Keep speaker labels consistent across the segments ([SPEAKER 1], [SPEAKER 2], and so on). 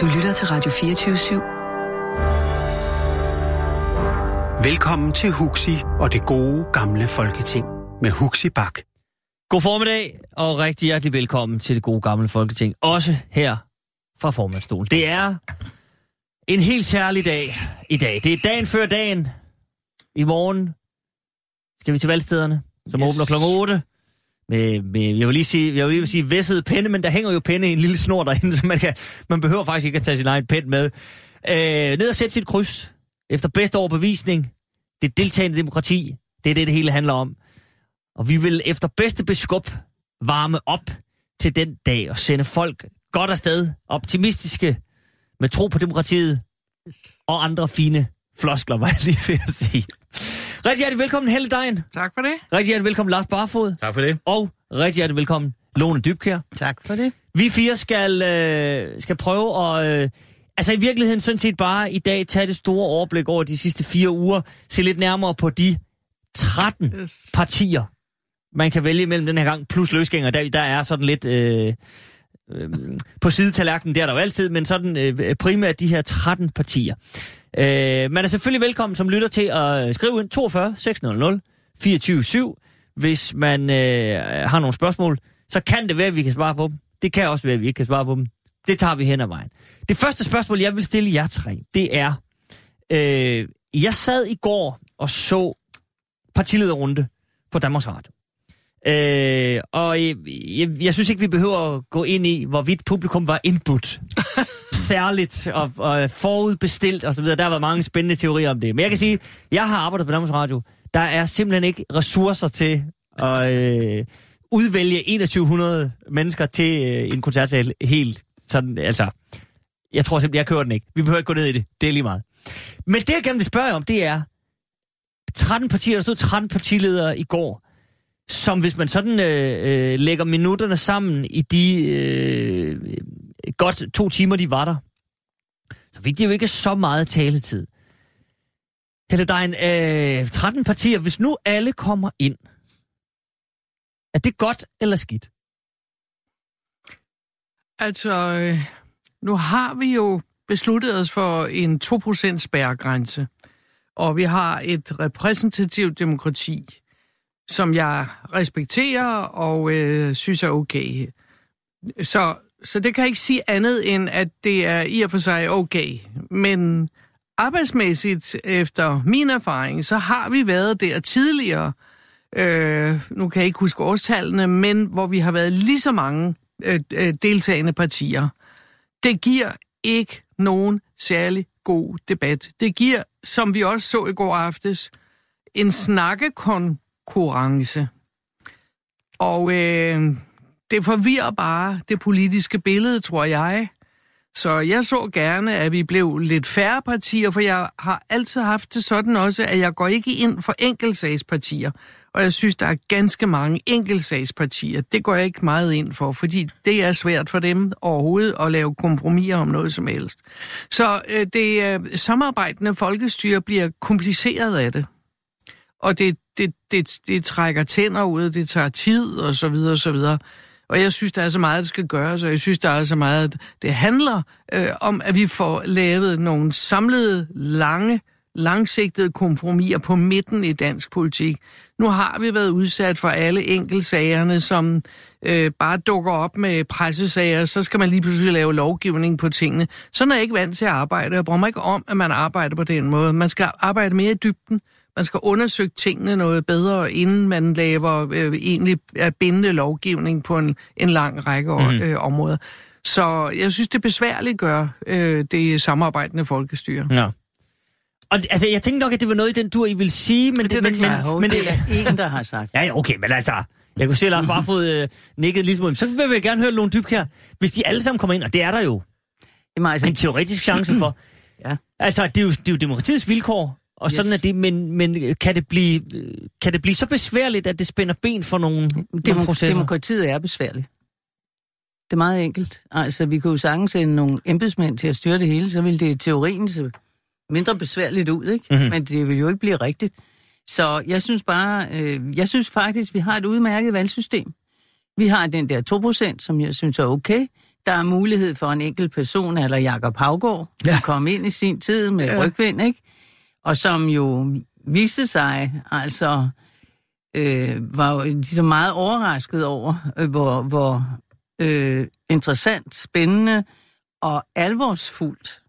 [SPEAKER 1] Du lytter til Radio 24 /7.
[SPEAKER 2] Velkommen til Huxi og det gode gamle folketing med Huxi Bak.
[SPEAKER 3] God formiddag, og rigtig hjertelig velkommen til det gode gamle folketing. Også her fra formandstolen. Det er en helt særlig dag i dag. Det er dagen før dagen. I morgen skal vi til valgstederne, som yes. åbner kl. 8. Med, med, jeg vil lige sige, jeg vil lige sige væsset penne, men der hænger jo penne i en lille snor derinde, så man, kan, man behøver faktisk ikke at tage sin egen pen med. Øh, ned og sætte sit kryds efter bedste overbevisning. Det deltagende demokrati, det er det, det hele handler om. Og vi vil efter bedste beskub varme op til den dag og sende folk godt afsted, optimistiske, med tro på demokratiet og andre fine floskler, var jeg lige ved at sige. Rigtig hjertelig velkommen, Helle Dejen.
[SPEAKER 4] Tak for det.
[SPEAKER 3] Rigtig hjertelig velkommen, Lars Barfod.
[SPEAKER 5] Tak for det.
[SPEAKER 3] Og rigtig hjertelig velkommen, Lone Dybkær.
[SPEAKER 4] Tak for det.
[SPEAKER 3] Vi fire skal, øh, skal prøve at... Øh, altså i virkeligheden sådan set bare i dag tage det store overblik over de sidste fire uger, se lidt nærmere på de 13 yes. partier, man kan vælge mellem den her gang, plus løsgænger. Der, der er sådan lidt... Øh, øh, på sidetallerkenen, det er der jo altid, men sådan øh, primært de her 13 partier. Øh, man er selvfølgelig velkommen som lytter til at øh, skrive ind 42 600 24 hvis man øh, har nogle spørgsmål. Så kan det være, at vi kan svare på dem. Det kan også være, at vi ikke kan svare på dem. Det tager vi hen ad vejen. Det første spørgsmål, jeg vil stille jer tre, det er... Øh, jeg sad i går og så partilederrunde på Danmarks Radio. Øh, og jeg, jeg, jeg synes ikke, vi behøver at gå ind i, hvorvidt publikum var input. Særligt og, og forudbestilt osv. Der har været mange spændende teorier om det. Men jeg kan sige, jeg har arbejdet på Danmarks Radio. Der er simpelthen ikke ressourcer til at øh, udvælge 2100 mennesker til øh, en koncertsal helt sådan, altså... Jeg tror simpelthen, jeg kører den ikke. Vi behøver ikke gå ned i det. Det er lige meget. Men det, jeg gerne vil spørge om, det er 13 partier, der stod 13 partiledere i går som hvis man sådan øh, øh, lægger minutterne sammen i de øh, godt to timer, de var der, så fik de jo ikke så meget taletid. Helle, der en øh, 13 partier. Hvis nu alle kommer ind, er det godt eller skidt?
[SPEAKER 4] Altså, øh, nu har vi jo besluttet os for en 2% spærregrænse, og vi har et repræsentativt demokrati som jeg respekterer og øh, synes er okay. Så, så det kan jeg ikke sige andet end, at det er i og for sig okay. Men arbejdsmæssigt, efter min erfaring, så har vi været der tidligere, øh, nu kan jeg ikke huske årstallene, men hvor vi har været lige så mange øh, øh deltagende partier. Det giver ikke nogen særlig god debat. Det giver, som vi også så i går aftes, en snakkekon konkurrence. Og øh, det forvirrer bare det politiske billede, tror jeg. Så jeg så gerne, at vi blev lidt færre partier, for jeg har altid haft det sådan også, at jeg går ikke ind for enkeltsagspartier. Og jeg synes, der er ganske mange enkeltsagspartier. Det går jeg ikke meget ind for, fordi det er svært for dem overhovedet at lave kompromiser om noget som helst. Så øh, det øh, samarbejdende folkestyre bliver kompliceret af det. Og det, det, det, det trækker tænder ud, det tager tid og så videre og så videre. Og jeg synes, der er så meget, der skal gøres, og jeg synes, der er så meget, det handler øh, om, at vi får lavet nogle samlede, lange, langsigtede kompromiser på midten i dansk politik. Nu har vi været udsat for alle enkeltsagerne, som øh, bare dukker op med pressesager, så skal man lige pludselig lave lovgivning på tingene. Sådan er jeg ikke vant til at arbejde. Jeg bruger mig ikke om, at man arbejder på den måde. Man skal arbejde mere i dybden man skal undersøge tingene noget bedre, inden man laver øh, egentlig er bindende lovgivning på en, en lang række mm. øh, områder. Så jeg synes, det besværligt gør øh, det samarbejdende folkestyre.
[SPEAKER 3] Ja. Og altså, jeg tænkte nok, at det var noget i den tur, I vil sige, men...
[SPEAKER 4] Det, det, men, men, men,
[SPEAKER 6] det er en, der har sagt.
[SPEAKER 3] Ja, okay, men altså... Jeg kunne se, at Lars bare fået øh, nikket ligesom... Så vil jeg gerne høre Lone her. Hvis de alle sammen kommer ind, og det er der jo Jamen, altså, en teoretisk chance for. ja. Altså, det er, jo, det er jo demokratiets vilkår. Og yes. sådan er det, men, men kan, det blive, kan det blive så besværligt, at det spænder ben for nogle, Demo- nogle processer?
[SPEAKER 6] Demokratiet er besværligt. Det er meget enkelt. Altså, vi kunne jo sagtens sende nogle embedsmænd til at styre det hele, så ville det i teorien se mindre besværligt ud, ikke? Mm-hmm. Men det vil jo ikke blive rigtigt. Så jeg synes bare, øh, jeg synes faktisk, vi har et udmærket valgsystem. Vi har den der 2%, som jeg synes er okay. Der er mulighed for en enkelt person, eller Jakob Havgård, ja. der kom ind i sin tid med ja. rygvind, ikke? Og som jo viste sig, altså, øh, var jo ligesom meget overrasket over, øh, hvor, hvor øh, interessant, spændende og alvorsfuldt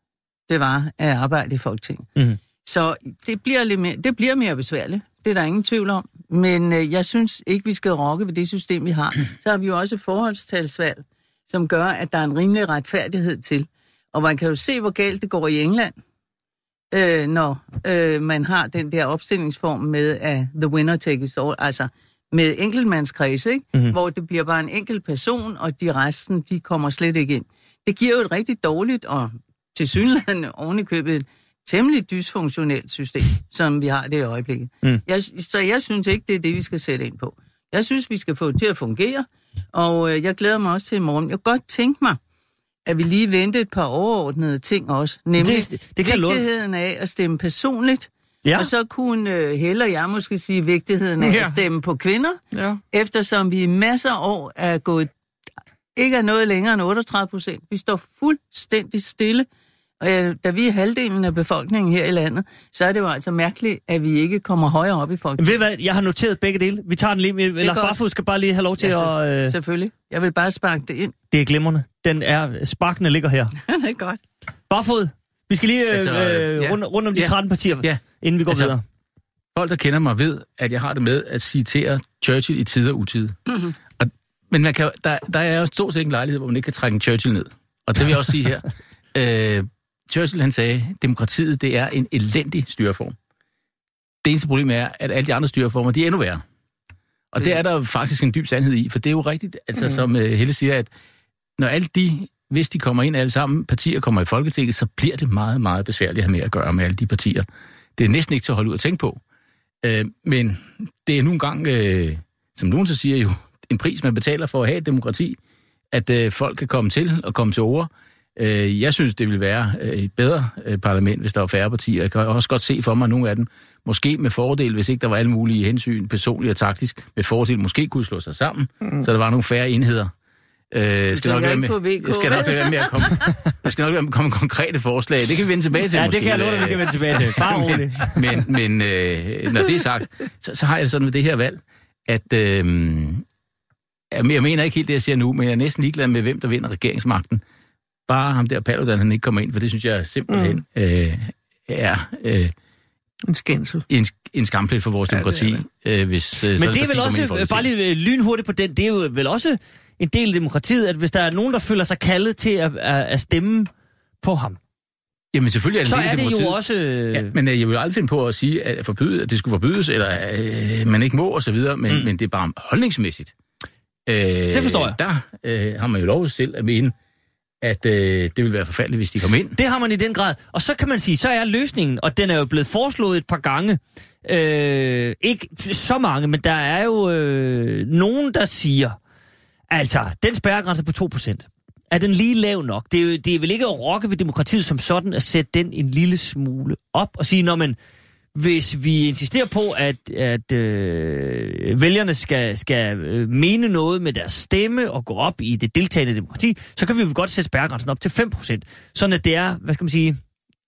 [SPEAKER 6] det var at arbejde i Folketinget. Mm. Så det bliver, lidt mere, det bliver mere besværligt. Det er der ingen tvivl om. Men øh, jeg synes ikke, vi skal rokke ved det system, vi har. Så har vi jo også forholdstalsvalg, som gør, at der er en rimelig retfærdighed til. Og man kan jo se, hvor galt det går i England, øh, når øh, man har den der opstillingsform med at the winner takes all, altså med enkeltmandskreds, ikke? Mm-hmm. hvor det bliver bare en enkelt person, og de resten, de kommer slet ikke ind. Det giver jo et rigtig dårligt og til synligheden ovenikøbet et temmelig dysfunktionelt system, som vi har det i øjeblikket. Mm. Jeg, så jeg synes ikke, det er det, vi skal sætte ind på. Jeg synes, vi skal få det til at fungere, og øh, jeg glæder mig også til i morgen. Jeg kan godt tænke mig, at vi lige vente et par overordnede ting også, nemlig det, det kan vigtigheden af at stemme personligt, ja. og så kunne øh, Helle og jeg måske sige vigtigheden af ja. at stemme på kvinder, ja. eftersom vi i masser af år er gået ikke er noget længere end 38 procent. Vi står fuldstændig stille og da vi er halvdelen af befolkningen her i landet, så er det jo altså mærkeligt, at vi ikke kommer højere op i folk.
[SPEAKER 3] Ved hvad, jeg har noteret begge dele. Vi tager den lige. Lars Barfod skal bare lige have lov til ja,
[SPEAKER 6] at... Øh... Selvfølgelig. Jeg vil bare sparke det ind.
[SPEAKER 3] Det er glimrende. Den er... Sparkene ligger her.
[SPEAKER 6] det er godt.
[SPEAKER 3] Barfod, vi skal lige øh, altså, øh, ja. rundt, rundt om de ja. 13 partier, ja. inden vi går altså, videre.
[SPEAKER 5] Folk, der kender mig, ved, at jeg har det med at citere Churchill i tid og utid. Mm-hmm. Og, men man kan, der, der er jo stort set en lejlighed, hvor man ikke kan trække en Churchill ned. Og det vil jeg også sige her. Øh, Churchill han sagde, at demokratiet det er en elendig styreform. Det eneste problem er, at alle de andre styreformer, de er endnu værre. Og det er der faktisk en dyb sandhed i, for det er jo rigtigt, altså mm. som uh, Helle siger, at når alle de, hvis de kommer ind alle sammen, partier kommer i Folketinget, så bliver det meget, meget besværligt at have med at gøre med alle de partier. Det er næsten ikke til at holde ud at tænke på. Uh, men det er nu engang, uh, som nogen så siger jo, en pris, man betaler for at have et demokrati, at uh, folk kan komme til og komme til ord, Øh, jeg synes, det ville være øh, et bedre øh, parlament, hvis der var færre partier. Jeg kan også godt se for mig, nogle af dem, måske med fordel, hvis ikke der var alle mulige hensyn, personligt og taktisk, med fordel måske kunne slå sig sammen, mm. så der var nogle færre enheder.
[SPEAKER 6] Øh, skal nok være med,
[SPEAKER 5] jeg skal nok være med at komme, jeg skal nok være med at komme konkrete forslag. Det kan vi vende tilbage til.
[SPEAKER 3] Ja,
[SPEAKER 5] måske.
[SPEAKER 3] det kan jeg love dig, vi kan vende tilbage til. Bare roligt.
[SPEAKER 5] men men øh, når det er sagt, så, så har jeg det sådan med det her valg, at øh, jeg mener ikke helt det, jeg siger nu, men jeg er næsten ligeglad med, hvem der vinder regeringsmagten bare ham der Paludan, han ikke kommer ind, for det synes jeg simpelthen mm. øh, er... Øh,
[SPEAKER 4] en skændsel.
[SPEAKER 5] En, en skamplet for vores ja, demokrati. Det det. Øh, hvis, øh,
[SPEAKER 3] Men det er vel også, bare lige øh, lynhurtigt på den, det er jo vel også en del af demokratiet, at hvis der er nogen, der føler sig kaldet til at, at, at stemme på ham,
[SPEAKER 5] Jamen selvfølgelig er det
[SPEAKER 3] Så
[SPEAKER 5] en del
[SPEAKER 3] er det jo også...
[SPEAKER 5] Ja, men øh, jeg vil aldrig finde på at sige, at, forbyde, at det skulle forbydes, eller øh, man ikke må, og så videre, men, mm. men det er bare holdningsmæssigt.
[SPEAKER 3] Øh, det forstår jeg.
[SPEAKER 5] Der øh, har man jo lov til at mene, at øh, det vil være forfærdeligt, hvis de kommer ind.
[SPEAKER 3] Det har man i den grad. Og så kan man sige, så er løsningen, og den er jo blevet foreslået et par gange, øh, ikke så mange, men der er jo øh, nogen, der siger, altså, den spærregrænse på 2%, er den lige lav nok? Det er, jo, det er vel ikke at rokke ved demokratiet som sådan, at sætte den en lille smule op og sige, når man hvis vi insisterer på, at, at øh, vælgerne skal, skal øh, mene noget med deres stemme og gå op i det deltagende demokrati, så kan vi jo godt sætte spærregrænsen op til 5%. Sådan at det er, hvad skal man sige,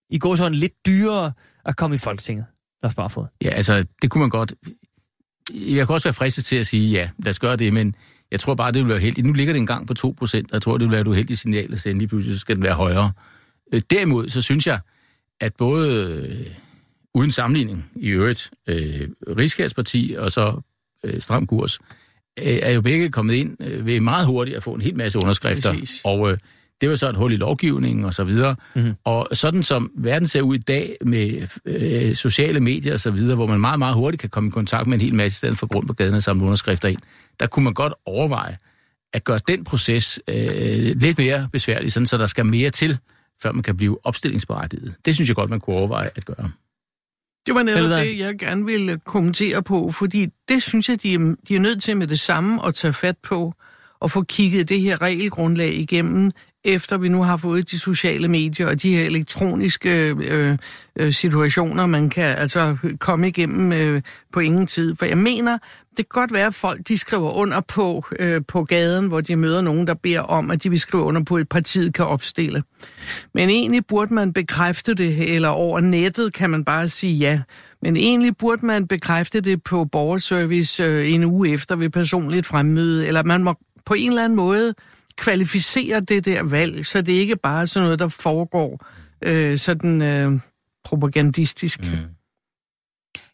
[SPEAKER 3] i går sådan lidt dyrere at komme i Folketinget. Lars Barfod.
[SPEAKER 5] Ja, altså, det kunne man godt. Jeg kan også være fristet til at sige, ja, lad os gøre det, men jeg tror bare, det vil være heldigt. Nu ligger det engang på 2%, og jeg tror, det vil være et uheldigt signal at sende lige pludselig, så skal den være højere. Øh, derimod, så synes jeg, at både uden sammenligning i øvrigt, øh, Rigskabsparti og så øh, Stram Kurs, øh, er jo begge kommet ind øh, ved meget hurtigt at få en hel masse underskrifter. Præcis. Og øh, det var så et hul i lovgivningen og så videre. Mm-hmm. Og sådan som verden ser ud i dag med øh, sociale medier og så videre, hvor man meget, meget hurtigt kan komme i kontakt med en hel masse i stedet for grund på gaden og samle underskrifter ind, der kunne man godt overveje at gøre den proces øh, lidt mere besværlig, sådan så der skal mere til, før man kan blive opstillingsberettiget. Det synes jeg godt, man kunne overveje at gøre.
[SPEAKER 4] Det var netop det, jeg gerne ville kommentere på, fordi det synes jeg, de er, de er nødt til med det samme at tage fat på og få kigget det her regelgrundlag igennem efter vi nu har fået de sociale medier og de her elektroniske øh, øh, situationer, man kan altså komme igennem øh, på ingen tid. For jeg mener, det kan godt være, at folk de skriver under på, øh, på gaden, hvor de møder nogen, der beder om, at de vil skrive under på, at partiet kan opstille. Men egentlig burde man bekræfte det, eller over nettet kan man bare sige ja. Men egentlig burde man bekræfte det på borgerservice øh, en uge efter ved personligt fremmøde, eller man må på en eller anden måde kvalificere det der valg, så det ikke bare er sådan noget, der foregår øh, sådan øh, propagandistisk. Mm.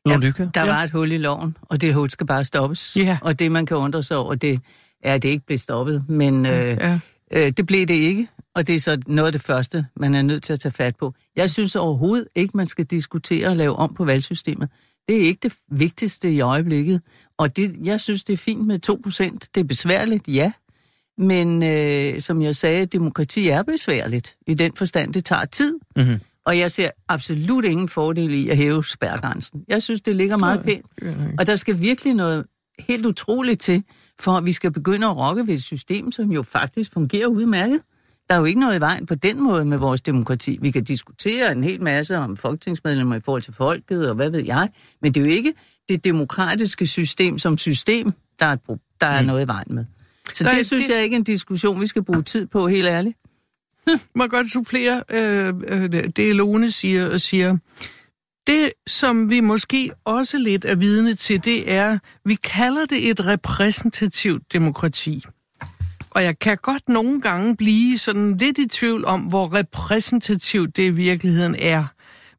[SPEAKER 6] Ja, der var et hul i loven, og det hul skal bare stoppes.
[SPEAKER 4] Ja.
[SPEAKER 6] Og det, man kan undre sig over, det er, at det ikke blev stoppet. Men øh,
[SPEAKER 4] Ja.
[SPEAKER 6] øh, det blev det ikke, og det er så noget af det første, man er nødt til at tage fat på. Jeg synes overhovedet ikke, man skal diskutere og lave om på valgsystemet. Det er ikke det vigtigste i øjeblikket. Og det, jeg synes, det er fint med 2%. Det er besværligt, ja. Men øh, som jeg sagde, demokrati er besværligt. I den forstand, det tager tid.
[SPEAKER 3] Mhm.
[SPEAKER 6] Og jeg ser absolut ingen fordel i at hæve spærgrænsen. Jeg synes, det ligger meget pænt. Og der skal virkelig noget helt utroligt til, for at vi skal begynde at rokke ved et system, som jo faktisk fungerer udmærket. Der er jo ikke noget i vejen på den måde med vores demokrati. Vi kan diskutere en hel masse om folketingsmedlemmer i forhold til folket, og hvad ved jeg. Men det er jo ikke det demokratiske system som system, der er, et der er noget i vejen med. Så
[SPEAKER 4] Nej,
[SPEAKER 6] det synes
[SPEAKER 4] det-
[SPEAKER 6] jeg ikke er en diskussion, vi skal bruge tid på, helt ærligt.
[SPEAKER 4] Må jeg godt supplere øh, øh, det, Lone siger og siger. Det, som vi måske også lidt er vidne til, det er, vi kalder det et repræsentativt demokrati. Og jeg kan godt nogle gange blive sådan lidt i tvivl om, hvor repræsentativt det i virkeligheden er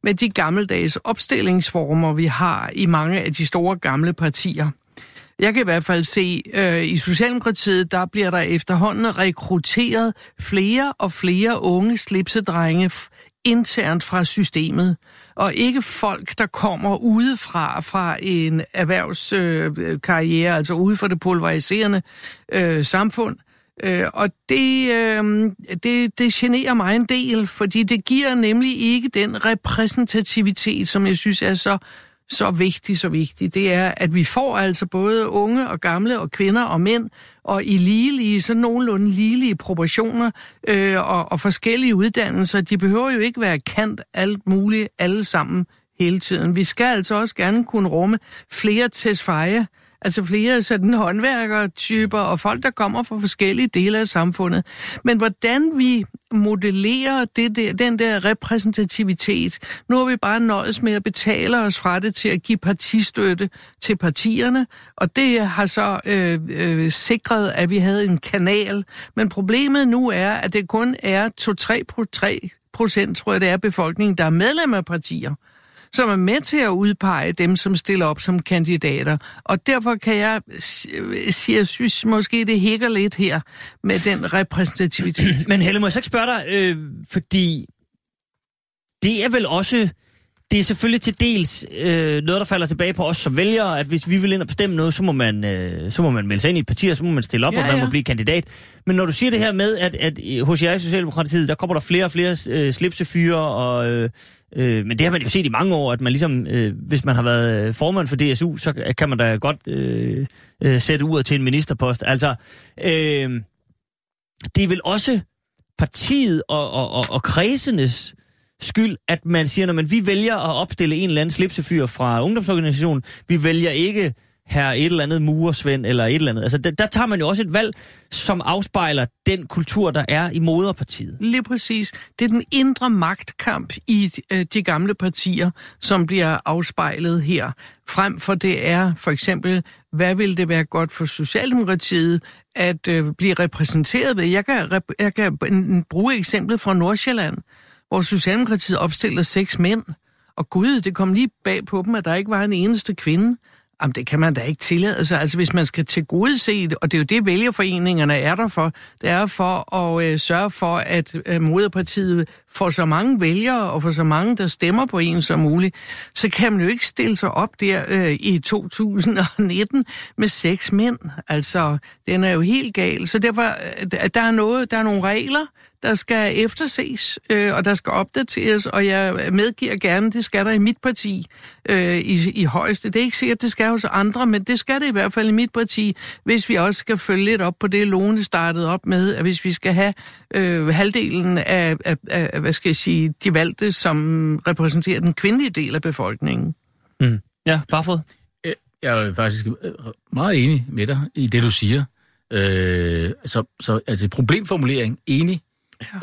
[SPEAKER 4] med de gammeldags opstillingsformer, vi har i mange af de store gamle partier. Jeg kan i hvert fald se, øh, i Socialdemokratiet, der bliver der efterhånden rekrutteret flere og flere unge slipsedrenge internt fra systemet. Og ikke folk, der kommer udefra fra en erhvervskarriere, øh, karriere, altså ude fra det pulveriserende øh, samfund. Øh, og det, øh, det, det generer mig en del, fordi det giver nemlig ikke den repræsentativitet, som jeg synes er så så vigtig, så vigtig, det er, at vi får altså både unge og gamle og kvinder og mænd, og i ligelige, så nogenlunde ligelige proportioner øh, og, og forskellige uddannelser. De behøver jo ikke være kant alt muligt alle sammen hele tiden. Vi skal altså også gerne kunne rumme flere tesfaje, altså flere sådan håndværkertyper og folk, der kommer fra forskellige dele af samfundet. Men hvordan vi modellerer det der, den der repræsentativitet, nu har vi bare nøjes med at betale os fra det til at give partistøtte til partierne, og det har så øh, øh, sikret, at vi havde en kanal. Men problemet nu er, at det kun er 2-3 procent, tror jeg det er, befolkningen, der er medlem af partier som er med til at udpege dem, som stiller op som kandidater. Og derfor kan jeg sige, jeg synes måske, det hækker lidt her med den repræsentativitet.
[SPEAKER 3] Men Helle, må jeg så ikke spørge dig, øh, fordi det er vel også, det er selvfølgelig til dels øh, noget, der falder tilbage på os som vælgere, at hvis vi vil ind og bestemme noget, så må man, øh, så må man melde sig ind i et parti, og så må man stille op,
[SPEAKER 4] Ja,
[SPEAKER 3] og man
[SPEAKER 4] ja.
[SPEAKER 3] må blive kandidat. Men når du siger det her med, at, at hos jer i Socialdemokratiet, der kommer der flere og flere øh, slipsefyre, og, øh, øh, men det har man jo set i mange år, at man ligesom, øh, hvis man har været formand for DSU, så kan man da godt øh, øh, sætte ud til en ministerpost. Altså, øh, det er vel også partiet og, og, og, og kredsenes skyld, at man siger, når man, vi vælger at opstille en eller anden slipsefyr fra ungdomsorganisationen, vi vælger ikke her et eller andet muresvend eller et eller andet. Altså, der, der tager man jo også et valg, som afspejler den kultur, der er i moderpartiet.
[SPEAKER 4] Lige præcis. Det er den indre magtkamp i øh, de gamle partier, som bliver afspejlet her. Frem for det er for eksempel, hvad vil det være godt for Socialdemokratiet at øh, blive repræsenteret ved? Jeg kan, rep- jeg kan bruge eksemplet fra Nordsjælland, hvor Socialdemokratiet opstillede seks mænd. Og gud, det kom lige bag på dem, at der ikke var en eneste kvinde. Jamen, det kan man da ikke tillade sig. Altså, hvis man skal til gode se det, og det er jo det, vælgerforeningerne er der for, det er for at øh, sørge for, at øh, moderpartiet får så mange vælgere og får så mange, der stemmer på en som muligt, så kan man jo ikke stille sig op der øh, i 2019 med seks mænd. Altså, den er jo helt gal. Så derfor, øh, der er noget, der er nogle regler, der skal efterses, øh, og der skal opdateres, og jeg medgiver gerne, det skal der i mit parti øh, i, i højeste. Det er ikke sikkert, det skal hos andre, men det skal det i hvert fald i mit parti, hvis vi også skal følge lidt op på det, Lone startede op med, at hvis vi skal have øh, halvdelen af, af, af, hvad skal jeg sige, de valgte, som repræsenterer den kvindelige del af befolkningen.
[SPEAKER 3] Mm. Ja, bare fået.
[SPEAKER 5] Jeg er faktisk øh, meget enig med dig i det, du siger. Øh, så, så altså problemformulering, enig.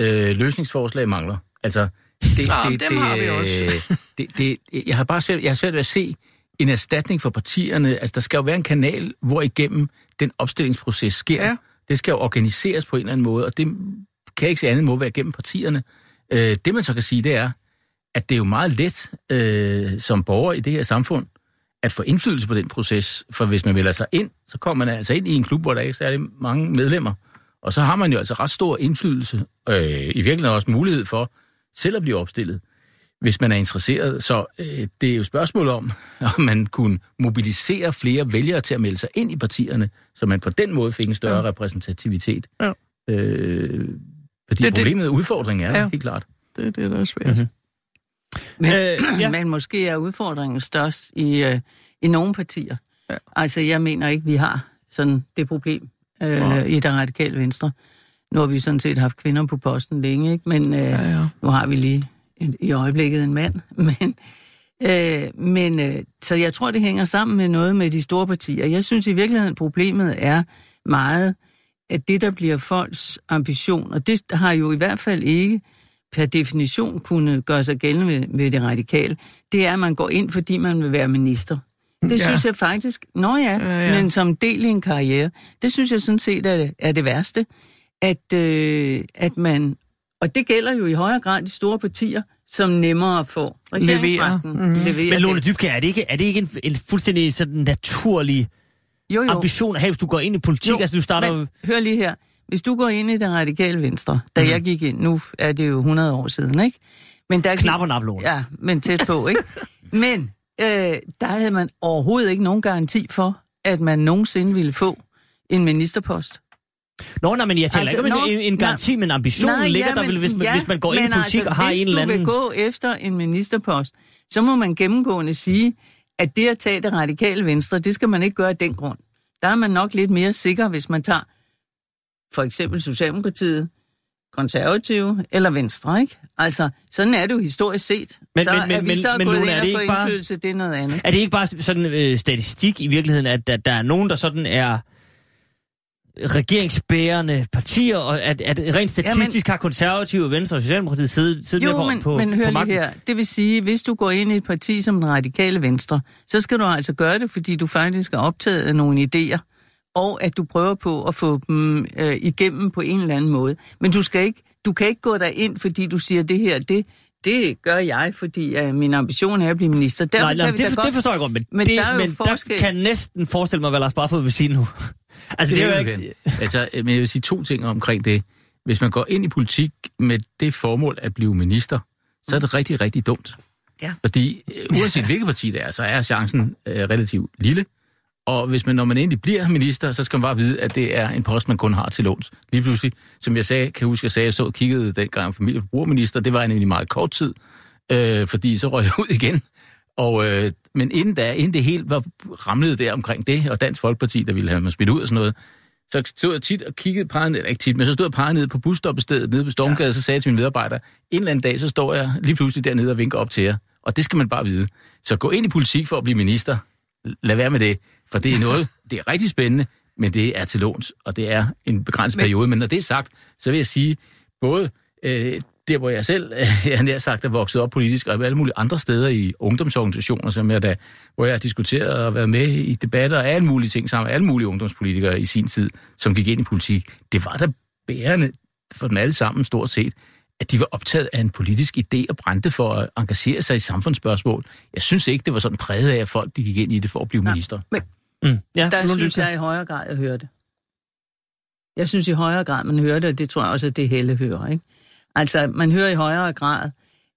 [SPEAKER 5] Ja. Øh, løsningsforslag mangler. Altså, det,
[SPEAKER 4] Nå,
[SPEAKER 5] det,
[SPEAKER 4] dem
[SPEAKER 5] det,
[SPEAKER 4] har vi også.
[SPEAKER 5] det, det, jeg har bare svært, jeg har svært ved at se en erstatning for partierne. Altså, der skal jo være en kanal, hvor igennem den opstillingsproces sker.
[SPEAKER 4] Ja.
[SPEAKER 5] Det skal jo organiseres på en eller anden måde, og det kan ikke se andet måde være gennem partierne. Øh, det man så kan sige, det er, at det er jo meget let øh, som borger i det her samfund, at få indflydelse på den proces. For hvis man melder sig ind, så kommer man altså ind i en klub, hvor der ikke er særlig mange medlemmer. Og så har man jo altså ret stor indflydelse, øh, i virkeligheden også mulighed for selv at blive opstillet, hvis man er interesseret. Så øh, det er jo spørgsmål om, om man kunne mobilisere flere vælgere til at melde sig ind i partierne, så man på den måde fik en større ja. repræsentativitet.
[SPEAKER 4] Ja.
[SPEAKER 5] Øh, fordi
[SPEAKER 4] Det- det-
[SPEAKER 5] problemet og udfordringen er
[SPEAKER 4] Ja.
[SPEAKER 5] helt klart.
[SPEAKER 4] Det er det, der er svært.
[SPEAKER 3] Mhm.
[SPEAKER 4] Mm-hmm.
[SPEAKER 6] Men,
[SPEAKER 3] Øh, ja.
[SPEAKER 6] men måske er udfordringen størst i, øh, i nogle partier.
[SPEAKER 4] Ja.
[SPEAKER 6] Altså, jeg mener ikke, vi har sådan det problem øh, i det radikale venstre. Nu har vi sådan set haft kvinder på posten længe, ikke? men øh,
[SPEAKER 4] Ja, ja.
[SPEAKER 6] nu har vi lige en, i øjeblikket en mand. Men, øh, men øh, så jeg tror, det hænger sammen med noget med de store partier. Jeg synes i virkeligheden, problemet er meget, at det, der bliver folks ambition, og det har jo i hvert fald ikke per definition kunne gøre sig gældende ved, ved det radikale, det er, at man går ind, fordi man vil være minister. Det
[SPEAKER 4] Ja.
[SPEAKER 6] synes jeg faktisk, nå ja,
[SPEAKER 4] Ja,
[SPEAKER 6] ja, men som del i en karriere, det synes jeg sådan set er, er det værste, at, øh, at man, og det gælder jo i højere grad de store partier, som nemmere får regeringsmagten.
[SPEAKER 4] Levere
[SPEAKER 3] Men Lone. Dybkjær, er det ikke, er det ikke en, en fuldstændig sådan naturlig
[SPEAKER 6] jo, jo.
[SPEAKER 3] ambition at have, hvis du går ind i politik?
[SPEAKER 6] Jo,
[SPEAKER 3] altså, du starter.
[SPEAKER 6] Men, hør lige her. Hvis du går ind i det radikale venstre, da
[SPEAKER 3] Mhm.
[SPEAKER 6] jeg gik ind, nu er det jo 100 år siden, ikke? Men der
[SPEAKER 3] Knap og nap, Lone.
[SPEAKER 6] Ja, men tæt på, ikke? men øh, der havde man overhovedet ikke nogen garanti for, at man nogensinde ville få en ministerpost.
[SPEAKER 3] Nå, nej, men jeg taler
[SPEAKER 6] Altså,
[SPEAKER 3] ikke om en, en garanti, men ambitionen
[SPEAKER 6] Nej,
[SPEAKER 3] ligger
[SPEAKER 6] ja,
[SPEAKER 3] der vel, hvis man,
[SPEAKER 6] ja,
[SPEAKER 3] hvis man går ind i politik
[SPEAKER 6] altså,
[SPEAKER 3] og har
[SPEAKER 6] hvis
[SPEAKER 3] en eller anden...
[SPEAKER 6] du vil gå efter en ministerpost, så må man gennemgående sige, at det at tage det radikale venstre, det skal man ikke gøre af den grund. Der er man nok lidt mere sikker, hvis man tager for eksempel Socialdemokratiet, konservative eller Venstre, ikke? Altså, sådan er det jo historisk set.
[SPEAKER 3] Men-
[SPEAKER 6] så
[SPEAKER 3] men-
[SPEAKER 6] er
[SPEAKER 3] men-
[SPEAKER 6] vi
[SPEAKER 3] men-
[SPEAKER 6] så
[SPEAKER 3] men
[SPEAKER 6] gået
[SPEAKER 3] Lone,
[SPEAKER 6] ind
[SPEAKER 3] er
[SPEAKER 6] og
[SPEAKER 3] det
[SPEAKER 6] fået
[SPEAKER 3] ikke bare-
[SPEAKER 6] indflydelse, det er noget andet.
[SPEAKER 3] Er det ikke bare sådan øh, statistik i virkeligheden, at der, der er nogen, der sådan er regeringsbærende partier, og at, at rent statistisk har konservative, og Venstre og Socialdemokratiet siddet, siddet med
[SPEAKER 6] Jo,
[SPEAKER 3] på,
[SPEAKER 6] men,
[SPEAKER 3] på,
[SPEAKER 6] men
[SPEAKER 3] på
[SPEAKER 6] hør
[SPEAKER 3] magten.
[SPEAKER 6] her. Det vil sige, hvis du går ind i et parti som den radikale venstre, så skal du altså gøre det, fordi du faktisk er optaget af nogle idéer, og at du prøver på at få dem øh, igennem på en eller anden måde. Men du, skal ikke, du kan ikke gå der ind, fordi du siger, det her, det, det gør jeg, fordi øh, min ambition er at blive minister. Derfor
[SPEAKER 3] Nej, nej,
[SPEAKER 6] kan vi
[SPEAKER 3] det,
[SPEAKER 6] da godt...
[SPEAKER 3] det forstår jeg godt, men,
[SPEAKER 6] Men
[SPEAKER 3] det,
[SPEAKER 6] der er
[SPEAKER 3] men der
[SPEAKER 6] forskel.
[SPEAKER 3] kan jeg næsten forestille mig, hvad Lars Barfod vil sige nu. altså, det, er jo ikke...
[SPEAKER 5] Altså, men jeg vil sige to ting omkring det. Hvis man går ind i politik med det formål at blive minister, så er det rigtig, rigtig dumt.
[SPEAKER 6] Ja.
[SPEAKER 5] Fordi øh, uanset hvilket parti det er, så er chancen øh, relativt lille. Og hvis man, når man endelig bliver minister, så skal man bare vide, at det er en post, man kun har til låns. Lige pludselig, som jeg sagde, kan jeg huske, jeg sagde, jeg så og kiggede dengang familie- og forbrugerminister, det var nemlig meget kort tid, øh, fordi så røg jeg ud igen. Og, øh, men inden da, inden det helt var ramlet der omkring det, og Dansk Folkeparti, der ville have mig smidt ud og sådan noget, så stod jeg tit og kiggede peget ned, ikke tit, men så stod jeg peget ned på busstoppestedet nede på Stormgade, ja. så sagde jeg til mine medarbejdere, en eller anden dag, så står jeg lige pludselig dernede og vinker op til jer. Og det skal man bare vide. Så gå ind i politik for at blive minister. Lad være med det, for det er noget, det er rigtig spændende, men det er til låns, og det er en begrænset men... periode. Men når det er sagt, så vil jeg sige, både øh, der, hvor jeg selv, øh, jeg nær sagt, er vokset op politisk, og alle mulige andre steder i ungdomsorganisationer, som jeg da, hvor jeg har diskuteret og været med i debatter og alle mulige ting sammen med alle mulige ungdomspolitikere i sin tid, som gik ind i politik. Det var da bærende for dem alle sammen stort set, at de var optaget af en politisk idé og brændte for at engagere sig i samfundsspørgsmål. Jeg synes ikke, det var sådan præget af, at folk de gik ind i det for at blive minister.
[SPEAKER 3] Mm. Ja,
[SPEAKER 6] Der synes
[SPEAKER 3] Dybkjær.
[SPEAKER 6] jeg i højere grad, jeg hører det. Jeg synes i højere grad, man hører det, og det tror jeg også, at det Helle hører. Ikke? Altså, man hører i højere grad,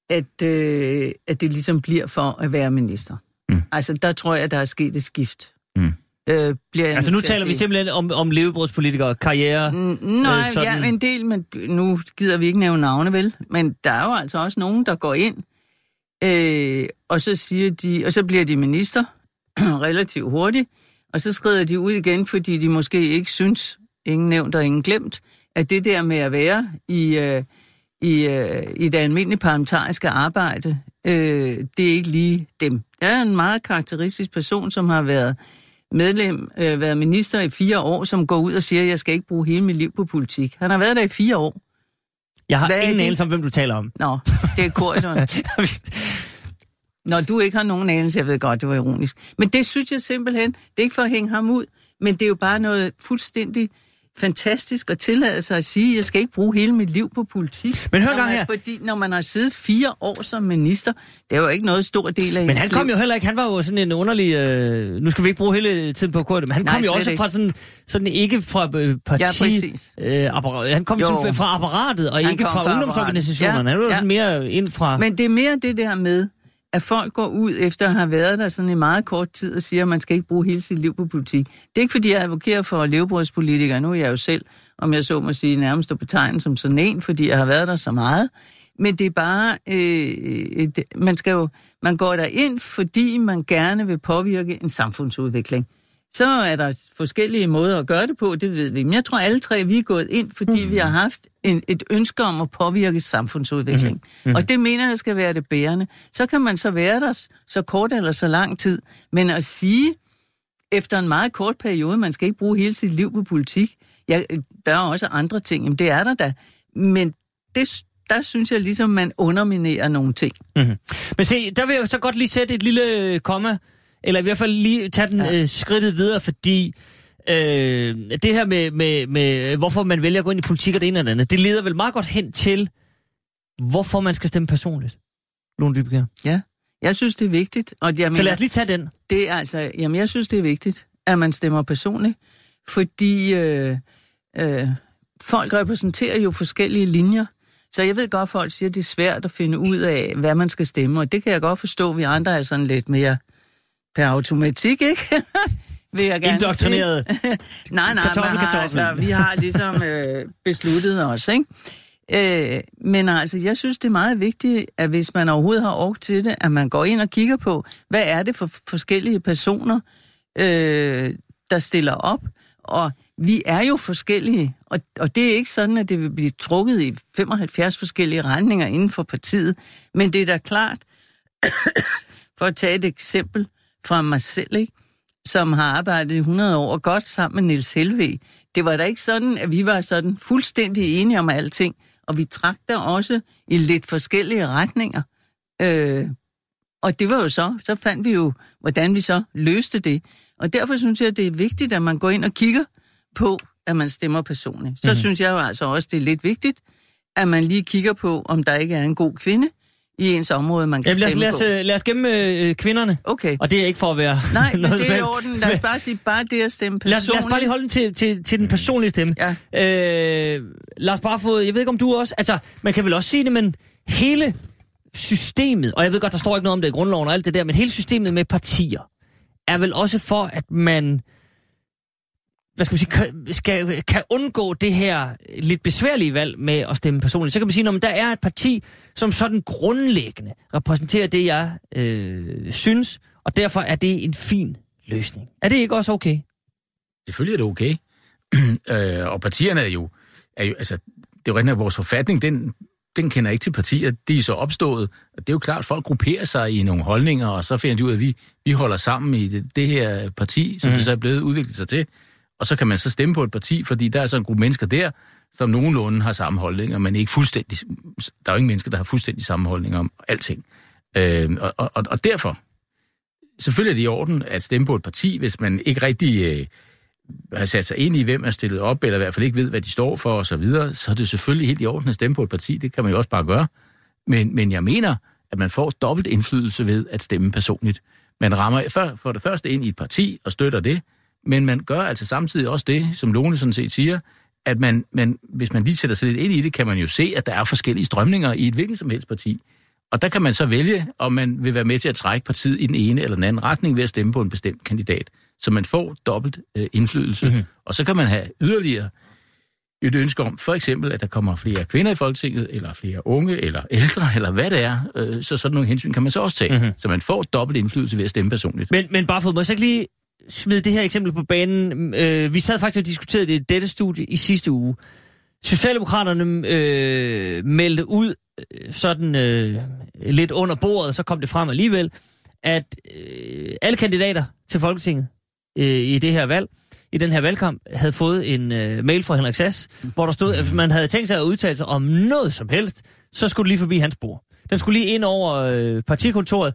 [SPEAKER 6] at, øh, at det ligesom bliver for at være minister.
[SPEAKER 5] Mm.
[SPEAKER 6] Altså, der tror jeg, der er sket et skift.
[SPEAKER 5] Mm.
[SPEAKER 6] øh, bliver jeg
[SPEAKER 3] Altså nu taler vi simpelthen om, om levebrødspolitikere, karriere.
[SPEAKER 6] Mm, Nej,
[SPEAKER 3] øh, sådan-
[SPEAKER 6] ja, en del, men nu gider vi ikke nævne navne, vel? Men der er jo altså også nogen, der går ind, øh, og så siger de, og så bliver de minister relativt hurtigt, og så skrider de ud igen, fordi de måske ikke synes, ingen nævnt og ingen glemt, at det der med at være i, øh, i, øh, i det almindelige parlamentariske arbejde, øh, det er ikke lige dem. Jeg er en meget karakteristisk person, som har været medlem, øh, været minister i fire år, som går ud og siger, at jeg skal ikke bruge hele mit liv på politik. Han har været der i fire år.
[SPEAKER 3] Jeg har
[SPEAKER 6] Hvad
[SPEAKER 3] ingen anelse om, hvem du taler om.
[SPEAKER 6] Nå, det er korridoren. Når du ikke har nogen anelse, jeg ved godt, det var ironisk. Men det synes jeg simpelthen, det er ikke for at hænge ham ud, men det er jo bare noget fuldstændig fantastisk at tillade sig at sige, at jeg skal ikke bruge hele mit liv på politik.
[SPEAKER 3] Men hør
[SPEAKER 6] man-
[SPEAKER 3] her.
[SPEAKER 6] Fordi når man har siddet fire år som minister, det er jo ikke noget stor del af
[SPEAKER 3] Men han kom
[SPEAKER 6] liv.
[SPEAKER 3] jo heller ikke, han var jo sådan en underlig, øh, nu skal vi ikke bruge hele tiden på kort, men han
[SPEAKER 6] Nej,
[SPEAKER 3] kom jo også
[SPEAKER 6] ikke.
[SPEAKER 3] fra sådan, sådan ikke fra øh, parti,
[SPEAKER 6] Ja, præcis.
[SPEAKER 3] øh, apparat, han kom
[SPEAKER 6] Jo.
[SPEAKER 3] sådan fra apparatet, og
[SPEAKER 6] Han
[SPEAKER 3] ikke fra,
[SPEAKER 6] fra
[SPEAKER 3] ungdomsorganisationerne,
[SPEAKER 6] apparatet.
[SPEAKER 3] han var
[SPEAKER 6] Ja,
[SPEAKER 3] sådan mere ind fra...
[SPEAKER 6] Men det er mere det der med, at folk går ud efter at have været der sådan i meget kort tid og siger, at man skal ikke bruge hele sit liv på politik. Det er ikke, fordi jeg advokerer for levebrødspolitikere. Nu er jeg jo selv, om jeg så må sige, nærmest at betegne som sådan en, fordi jeg har været der så meget. Men det er bare, øh, et, man skal jo, man går der ind, fordi man gerne vil påvirke en samfundsudvikling. Så er der forskellige måder at gøre det på, det ved vi. Men jeg tror alle tre, vi er gået ind, fordi mm. vi har haft en, et ønske om at påvirke samfundsudvikling. Mm. Og det mener jeg skal være det bærende. Så kan man så være der så kort eller så lang tid. Men at sige, efter en meget kort periode, man skal ikke bruge hele sit liv på politik, ja, der er også andre ting, jamen det er der da. Men det, der synes jeg ligesom, man underminerer nogle ting.
[SPEAKER 3] Mm-hmm. Men se, der vil jeg så godt lige sætte et lille øh, komma, eller i hvert fald lige tage den ja. øh, skridtet videre, fordi øh, det her med, med, med, hvorfor man vælger at gå ind i politik og det ene og det andet, det leder vel meget godt hen til, hvorfor man skal stemme personligt. Lone Dybkjær.
[SPEAKER 6] Ja, jeg synes, det er vigtigt. Og jeg
[SPEAKER 3] Så lad
[SPEAKER 6] mener,
[SPEAKER 3] os lige tage den.
[SPEAKER 6] det er altså, jamen jeg synes, det er vigtigt, at man stemmer personligt, fordi øh, øh, folk repræsenterer jo forskellige linjer. Så jeg ved godt, at folk siger, at det er svært at finde ud af, hvad man skal stemme, og det kan jeg godt forstå, vi andre er sådan lidt mere per automatik, ikke? Vil jeg gerne
[SPEAKER 3] Indoktrineret.
[SPEAKER 6] nej, nej,
[SPEAKER 3] Kartoffel,
[SPEAKER 6] har,
[SPEAKER 3] kartoffel.
[SPEAKER 6] Altså, vi har ligesom øh, besluttet os, ikke? Øh, men altså, jeg synes, det er meget vigtigt, at hvis man overhovedet har ork til det, at man går ind og kigger på, hvad er det for forskellige personer, øh, der stiller op. Og vi er jo forskellige, og, og det er ikke sådan, at det vil blive trukket i 75 forskellige retninger inden for partiet. Men det er da klart, for at tage et eksempel fra mig selv, ikke? som har arbejdet i 100 år godt sammen med Niels Helve. Det var da ikke sådan, at vi var sådan fuldstændig enige om alting, og vi trak der også i lidt forskellige retninger. Øh, og det var jo så, så fandt vi jo, hvordan vi så løste det. Og derfor synes jeg, det er vigtigt, at man går ind og kigger på, at man stemmer personligt. Så
[SPEAKER 3] Mhm.
[SPEAKER 6] mm-hmm. synes jeg jo altså også, det er lidt vigtigt, at man lige kigger på, om der ikke er en god kvinde i ens område, man kan
[SPEAKER 3] Ja, lad, os,
[SPEAKER 6] stemme
[SPEAKER 3] lad, os,
[SPEAKER 6] på.
[SPEAKER 3] øh, lad os gemme øh, kvinderne.
[SPEAKER 6] Okay.
[SPEAKER 3] Og det er ikke for at være
[SPEAKER 6] Nej, men
[SPEAKER 3] noget
[SPEAKER 6] det
[SPEAKER 3] som
[SPEAKER 6] er i orden. Lad os bare sige, bare det at stemme
[SPEAKER 3] Lad os,
[SPEAKER 6] personligt.
[SPEAKER 3] lad os bare lige holde den til, til, til den personlige stemme.
[SPEAKER 6] Ja.
[SPEAKER 3] Øh, lad os bare få, jeg ved ikke om du også, altså man kan vel også sige det, men hele systemet, og jeg ved godt, der står ikke noget om det i grundloven og alt det der, men hele systemet med partier, er vel også for, at man hvad skal man sige, kan, skal, kan undgå det her lidt besværlige valg med at stemme personligt. Så kan man sige, at der er et parti, som sådan grundlæggende repræsenterer det, jeg øh, synes, og derfor er det en fin løsning. Er det ikke også okay?
[SPEAKER 5] Selvfølgelig er det okay. øh, og partierne er jo, er jo altså, det er jo at vores forfatning, den, den kender ikke til partier. De er så opstået, og det er jo klart, at folk grupperer sig i nogle holdninger, og så finder de ud af, at vi, vi holder sammen i det, det her parti, som mm. det så er blevet udviklet sig til. Og så kan man så stemme på et parti, fordi der er så en gruppe mennesker der, som nogenlunde har samme holdninger, men ikke fuldstændig... Der er jo ingen mennesker, der har fuldstændig samme holdninger om alting. Øh, og, og, og derfor, selvfølgelig er det i orden at stemme på et parti, hvis man ikke rigtig øh, har sat sig ind i, hvem er stillet op, eller i hvert fald ikke ved, hvad de står for osv., så, videre, så er det selvfølgelig helt i orden at stemme på et parti. Det kan man jo også bare gøre. Men, men jeg mener, at man får dobbelt indflydelse ved at stemme personligt. Man rammer for, for det første ind i et parti og støtter det, men man gør altså samtidig også det, som Lone sådan set siger, at man, man, hvis man lige sætter sig lidt ind i det, kan man jo se, at der er forskellige strømninger i et hvilket som helst parti. Og der kan man så vælge, om man vil være med til at trække partiet i den ene eller den anden retning ved at stemme på en bestemt kandidat. så man får dobbelt øh, indflydelse.
[SPEAKER 3] Mhm.
[SPEAKER 5] Mm-hmm. Og så kan man have yderligere et ønske om, for eksempel, at der kommer flere kvinder i Folketinget, eller flere unge, eller ældre, eller hvad det er. Øh, så sådan nogle hensyn kan man så også tage.
[SPEAKER 3] Mhm.
[SPEAKER 5] Mm-hmm. Så man får dobbelt indflydelse ved at stemme personligt.
[SPEAKER 3] Men, men bare for, må jeg så ikke lige smide det her eksempel på banen? Øh, vi sad faktisk og diskuterede det i dette studie i sidste uge. Socialdemokraterne øh, meldte ud øh, sådan øh, lidt under bordet, så kom det frem alligevel, at øh, alle kandidater til Folketinget øh, i det her valg, i den her valgkamp, havde fået en øh, mail fra Henrik Sass, hvor der stod, at hvis man havde tænkt sig at udtale sig om noget som helst, så skulle det lige forbi hans bord. Den skulle lige ind over øh, partikontoret,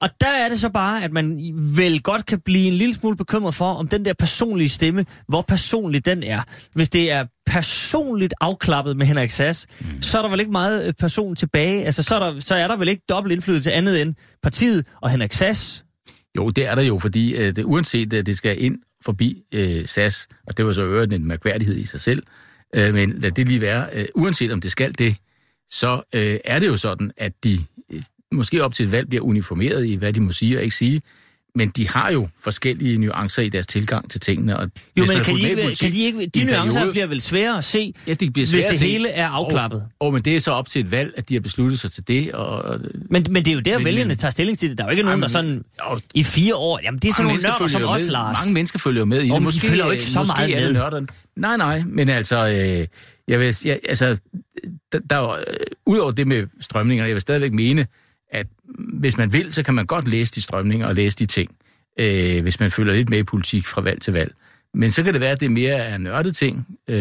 [SPEAKER 3] og der er det så bare, at man vel godt kan blive en lille smule bekymret for, om den der personlige stemme, hvor personlig den er. Hvis det er personligt afklappet med Henrik Sass, mm. så er der vel ikke meget øh, person tilbage. Altså, så er, der, så er der vel ikke dobbelt indflydelse andet end partiet og Henrik Sass.
[SPEAKER 5] Jo, det er der jo, fordi øh, det, uanset at det skal ind forbi øh, SAS, og det var så øvrigt en mærkværdighed i sig selv, øh, men lad det lige være, øh, uanset om det skal det, så øh, er det jo sådan, at de øh, måske op til et valg bliver uniformeret i, hvad de må sige og ikke sige, men de har jo forskellige nuancer i deres tilgang til tingene. Og
[SPEAKER 3] Jo, men kan de ikke,
[SPEAKER 5] politik
[SPEAKER 3] kan de ikke, de nuancer
[SPEAKER 5] periode-
[SPEAKER 3] bliver vel sværere at se,
[SPEAKER 5] Ja, det bliver
[SPEAKER 3] hvis det
[SPEAKER 5] se.
[SPEAKER 3] hele er afklappet.
[SPEAKER 5] Og, og men det er så op til et valg, at de har besluttet sig til det. Og, og,
[SPEAKER 3] Men, men det er jo der,
[SPEAKER 5] Men-
[SPEAKER 3] vælgerne tager stilling til det. Der er jo ikke nogen, der sådan
[SPEAKER 5] jo,
[SPEAKER 3] i fire år... Jamen, det er sådan nogle nørder som os,
[SPEAKER 5] med.
[SPEAKER 3] Lars.
[SPEAKER 5] Mange mennesker følger jo med i det.
[SPEAKER 3] men de følger jo ikke så
[SPEAKER 5] måske
[SPEAKER 3] meget med.
[SPEAKER 5] nørderne. Nej, nej, men altså, øh, jeg vil, jeg, altså der, der er øh, udover det med strømninger, jeg vil stadigvæk mene, at hvis man vil, så kan man godt læse de strømninger og læse de ting, øh, hvis man følger lidt med i politik fra valg til valg. Men så kan det være, at det mere er nørdet ting. Øh,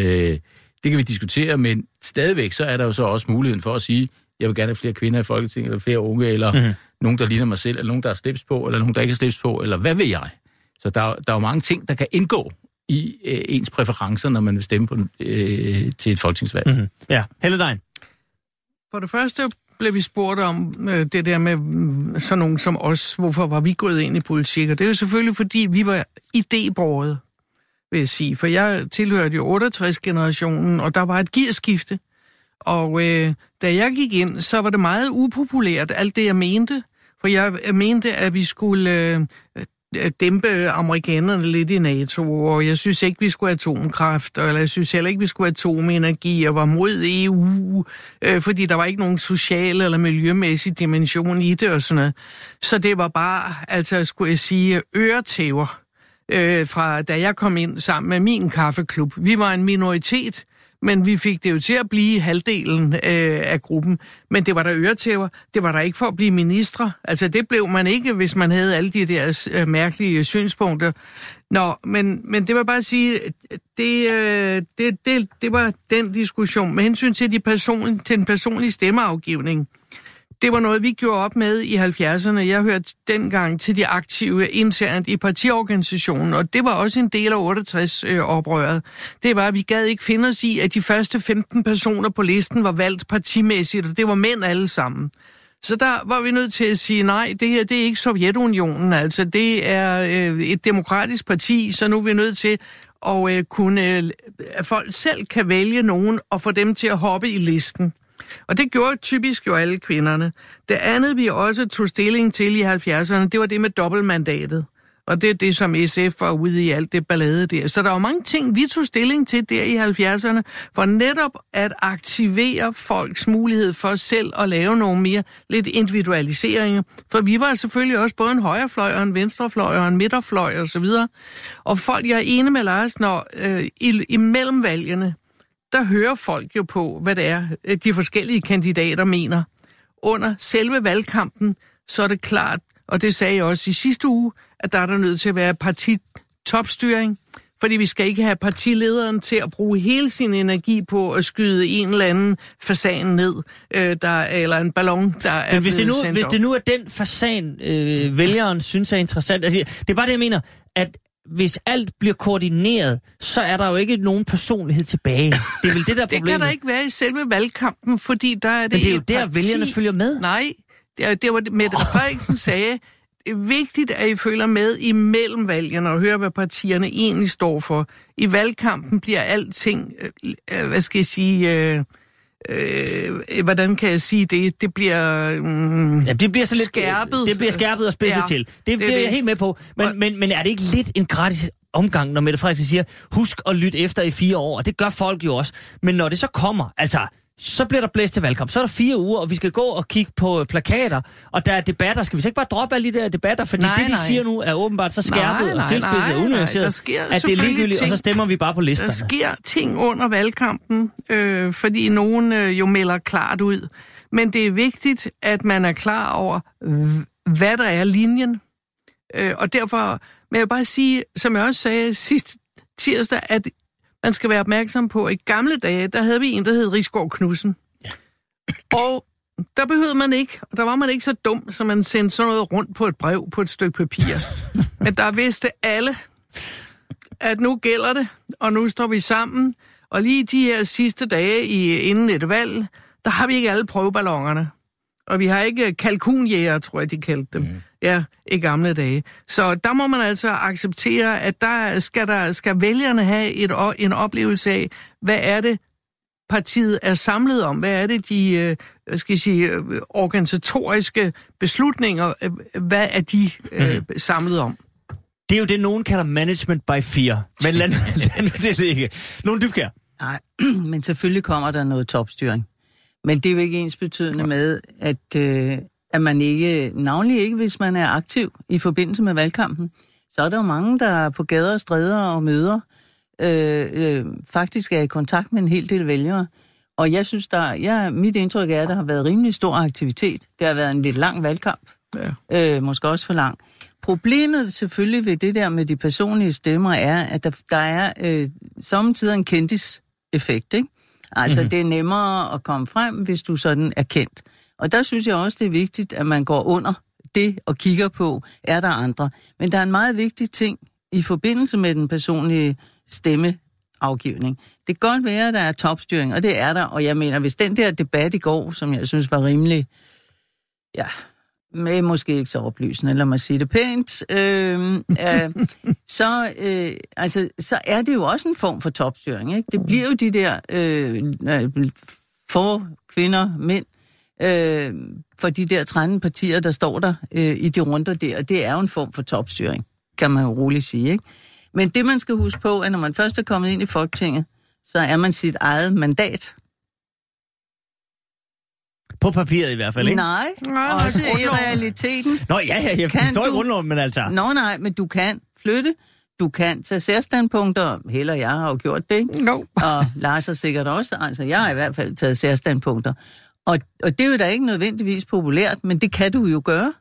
[SPEAKER 5] det kan vi diskutere, men stadigvæk så er der jo så også muligheden for at sige, jeg vil gerne have flere kvinder i Folketinget, eller flere unge, eller
[SPEAKER 3] Mhm.
[SPEAKER 5] mm-hmm. nogen, der ligner mig selv, eller nogen, der har slips på, eller nogen, der ikke har slips på, eller hvad ved jeg. Så der, er- der er jo mange ting, der kan indgå i øh, ens præferencer, når man vil stemme på, øh, til et folketingsvalg. Mm-hmm.
[SPEAKER 3] Mhm. Ja, Helledein.
[SPEAKER 4] For det første blev vi spurgt om øh, det der med mm, sådan nogen som os, hvorfor var vi gået ind i politik, og det er jo selvfølgelig, fordi vi var idébordet, vil jeg sige. For jeg tilhørte jo 68-generationen, og der var et gearskifte. Og øh, da jeg gik ind, så var det meget upopulært, alt det jeg mente. For jeg mente, at vi skulle øh, Øh, dæmpe amerikanerne lidt i NATO, og jeg synes ikke, vi skulle have atomkraft, eller jeg synes heller ikke, vi skulle have atomenergi, og var mod EU, øh, fordi der var ikke nogen social eller miljømæssig dimension i det og sådan noget. Så det var bare, altså skulle jeg sige, øretæver øh, fra da jeg kom ind sammen med min kaffeklub. Vi var en minoritet, men vi fik det jo til at blive halvdelen øh, af gruppen. Men det var der øretæver. Det var der ikke for at blive ministre. Altså det blev man ikke, hvis man havde alle de der øh, mærkelige synspunkter. Nå, men, men det var bare at sige, det, øh, det, det, det var den diskussion. Med hensyn til, de person, til den personlige stemmeafgivning, det var noget, vi gjorde op med i 70'erne. Jeg hørte dengang til de aktive internt i partiorganisationen, og det var også en del af 68-oprøret. Øh, det var, at vi gad ikke finde os i, at de første 15 personer på listen var valgt partimæssigt, og det var mænd alle sammen. Så der var vi nødt til at sige, nej, det her det er ikke Sovjetunionen, altså det er øh, et demokratisk parti, så nu er vi nødt til at øh, kunne, øh, at folk selv kan vælge nogen og få dem til at hoppe i listen. Og det gjorde typisk jo alle kvinderne. Det andet, vi også tog stilling til i 70'erne, det var det med dobbeltmandatet. Og det er det, som SF var ude i alt det ballade der. Så der var mange ting, vi tog stilling til der i 70'erne, for netop at aktivere folks mulighed for selv at lave nogle mere lidt individualiseringer. For vi var selvfølgelig også både en højrefløj og en venstrefløj og en midterfløj og så videre. Og folk, jeg er enig med Lars, når øh, i, i mellemvalgene, der hører folk jo på, hvad det er, øh, de forskellige kandidater mener. Under selve valgkampen, så er det klart, og det sagde jeg også i sidste uge, at der er der nødt til at være partitopstyring, fordi vi skal ikke have partilederen til at bruge hele sin energi på at skyde en eller anden fasan ned, øh, der, eller en ballon, der er
[SPEAKER 3] Men hvis det, nu, hvis det nu er den fasan, øh, vælgeren synes er interessant, altså, det er bare det, jeg mener, at hvis alt bliver koordineret, så er der jo ikke nogen personlighed tilbage. Det er vel det, der er
[SPEAKER 4] Det
[SPEAKER 3] problemet.
[SPEAKER 4] kan der ikke være i selve valgkampen, fordi der er det
[SPEAKER 3] Men det er jo der,
[SPEAKER 4] parti.
[SPEAKER 3] vælgerne følger med.
[SPEAKER 4] Nej, det, er, det var det, Mette Frederiksen sagde. Det er vigtigt, at I følger med imellem valgene og hører, hvad partierne egentlig står for. I valgkampen bliver alting, øh, øh, hvad skal jeg sige, øh, hvordan kan jeg sige det? Det bliver... Mm,
[SPEAKER 3] Ja, det bliver så lidt
[SPEAKER 4] Skærpet.
[SPEAKER 3] Det bliver skærpet og spidset
[SPEAKER 4] Ja,
[SPEAKER 3] til. Det, det,
[SPEAKER 4] det
[SPEAKER 3] det er jeg helt med på. Men,
[SPEAKER 4] Og-
[SPEAKER 3] men, men er det ikke lidt en gratis omgang, når Mette Frederiksen siger, husk at lytte efter i fire år, og det gør folk jo også. Men når det så kommer, altså, så bliver der blæst til valgkamp. Så er der fire uger, og vi skal gå og kigge på plakater, og der er debatter. Skal vi så ikke bare droppe alle de der debatter? Fordi
[SPEAKER 4] Nej,
[SPEAKER 3] det, de
[SPEAKER 4] nej.
[SPEAKER 3] siger nu, er åbenbart så skærpet
[SPEAKER 4] Nej,
[SPEAKER 3] og tilspidset og unuanceret,
[SPEAKER 4] Der sker
[SPEAKER 3] at det er ligegyldigt, og så
[SPEAKER 4] ting.
[SPEAKER 3] stemmer vi bare på
[SPEAKER 4] Der
[SPEAKER 3] listerne.
[SPEAKER 4] sker ting under valgkampen, øh, fordi nogen øh, jo melder klart ud. Men det er vigtigt, at man er klar over, hvad der er linjen. Øh, og derfor vil jeg bare sige, som jeg også sagde sidst tirsdag, at man skal være opmærksom på, at i gamle dage, der havde vi en, der hed Rigsgaard Knudsen. Ja. Og der behøvede man ikke, og der var man ikke så dum, så man sendte sådan noget rundt på et brev på et stykke papir. Men der vidste alle, at nu gælder det, og nu står vi sammen. Og lige de her sidste dage i, inden et valg, der har vi ikke alle prøveballongerne. Og vi har ikke kalkunjæger, tror jeg, de kaldte dem. Mm. Ja, i gamle dage. Så der må man altså acceptere, at der skal, der, skal vælgerne have et, en oplevelse af, hvad er det, partiet er samlet om? Hvad er det, de øh, skal jeg sige, øh, organisatoriske beslutninger, øh, hvad er de øh, samlet om?
[SPEAKER 3] Det er jo det, nogen kalder management by fear. Men lad, lad nu det ligge. Nogle dybkær.
[SPEAKER 6] Nej, men selvfølgelig kommer der noget topstyring. Men det er jo ikke ens betydende med, at, øh, at man ikke, navnlig ikke hvis man er aktiv i forbindelse med valgkampen, så er der jo mange, der er på gader og stræder og møder, øh, øh, faktisk er i kontakt med en hel del vælgere. Og jeg synes, der, ja, mit indtryk er, at der har været rimelig stor aktivitet. Det har været en lidt lang valgkamp.
[SPEAKER 4] Ja.
[SPEAKER 6] Øh, måske også for lang. Problemet selvfølgelig ved det der med de personlige stemmer er, at der, der er øh, samtidig en kendis-effekt, ikke? Altså, mm-hmm. det er nemmere at komme frem, hvis du sådan er kendt. Og der synes jeg også, det er vigtigt, at man går under det og kigger på, er der andre. Men der er en meget vigtig ting i forbindelse med den personlige stemmeafgivning. Det kan godt være, at der er topstyring, og det er der. Og jeg mener, hvis den der debat i går, som jeg synes var rimelig, ja, med måske ikke så oplysende, lad mig sige det pænt, øh, øh, så, øh, altså, så er det jo også en form for topstyring. Ikke? Det bliver jo de der øh, få kvinder, mænd, øh, for de der 13 partier, der står der øh, i de runder der, og det er jo en form for topstyring, kan man jo roligt sige. Ikke? Men det, man skal huske på, er, at når man først er kommet ind i Folketinget, så er man sit eget mandat.
[SPEAKER 3] På papiret i hvert fald, ikke?
[SPEAKER 6] Nej,
[SPEAKER 4] Nej,
[SPEAKER 6] også i realiteten.
[SPEAKER 3] Nå ja, ja, ja.
[SPEAKER 6] Kan
[SPEAKER 3] Det står i
[SPEAKER 6] du-
[SPEAKER 3] grundloven, men altså...
[SPEAKER 6] Nå nej, men du kan flytte, du kan tage særstandpunkter. Heller jeg har jo gjort det, ikke?
[SPEAKER 4] No.
[SPEAKER 6] Og Lars har sikkert også. Altså, jeg har i hvert fald taget særstandpunkter. Og, og det er jo da ikke nødvendigvis populært, men det kan du jo gøre.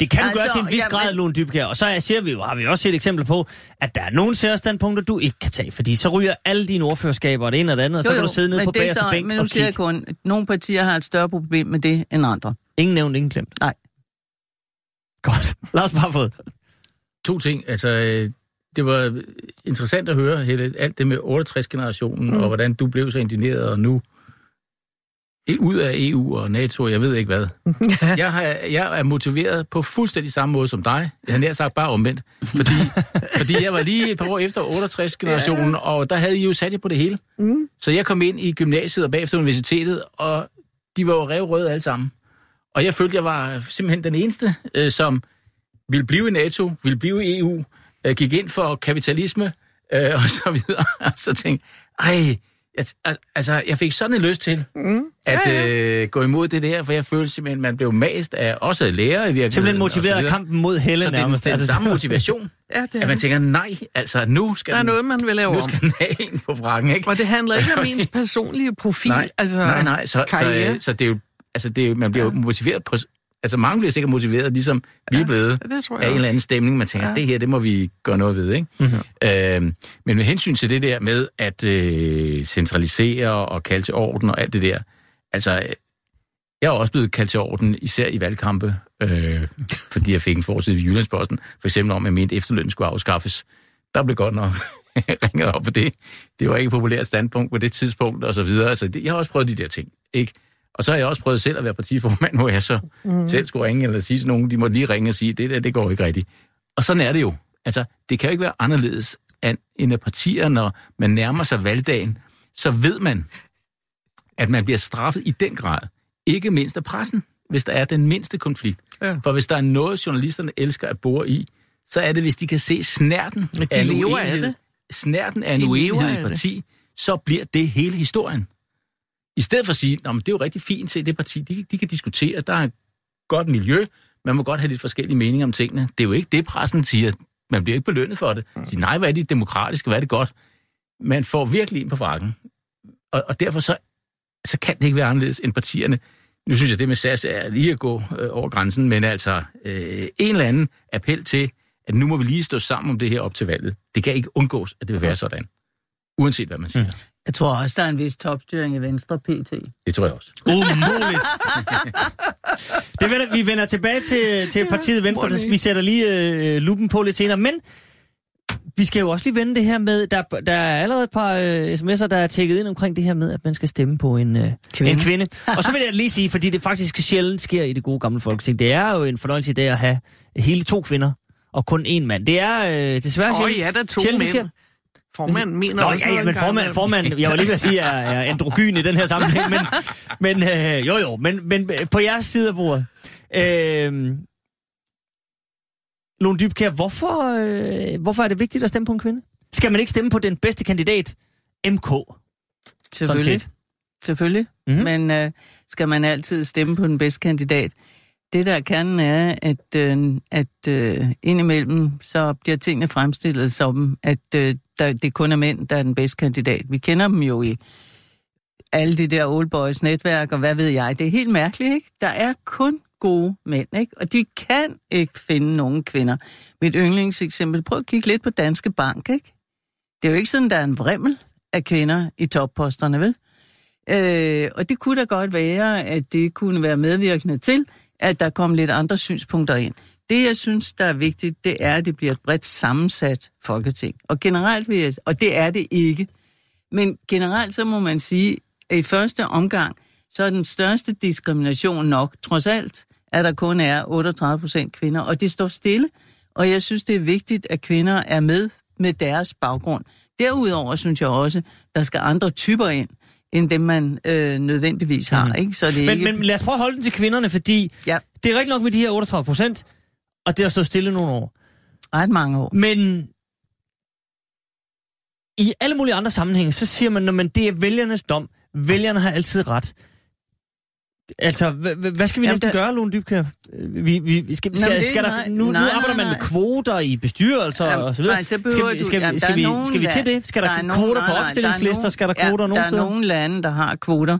[SPEAKER 3] Det kan du
[SPEAKER 6] Altså,
[SPEAKER 3] gøre til en vis
[SPEAKER 6] jamen-
[SPEAKER 3] grad, Lone Dybkjær. Og så er- siger vi jo, har vi også set eksempler på, at der er nogle særstandpunkter, du ikke kan tage. Fordi så ryger alle dine ordførerskaber, det ene og det andet, og så kan du sidde nede på
[SPEAKER 6] er
[SPEAKER 3] bagerste
[SPEAKER 6] så-
[SPEAKER 3] bænk
[SPEAKER 6] Men nu
[SPEAKER 3] og
[SPEAKER 6] siger jeg kun, at nogle partier har et større problem med det end andre.
[SPEAKER 3] Ingen nævnt, ingen glemt.
[SPEAKER 6] Nej.
[SPEAKER 3] Godt. Lars Barfod.
[SPEAKER 5] To ting. Altså, øh, det var interessant at høre, Helle, alt det med 68-generationen, mm. og hvordan du blev så indigneret, og nu ud af EU og NATO, jeg ved ikke hvad. jeg, har, jeg er motiveret på fuldstændig samme måde som dig. Jeg har sagt bare omvendt. Fordi, fordi jeg var lige et par år efter 68-generationen, og der havde I jo sat jer på det hele.
[SPEAKER 4] Mm.
[SPEAKER 5] Så jeg kom ind i gymnasiet og bagefter universitetet, og de var jo revrøde alle sammen. Og jeg følte, jeg var simpelthen den eneste, øh, som ville blive i NATO, ville blive i EU, øh, gik ind for kapitalisme øh, og så videre. Og så tænkte ej, jeg, al- altså, jeg fik sådan en lyst til
[SPEAKER 4] Mm.
[SPEAKER 5] at
[SPEAKER 4] Ja, ja.
[SPEAKER 5] øh, gå imod det der, for jeg følte simpelthen, man blev mast af også af lærere i virkeligheden.
[SPEAKER 3] Simpelthen
[SPEAKER 5] så
[SPEAKER 3] motiveret af kampen mod Helle
[SPEAKER 5] Så det er den,
[SPEAKER 3] nærmest.
[SPEAKER 5] den
[SPEAKER 3] Altså,
[SPEAKER 5] samme motivation,
[SPEAKER 4] Ja, det
[SPEAKER 5] at
[SPEAKER 4] er.
[SPEAKER 5] man tænker, nej, altså nu skal
[SPEAKER 4] Der er
[SPEAKER 5] den,
[SPEAKER 4] noget, man vil lave
[SPEAKER 5] nu
[SPEAKER 4] om.
[SPEAKER 5] skal den have en på frakken, ikke?
[SPEAKER 4] Og det handler ikke om ens personlige profil.
[SPEAKER 5] Nej,
[SPEAKER 4] altså,
[SPEAKER 5] nej, nej, så,
[SPEAKER 4] karriere.
[SPEAKER 5] så, så det er jo, altså det er, man bliver jo motiveret på, altså mange bliver sikkert motiveret, ligesom vi er blevet,
[SPEAKER 4] det tror
[SPEAKER 5] af
[SPEAKER 4] jeg
[SPEAKER 5] en eller anden
[SPEAKER 4] også.
[SPEAKER 5] stemning, man tænker,
[SPEAKER 4] Ja.
[SPEAKER 5] ja. det her, det må vi gøre noget ved, ikke? Mm-hmm. Øhm, men med hensyn til det der med at øh, centralisere og kalde til orden og alt det der, altså, øh, jeg er også blevet kaldt til orden, især i valgkampe, øh, fordi jeg fik en forside i Jyllandsposten, for eksempel om, at jeg mente, at efterlønnen skulle afskaffes. Der blev godt nok ringet op på det. Det var ikke et populært standpunkt på det tidspunkt, og så videre. Altså, det, jeg har også prøvet de der ting, ikke? Og så har jeg også prøvet selv at være partiformand, hvor jeg så mm. selv skulle ringe eller sige til nogen, de må lige ringe og sige, det der, det går ikke rigtigt. Og sådan er det jo. Altså, det kan jo ikke være anderledes end, at partier, når man nærmer sig valgdagen, så ved man, at man bliver straffet i den grad. Ikke mindst af pressen, hvis der er den mindste konflikt.
[SPEAKER 4] Ja.
[SPEAKER 5] For hvis der er noget, journalisterne elsker at bore i, så er det, hvis de kan se snærten
[SPEAKER 4] Men de
[SPEAKER 5] af en
[SPEAKER 4] lever af det.
[SPEAKER 5] snærten af en
[SPEAKER 4] De lever
[SPEAKER 5] uenighed i parti, så bliver det hele historien. I stedet for at sige, at det er jo rigtig fint til det parti, de, de kan diskutere, der er et godt miljø, man må godt have lidt forskellige meninger om tingene. Det er jo ikke det, pressen siger. Man bliver ikke belønnet for det. De siger, nej, hvad er det demokratiske, hvad er det godt? Man får virkelig ind på frakken. Og, og derfor så, så kan det ikke være anderledes end partierne. Nu synes jeg, det med SAS er lige at gå øh, over grænsen, men altså øh, en eller anden appel til, at nu må vi lige stå sammen om det her op til valget. Det kan ikke undgås, at det vil være sådan. Uanset hvad man siger. Mm.
[SPEAKER 6] Jeg tror også, der er en vis topstyring i Venstre PT.
[SPEAKER 5] Det tror jeg også.
[SPEAKER 3] Umuligt. det vender, vi vender tilbage til, til partiet Venstre. Der, vi sætter lige øh, lupen på lidt senere. Men vi skal jo også lige vende det her med, der, der er allerede et par øh, sms'er, der er tækket ind omkring det her med, at man skal stemme på en øh,
[SPEAKER 6] Kvinde.
[SPEAKER 3] en kvinde. Og så vil jeg lige sige, fordi det faktisk sjældent sker i det gode gamle folketing. Det er jo en fornøjelse i dag at have hele to kvinder og kun én mand. Det er øh, desværre
[SPEAKER 4] Åh
[SPEAKER 3] sjældent.
[SPEAKER 4] ja, der er to
[SPEAKER 3] sjældent, det sker.
[SPEAKER 4] Formanden mener
[SPEAKER 3] Nå,
[SPEAKER 4] også
[SPEAKER 3] ja, ja, men formand, formand, jeg var lige ved at sige, er, er androgyn i den her sammenhæng, men, men øh, jo jo, men, men på jeres side af bordet. Øh, Lone Dybkær, hvorfor, øh, hvorfor er det vigtigt at stemme på en kvinde? Skal man ikke stemme på den bedste kandidat? MK,
[SPEAKER 6] Selvfølgelig. Selvfølgelig.
[SPEAKER 3] Mhm.
[SPEAKER 6] Mm-hmm. Men øh, skal man altid stemme på den bedste kandidat? Det der er kernen er, at, øh, at øh, indimellem så bliver tingene fremstillet som, at øh, der, det kun er mænd, der er den bedste kandidat. Vi kender dem jo i alle de der old boys netværk, og hvad ved jeg. Det er helt mærkeligt, ikke? Der er kun gode mænd, ikke? Og de kan ikke finde nogen kvinder. Mit yndlingseksempel, prøv at kigge lidt på Danske Bank, ikke? Det er jo ikke sådan, der er en vrimmel af kvinder i topposterne, vel? Øh, og det kunne da godt være, at det kunne være medvirkende til, at der kom lidt andre synspunkter ind. Det, jeg synes, der er vigtigt, det er, at det bliver et bredt sammensat folketing. Og generelt vil jeg, og det er det ikke. Men generelt så må man sige, at i første omgang, så er den største diskrimination nok, trods alt, at der kun er 38 procent kvinder, og det står stille. Og jeg synes, det er vigtigt, at kvinder er med med deres baggrund. Derudover synes jeg også, der skal andre typer ind, end dem man øh, nødvendigvis har. Mm. Ikke? Så det
[SPEAKER 3] Men,
[SPEAKER 6] ikke...
[SPEAKER 3] men lad os prøve at holde den til kvinderne, fordi
[SPEAKER 6] Ja,
[SPEAKER 3] det er rigtig nok med de her 38 procent, og det har stået stille nogle år.
[SPEAKER 6] ret mange år.
[SPEAKER 3] Men i alle mulige andre sammenhænge, så siger man, at det er vælgernes dom. Vælgerne har altid ret. Altså, hva- hva- hvad skal vi
[SPEAKER 6] Jamen,
[SPEAKER 3] næsten
[SPEAKER 6] der-
[SPEAKER 3] gøre, Lone Dybkær? Vi, vi, vi skal, skal, skal der,
[SPEAKER 6] nej,
[SPEAKER 3] nu, nu
[SPEAKER 6] nej, nej,
[SPEAKER 3] arbejder man med kvoter i bestyrelser
[SPEAKER 6] Jamen,
[SPEAKER 3] og så videre.
[SPEAKER 6] nej, så
[SPEAKER 3] Skal, vi- skal,
[SPEAKER 6] jamen,
[SPEAKER 3] skal, vi,
[SPEAKER 6] nogen
[SPEAKER 3] skal vi til det? Skal der,
[SPEAKER 6] er
[SPEAKER 3] der kvoter på
[SPEAKER 6] nej, nej,
[SPEAKER 3] opstillingslister? skal der
[SPEAKER 6] ja,
[SPEAKER 3] kvoter nogen
[SPEAKER 6] Der er
[SPEAKER 3] steder?
[SPEAKER 6] nogle lande, der har kvoter,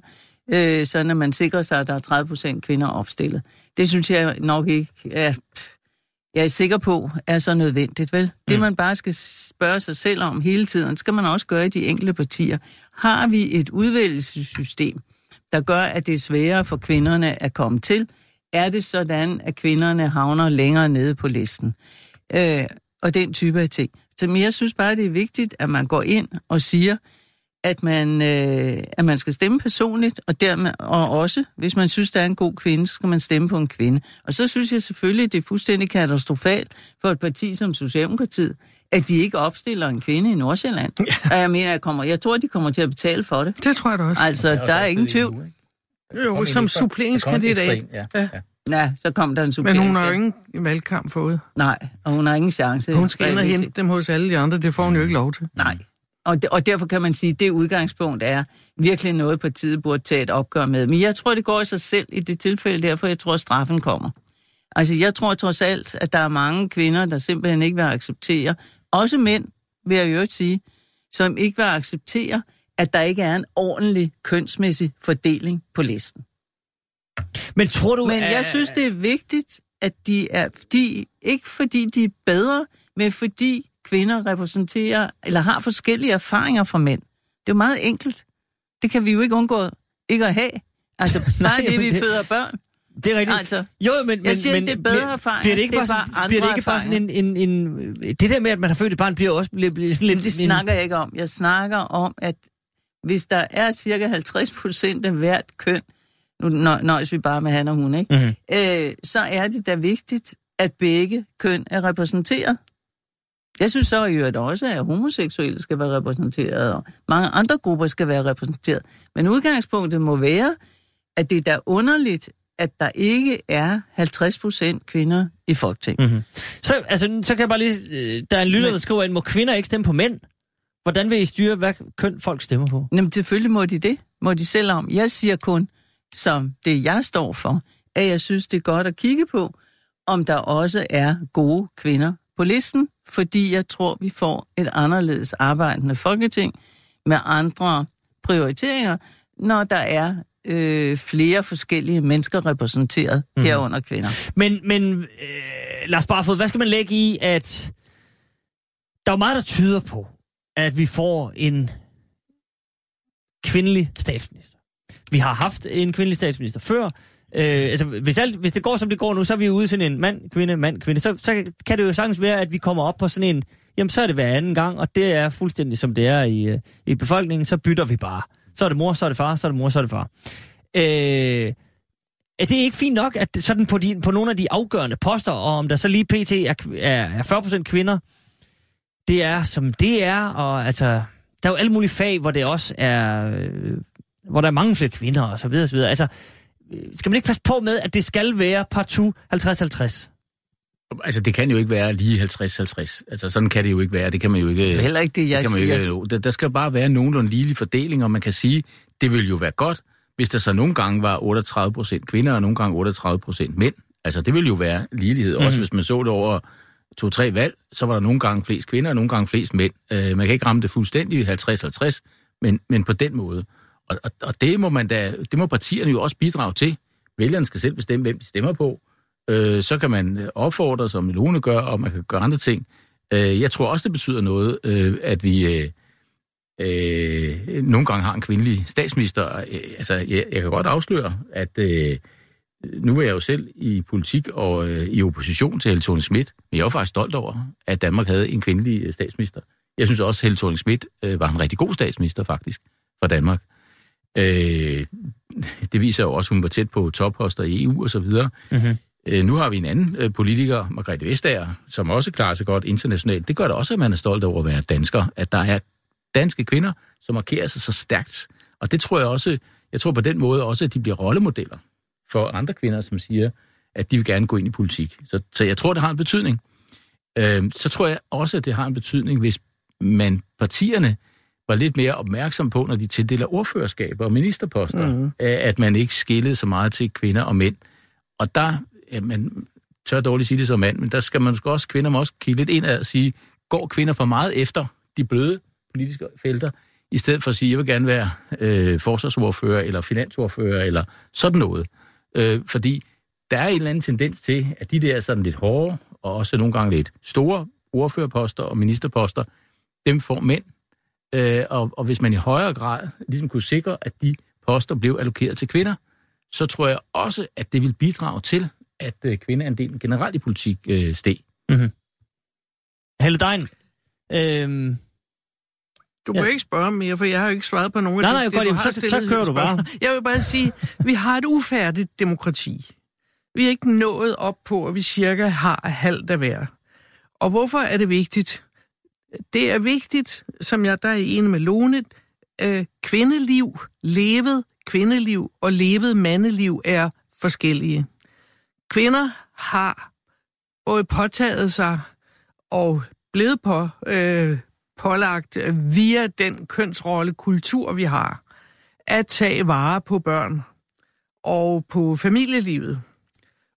[SPEAKER 6] øh, sådan at man sikrer sig, at der er 30 procent kvinder opstillet. Det synes jeg nok ikke er, jeg er sikker på, er så nødvendigt, vel? Det
[SPEAKER 3] Mm.
[SPEAKER 6] man bare skal spørge sig selv om hele tiden, skal man også gøre i de enkelte partier. Har vi et udvælgelsessystem, der gør, at det er sværere for kvinderne at komme til? Er det sådan, at kvinderne havner længere nede på listen? Øh, og den type af ting. Så jeg synes bare, det er vigtigt, at man går ind og siger, at man, øh, at man skal stemme personligt, og, dermed, og også, hvis man synes, der er en god kvinde, så skal man stemme på en kvinde. Og så synes jeg selvfølgelig, det er fuldstændig katastrofalt for et parti som Socialdemokratiet, at de ikke opstiller en kvinde i Nordsjælland. Og jeg mener, jeg, kommer, jeg tror, de kommer til at betale for det.
[SPEAKER 4] Det tror jeg da også.
[SPEAKER 6] Altså, der er ingen tvivl.
[SPEAKER 4] Jo, som suppleringskandidat.
[SPEAKER 5] Ja.
[SPEAKER 4] Ja.
[SPEAKER 5] ja.
[SPEAKER 6] Ja, så kom der en
[SPEAKER 4] Men
[SPEAKER 6] supplerende
[SPEAKER 4] hun har jo ingen valgkamp fået.
[SPEAKER 6] Nej, og hun har ingen chance.
[SPEAKER 4] Hun skal ind og hente dem hos alle de andre. Det får hun jo ikke lov til.
[SPEAKER 6] Nej. Og, de, og derfor kan man sige, at det udgangspunkt er virkelig noget, partiet burde tage et opgør med. Men jeg tror, det går i sig selv i det tilfælde, derfor jeg tror, at straffen kommer. Altså, jeg tror trods alt, at der er mange kvinder, der simpelthen ikke vil acceptere, også mænd, vil jeg jo sige, som ikke vil acceptere, at der ikke er en ordentlig kønsmæssig fordeling på listen.
[SPEAKER 3] Men tror du...
[SPEAKER 6] Men jeg
[SPEAKER 3] at-
[SPEAKER 6] synes, det er vigtigt, at de er, de, ikke fordi de er bedre, men fordi kvinder repræsenterer, eller har forskellige erfaringer fra mænd. Det er jo meget enkelt. Det kan vi jo ikke undgå ikke at have. Altså, nej, det vi
[SPEAKER 3] det-
[SPEAKER 6] føder børn.
[SPEAKER 3] Det er rigtigt.
[SPEAKER 6] Altså,
[SPEAKER 3] Jo, men,
[SPEAKER 6] jeg siger
[SPEAKER 3] men,
[SPEAKER 6] det er bedre erfaringer,
[SPEAKER 3] Bliver det ikke
[SPEAKER 6] det
[SPEAKER 3] bare, sådan,
[SPEAKER 6] bare
[SPEAKER 3] bliver det ikke bare sådan en, en, en... Det der med, at man har født et barn, bliver også bliver, bliver sådan lidt...
[SPEAKER 6] det
[SPEAKER 3] en-
[SPEAKER 6] snakker jeg ikke om. Jeg snakker om, at hvis der er cirka 50 procent af hvert køn, nu nø- nøjes vi bare med han og hun, ikke?
[SPEAKER 3] Mhm.
[SPEAKER 6] Øh, så er det da vigtigt, at begge køn er repræsenteret. Jeg synes så i øvrigt også, at homoseksuelle skal være repræsenteret, og mange andre grupper skal være repræsenteret. Men udgangspunktet må være, at det er da underligt, at der ikke er 50 procent kvinder i Folketinget.
[SPEAKER 3] Mm-hmm. Så, altså, så kan jeg bare lige... øh, Der er en lytter, der skriver ind, må kvinder ikke stemme på mænd? Hvordan vil I styre, hvad køn folk stemmer på?
[SPEAKER 6] Jamen selvfølgelig må de det. Må de selv om. Jeg siger kun, som det jeg står for, at jeg synes, det er godt at kigge på, om der også er gode kvinder på listen, fordi jeg tror, vi får et anderledes arbejdende folketing med andre prioriteringer, når der er øh, flere forskellige mennesker repræsenteret mm. herunder kvinder.
[SPEAKER 3] Men, men øh, Lars Barfod, hvad skal man lægge i, at der er meget, der tyder på, at vi får en kvindelig statsminister. Vi har haft en kvindelig statsminister før. Øh, altså, hvis, alt, hvis det går, som det går nu, så er vi ude sådan en mand, kvinde, mand, kvinde. Så, så kan det jo sagtens være, at vi kommer op på sådan en, jamen så er det hver anden gang, og det er fuldstændig som det er i, øh, i befolkningen, så bytter vi bare. Så er det mor, så er det far, så er det mor, så er det far. Øh, er det ikke fint nok, at sådan på, de, på nogle af de afgørende poster, og om der så lige pt. er, er, 40% kvinder, det er som det er, og altså, der er jo alle mulige fag, hvor det også er, øh, hvor der er mange flere kvinder, og så videre, og så videre. Altså, øh, skal man ikke passe på med, at det skal være partout 50-50?
[SPEAKER 5] Altså, det kan jo ikke være lige 50-50. Altså, sådan kan det jo ikke være. Det kan man jo ikke...
[SPEAKER 6] Er heller ikke det, jeg
[SPEAKER 5] det kan man
[SPEAKER 6] siger.
[SPEAKER 5] ikke, der, der skal bare være nogenlunde ligelig fordeling, og man kan sige, det vil jo være godt, hvis der så nogle gange var 38 procent kvinder, og nogle gange 38 procent mænd. Altså, det vil jo være ligelighed. Mm-hmm. Også hvis man så det over to-tre valg, så var der nogle gange flest kvinder, og nogle gange flest mænd. Øh, man kan ikke ramme det fuldstændig 50-50, men, men på den måde. Og, og, og det må man da, det må partierne jo også bidrage til. Vælgerne skal selv bestemme, hvem de stemmer på. Øh, så kan man øh, opfordre, som Milone gør, og man kan gøre andre ting. Øh, jeg tror også, det betyder noget, øh, at vi øh, øh, nogle gange har en kvindelig statsminister. Øh, altså, jeg, jeg kan godt afsløre, at øh, nu er jeg jo selv i politik og øh, i opposition til Helle thorning Schmidt, men jeg er faktisk stolt over, at Danmark havde en kvindelig øh, statsminister. Jeg synes også, at Helle thorning Schmidt øh, var en rigtig god statsminister, faktisk, for Danmark. Øh, det viser jo også, at hun var tæt på topposter i EU og så videre.
[SPEAKER 3] Mm-hmm.
[SPEAKER 5] Øh, nu har vi en anden øh, politiker, Margrethe Vestager, som også klarer sig godt internationalt. Det gør det også, at man er stolt over at være dansker, at der er danske kvinder, som markerer sig så stærkt. Og det tror jeg også, jeg tror på den måde også, at de bliver rollemodeller for andre kvinder, som siger, at de vil gerne gå ind i politik. Så, så jeg tror, det har en betydning. Øh, så tror jeg også, at det har en betydning, hvis man partierne var lidt mere opmærksom på, når de tildeler ordførerskaber og ministerposter, mm. at man ikke skillede så meget til kvinder og mænd. Og der, man tør dårligt sige det som mand, men der skal man også, kvinder må også kigge lidt ind og sige, går kvinder for meget efter de bløde politiske felter, i stedet for at sige, jeg vil gerne være øh, forsvarsordfører, eller finansordfører, eller sådan noget. Øh, fordi der er en eller anden tendens til, at de der sådan lidt hårde, og også nogle gange lidt store ordførerposter og ministerposter, dem får mænd. Øh, og, og hvis man i højere grad ligesom kunne sikre, at de poster blev allokeret til kvinder, så tror jeg også, at det vil bidrage til, at øh, kvindeandelen generelt i politik øh, steg.
[SPEAKER 3] Helle Dein, øhm,
[SPEAKER 4] Du må
[SPEAKER 3] Ja.
[SPEAKER 4] ikke spørge mere, for jeg har jo ikke svaret på nogen
[SPEAKER 3] Nej,
[SPEAKER 4] af
[SPEAKER 3] nej,
[SPEAKER 4] det,
[SPEAKER 3] godt,
[SPEAKER 4] du
[SPEAKER 3] jamen,
[SPEAKER 4] har
[SPEAKER 3] så- så kører du bare.
[SPEAKER 4] Jeg vil bare sige, vi har et ufærdigt demokrati. Vi er ikke nået op på, at vi cirka har halvt af hver. Og hvorfor er det vigtigt? Det er vigtigt, som jeg der er enig med Lone, øh, kvindeliv, levet kvindeliv og levet mandeliv er forskellige. Kvinder har både påtaget sig og blevet på, øh, pålagt via den kønsrolle kultur, vi har, at tage vare på børn og på familielivet.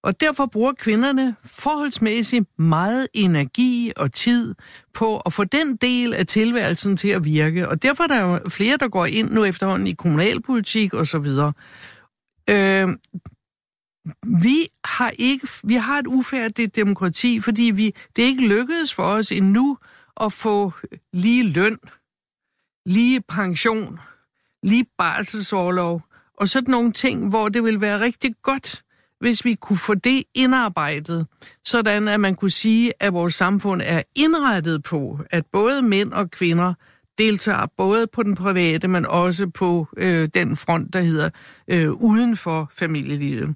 [SPEAKER 4] Og derfor bruger kvinderne forholdsmæssigt meget energi og tid på at få den del af tilværelsen til at virke. Og derfor er der jo flere, der går ind nu efterhånden i kommunalpolitik og så videre. Øh, vi har ikke, vi har et ufærdigt demokrati, fordi vi, det er ikke lykkedes for os endnu at få lige løn, lige pension, lige barselsårlov og sådan nogle ting, hvor det vil være rigtig godt, hvis vi kunne få det indarbejdet, sådan at man kunne sige, at vores samfund er indrettet på, at både mænd og kvinder deltager både på den private, men også på øh, den front, der hedder øh, uden for familielivet.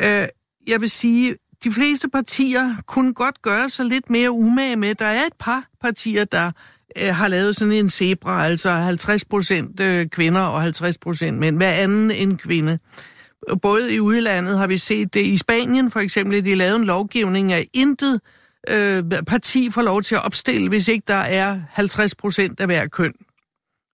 [SPEAKER 4] Øh, jeg vil sige, de fleste partier kunne godt gøre sig lidt mere umage med. Der er et par partier, der øh, har lavet sådan en zebra, altså 50 procent øh, kvinder og 50 procent mænd. Hver anden en kvinde. Både i udlandet har vi set det. I Spanien for eksempel, de lavet en lovgivning af intet øh, parti får lov til at opstille, hvis ikke der er 50 procent af hver køn.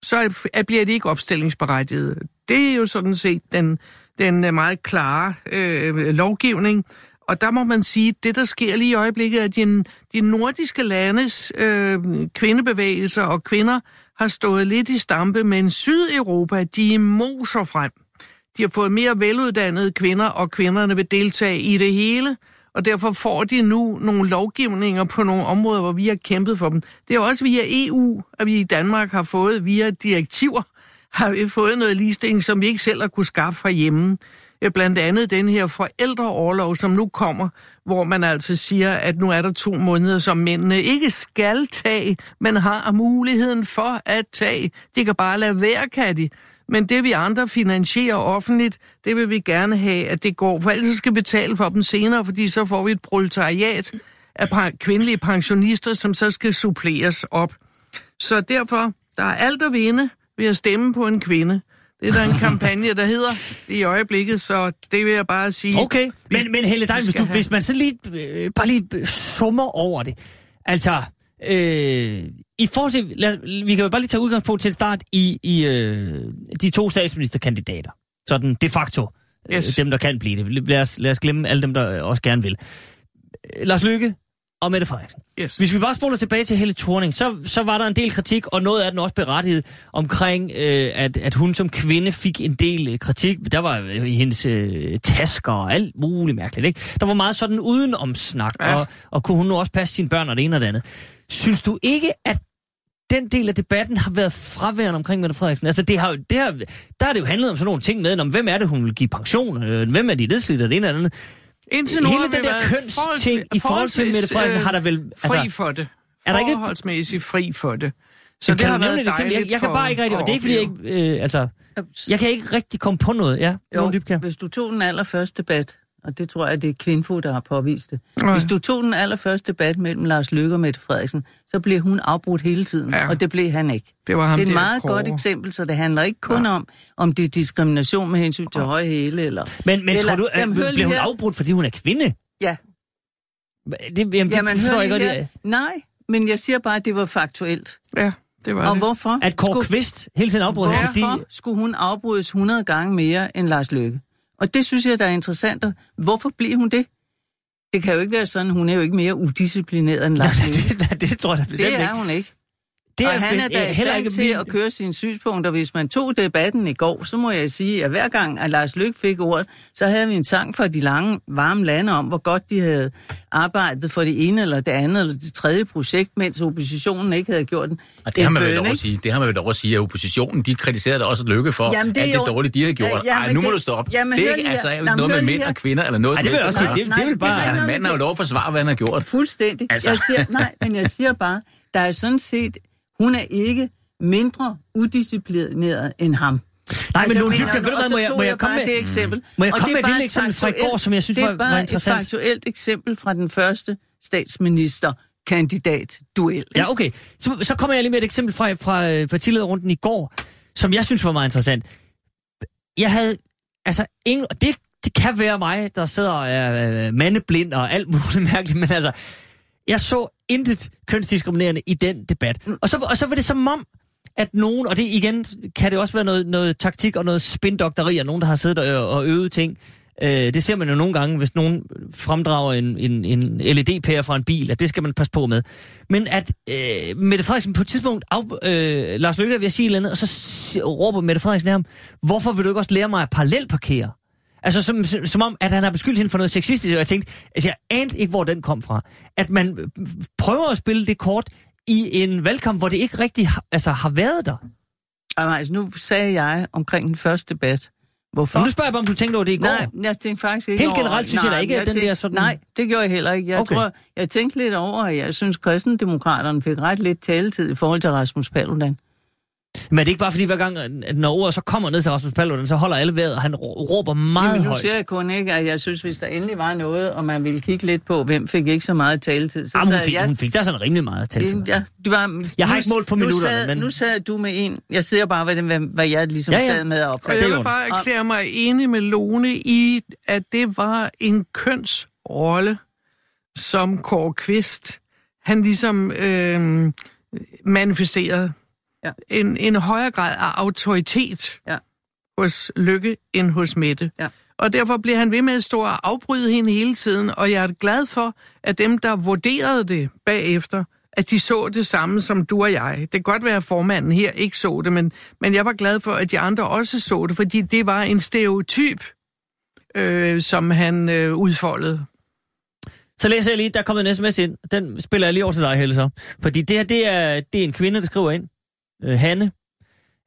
[SPEAKER 4] Så bliver de ikke opstillingsberettiget. Det er jo sådan set den, den øh, meget klare øh, lovgivning. Og der må man sige, at det, der sker lige i øjeblikket, er, at de, de nordiske landes øh, kvindebevægelser og kvinder har stået lidt i stampe, men Sydeuropa, de moser frem. De har fået mere veluddannede kvinder, og kvinderne vil deltage i det hele og derfor får de nu nogle lovgivninger på nogle områder, hvor vi har kæmpet for dem. Det er også via EU, at vi i Danmark har fået via direktiver, har vi fået noget ligestilling, som vi ikke selv har kunne skaffe herhjemme. Øh, blandt andet den her forældreoverlov, som nu kommer, hvor man altså siger, at nu er der to måneder, som mændene ikke skal tage, men har muligheden for at tage. De kan bare lade være, kan de. Men det vi andre finansierer offentligt, det vil vi gerne have, at det går. For ellers skal vi betale for dem senere, fordi så får vi et proletariat af kvindelige pensionister, som så skal suppleres op. Så derfor, der er alt at vinde ved at stemme på en kvinde. Det er der en kampagne, der hedder i øjeblikket, så det vil jeg bare sige.
[SPEAKER 3] Okay, men, men Helle Dein, hvis, du, hvis man så lige, øh, bare lige summer over det. Altså, øh, i forhold til, lad, vi kan jo bare lige tage udgangspunkt til start i, i øh, de to statsministerkandidater. Sådan de facto. Øh, yes. Øh, dem, der kan blive det. Lad os, lad os glemme alle dem, der også gerne vil. Lars Lykke og Mette Frederiksen.
[SPEAKER 4] Yes.
[SPEAKER 3] Hvis vi bare spoler tilbage til Helle Thorning, så, så var der en del kritik, og noget af den også berettiget omkring, øh, at, at hun som kvinde fik en del øh, kritik. Der var øh, hendes øh, tasker og alt muligt mærkeligt. Ikke? Der var meget sådan udenom snak, ja. og, og kunne hun nu også passe sine børn og det ene og det andet. Synes du ikke, at den del af debatten har været fraværende omkring Mette Frederiksen. Altså, det har, det har, der har det jo handlet om sådan nogle ting med, om hvem er det, hun vil give pension, øh, hvem er de nedslidte, og det ene eller andet.
[SPEAKER 4] Indtil nu
[SPEAKER 3] Hele den der kønsting i forhold til Mette Frederiksen har der vel...
[SPEAKER 4] Altså, fri for det. Er der ikke forholdsmæssigt fri for det.
[SPEAKER 3] Så det har været dejligt jeg, jeg kan bare ikke rigtig... Og det er ikke, fordi jeg ikke... Øh, altså, jeg kan ikke rigtig komme på noget. Ja,
[SPEAKER 6] jo, hvis du tog den allerførste debat, og det tror jeg, det er Kvinfo, der har påvist det. Nej. Hvis du tog den allerførste debat mellem Lars Løkke og Mette Frederiksen, så blev hun afbrudt hele tiden, ja. og det blev han ikke.
[SPEAKER 4] Det, var ham
[SPEAKER 6] det er et meget kåre. godt eksempel, så det handler ikke kun ja. om, om det er diskrimination med hensyn til ja. høje hæle. Eller,
[SPEAKER 3] men men
[SPEAKER 6] eller,
[SPEAKER 3] tror du, jamen, blev hun her... afbrudt, fordi hun er kvinde?
[SPEAKER 6] Ja.
[SPEAKER 3] Det, jamen, det jamen, forstår jeg. Det.
[SPEAKER 6] Nej, men jeg siger bare, at det var faktuelt.
[SPEAKER 4] Ja. Det var
[SPEAKER 6] og
[SPEAKER 4] det.
[SPEAKER 6] hvorfor?
[SPEAKER 3] At Kåre Kvist hele tiden afbrød
[SPEAKER 6] Hvorfor fordi... skulle hun afbrydes 100 gange mere end Lars Løkke? Og det synes jeg, der er interessant. Hvorfor bliver hun det? Det kan jo ikke være sådan, hun er jo ikke mere udisciplineret end Lars
[SPEAKER 3] det, det, det tror jeg
[SPEAKER 6] Det er hun ikke. Det er, og han er da heller ikke til at køre sine synspunkter. Hvis man tog debatten i går, så må jeg sige, at hver gang, at Lars Lykke fik ordet, så havde vi en sang fra de lange, varme lande om, hvor godt de havde arbejdet for det ene eller det andet eller det tredje projekt, mens oppositionen ikke havde gjort den.
[SPEAKER 5] Og det har man vel lov at sige. Det har man vel lov at sige, at oppositionen, de kritiserede også Lykke for jamen, det alt det dårlige, de har gjort. Ja, Ej, nu må det, du stoppe. Jamen, det er ikke, altså, ikke noget med mænd og kvinder eller noget.
[SPEAKER 3] Ej, det vil også sige, det, det vil bare...
[SPEAKER 5] Manden har jo lov at forsvare, hvad han har gjort.
[SPEAKER 6] Fuldstændig. Altså. Jeg siger, nej, men jeg siger bare, der er sådan set hun er ikke mindre udisciplineret end ham.
[SPEAKER 3] Nej, altså, men nogle dybke, ved du hvad, må jeg, må jeg komme med
[SPEAKER 6] det eksempel?
[SPEAKER 3] Må jeg komme med et lille eksempel fra i går, som jeg synes var, var interessant?
[SPEAKER 6] Det er bare et faktuelt eksempel fra den første statsminister kandidat duel.
[SPEAKER 3] Ja, okay. Så, så kommer jeg lige med et eksempel fra, fra øh, partilederrunden i går, som jeg synes var meget interessant. Jeg havde, altså, ingen, det, det kan være mig, der sidder og er øh, mandeblind og alt muligt mærkeligt, men altså, jeg så intet kønsdiskriminerende i den debat. Mm. Og så, og så var det som om, at nogen, og det igen kan det også være noget, noget taktik og noget spindokteri, og nogen, der har siddet og, og øvet ting. Øh, det ser man jo nogle gange, hvis nogen fremdrager en, en, en LED-pære fra en bil, at det skal man passe på med. Men at øh, Mette Frederiksen på et tidspunkt, af, øh, Lars Løkke vil sige et eller andet, og så råber Mette Frederiksen af ham, hvorfor vil du ikke også lære mig at parallelparkere? Altså som, som om, at han har beskyldt hende for noget sexistisk, og jeg tænkte, altså jeg anede ikke, hvor den kom fra. At man prøver at spille det kort i en valgkamp, hvor det ikke rigtig altså, har været der.
[SPEAKER 6] Altså, nu sagde jeg omkring den første debat, Hvorfor?
[SPEAKER 3] Nu spørger jeg bare, om du tænkte over det i går.
[SPEAKER 6] Nej, jeg tænkte faktisk ikke
[SPEAKER 3] Helt generelt synes nej, jeg da ikke, at den tænkte, der sådan...
[SPEAKER 6] Nej, det gjorde jeg heller ikke. Jeg okay. tror, jeg tænkte lidt over, at jeg synes, at kristendemokraterne fik ret lidt taletid i forhold til Rasmus Paludan.
[SPEAKER 3] Men er det ikke bare fordi, hver gang, når ordet så kommer ned til Rasmus Paludan, så holder alle vejret, og han rå- råber meget
[SPEAKER 6] Jamen, nu
[SPEAKER 3] højt.
[SPEAKER 6] siger jeg kun ikke, at jeg synes, hvis der endelig var noget, og man ville kigge lidt på, hvem fik ikke så meget taletid, så
[SPEAKER 3] Jamen, hun,
[SPEAKER 6] sad
[SPEAKER 3] fik,
[SPEAKER 6] jeg...
[SPEAKER 3] hun fik da sådan rimelig meget.
[SPEAKER 6] Det, ja, det var,
[SPEAKER 3] Jeg har
[SPEAKER 6] nu-
[SPEAKER 3] ikke målt på
[SPEAKER 6] nu
[SPEAKER 3] minutterne,
[SPEAKER 6] sad,
[SPEAKER 3] men-
[SPEAKER 6] Nu sad du med en... Jeg siger bare, hvad, det, hvad, hvad jeg ligesom
[SPEAKER 3] Ja,
[SPEAKER 6] ja, sad med at
[SPEAKER 4] Og
[SPEAKER 3] er
[SPEAKER 4] jeg vil bare erklære mig enig med Lone i, at det var en kønsrolle, som Kåre Kvist, han ligesom øh, manifesterede.
[SPEAKER 6] Ja.
[SPEAKER 4] En, en højere grad af autoritet
[SPEAKER 6] Ja.
[SPEAKER 4] hos Lykke end hos Mette.
[SPEAKER 6] Ja.
[SPEAKER 4] Og derfor bliver han ved med at stå og afbryde hende hele tiden, og jeg er glad for, at dem, der vurderede det bagefter, at de så det samme som du og jeg. Det kan godt være, at formanden her ikke så det, men, men jeg var glad for, at de andre også så det, fordi det var en stereotyp, øh, som han øh, udfoldede.
[SPEAKER 3] Så læser jeg lige, der er kommet en sms ind. Den spiller jeg lige over til dig, Helle, så. Fordi det her, det er, det er en kvinde, der skriver ind. Øh, Hanne.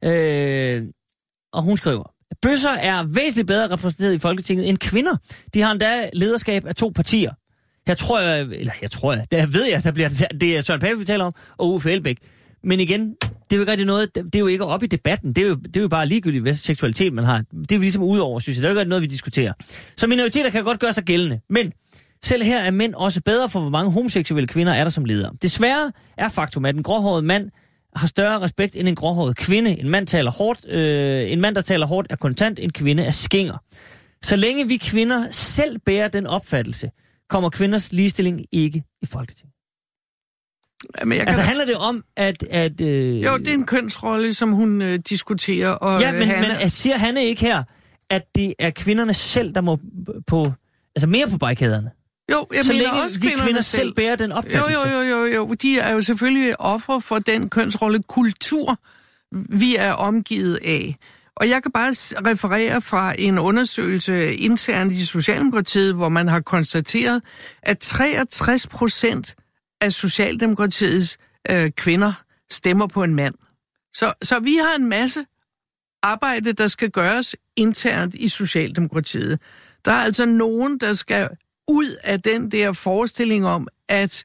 [SPEAKER 3] Øh, og hun skriver, Bøsser er væsentligt bedre repræsenteret i Folketinget end kvinder. De har endda lederskab af to partier. Her tror jeg, eller jeg tror jeg, der ved jeg, der bliver, det er Søren Pape, vi taler om, og Uffe Elbæk. Men igen, det er jo ikke rigtig noget, det er jo ikke op i debatten. Det er jo, det er jo bare ligegyldigt, hvad seksualitet man har. Det er jo ligesom udover, synes jeg. Det er jo ikke noget, vi diskuterer. Så minoriteter kan godt gøre sig gældende. Men selv her er mænd også bedre for, hvor mange homoseksuelle kvinder er der som ledere. Desværre er faktum, at den gråhårede mand har større respekt end en gråhåret kvinde. En mand, taler hårdt, øh, en mand, der taler hårdt, er kontant. En kvinde er skinger. Så længe vi kvinder selv bærer den opfattelse, kommer kvinders ligestilling ikke i Folketinget.
[SPEAKER 4] Men jeg kan
[SPEAKER 3] Altså
[SPEAKER 4] da-
[SPEAKER 3] handler det om, at... at øh,
[SPEAKER 4] Jo, det er en kønsrolle, som hun øh, diskuterer. Og,
[SPEAKER 3] Ja, men,
[SPEAKER 4] øh,
[SPEAKER 3] men
[SPEAKER 4] Hanne-
[SPEAKER 3] altså, siger Hanne ikke her, at det er kvinderne selv, der må på... Altså mere på barrikaderne?
[SPEAKER 4] Jo, jeg
[SPEAKER 3] så
[SPEAKER 4] mener
[SPEAKER 3] længe
[SPEAKER 4] også
[SPEAKER 3] vi
[SPEAKER 4] kvinderne
[SPEAKER 3] kvinder selv bærer den
[SPEAKER 4] Jo,
[SPEAKER 3] opfattelse.
[SPEAKER 4] jo, jo, jo, jo. De er jo selvfølgelig ofre for den kønsrolle kultur, vi er omgivet af. Og jeg kan bare referere fra en undersøgelse internt i Socialdemokratiet, hvor man har konstateret, at 63 procent af Socialdemokratiets øh, kvinder stemmer på en mand. Så, så vi har en masse arbejde, der skal gøres internt i Socialdemokratiet. Der er altså nogen, der skal ud af den der forestilling om, at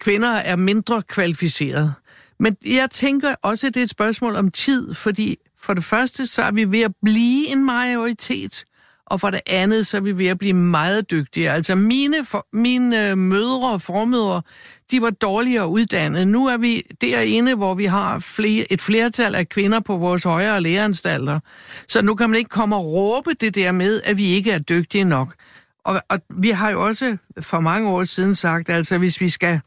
[SPEAKER 4] kvinder er mindre kvalificerede. Men jeg tænker også, at det er et spørgsmål om tid, fordi for det første, så er vi ved at blive en majoritet, og for det andet, så er vi ved at blive meget dygtige. Altså mine, for, mine øh, mødre og formødre, de var dårligere uddannet. Nu er vi derinde, hvor vi har flere, et flertal af kvinder på vores højere læreanstalter. Så nu kan man ikke komme og råbe det der med, at vi ikke er dygtige nok. Og, og vi har jo også for mange år siden sagt, altså hvis vi skal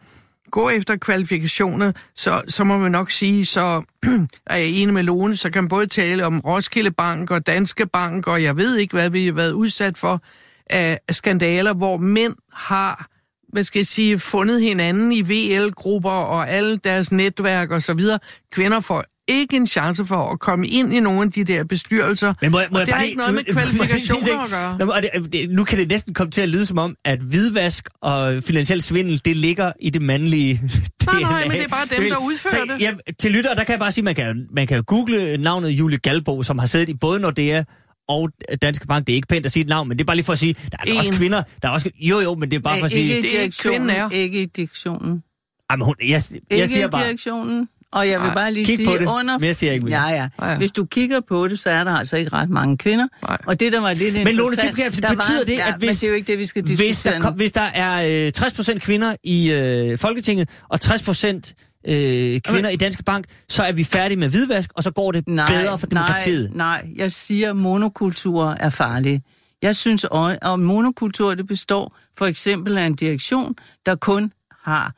[SPEAKER 4] gå efter kvalifikationer, så, så må man nok sige, så er jeg enig med Lone, så kan man både tale om Roskilde Bank og Danske Bank, og jeg ved ikke, hvad vi har været udsat for af skandaler, hvor mænd har hvad skal jeg sige, fundet hinanden i VL-grupper og alle deres netværk og så videre. Kvinder får ikke en chance for at komme ind i nogle af de der bestyrelser.
[SPEAKER 3] Men må, jeg- må
[SPEAKER 4] og
[SPEAKER 3] jeg
[SPEAKER 4] det har ikke noget med kvalifikationer at gøre.
[SPEAKER 3] Nå, men, og det, det, nu kan det næsten komme til at lyde som om, at hvidvask og finansiel svindel, det ligger i det mandlige
[SPEAKER 4] Nej, nej,
[SPEAKER 3] DNA.
[SPEAKER 4] men det er bare dem, der udfører
[SPEAKER 3] så,
[SPEAKER 4] det.
[SPEAKER 3] Ja, til lytter, der kan jeg bare sige, man kan, man kan google navnet Julie Galbo, som har siddet i både Nordea og Danske Bank. Det er ikke pænt at sige et navn, men det er bare lige for at sige, der er altså
[SPEAKER 4] En.
[SPEAKER 3] også kvinder, der er også... Jo, jo, men det er bare for at sige...
[SPEAKER 6] ikke i
[SPEAKER 4] det er
[SPEAKER 6] direktionen. Ikke i direktionen.
[SPEAKER 3] Ej, men hun, jeg, jeg
[SPEAKER 6] Ikke
[SPEAKER 3] siger
[SPEAKER 6] i
[SPEAKER 3] bare...
[SPEAKER 6] direktionen. Og jeg vil bare lige
[SPEAKER 3] kig
[SPEAKER 6] sige,
[SPEAKER 3] på det.
[SPEAKER 6] under...
[SPEAKER 3] Mere siger jeg ikke mere.
[SPEAKER 6] Ja, ja,
[SPEAKER 4] Ja, ja.
[SPEAKER 6] Hvis du kigger på det, så er der altså ikke ret mange kvinder.
[SPEAKER 4] Nej.
[SPEAKER 6] Og det, der var lidt
[SPEAKER 3] Men Lone, det
[SPEAKER 6] der
[SPEAKER 3] betyder det,
[SPEAKER 6] ja,
[SPEAKER 3] at hvis-
[SPEAKER 6] Men det er jo ikke det, vi skal
[SPEAKER 3] Hvis
[SPEAKER 6] diskutere
[SPEAKER 3] der,
[SPEAKER 6] nu.
[SPEAKER 3] kom, hvis der er øh, 60% kvinder i øh, Folketinget, og 60% øh, kvinder i Danske Bank, så er vi færdige med hvidvask, og så går det
[SPEAKER 6] nej,
[SPEAKER 3] bedre for demokratiet.
[SPEAKER 6] Nej, nej, jeg siger, at monokultur er farlig. Jeg synes, at og monokultur det består for eksempel af en direktion, der kun har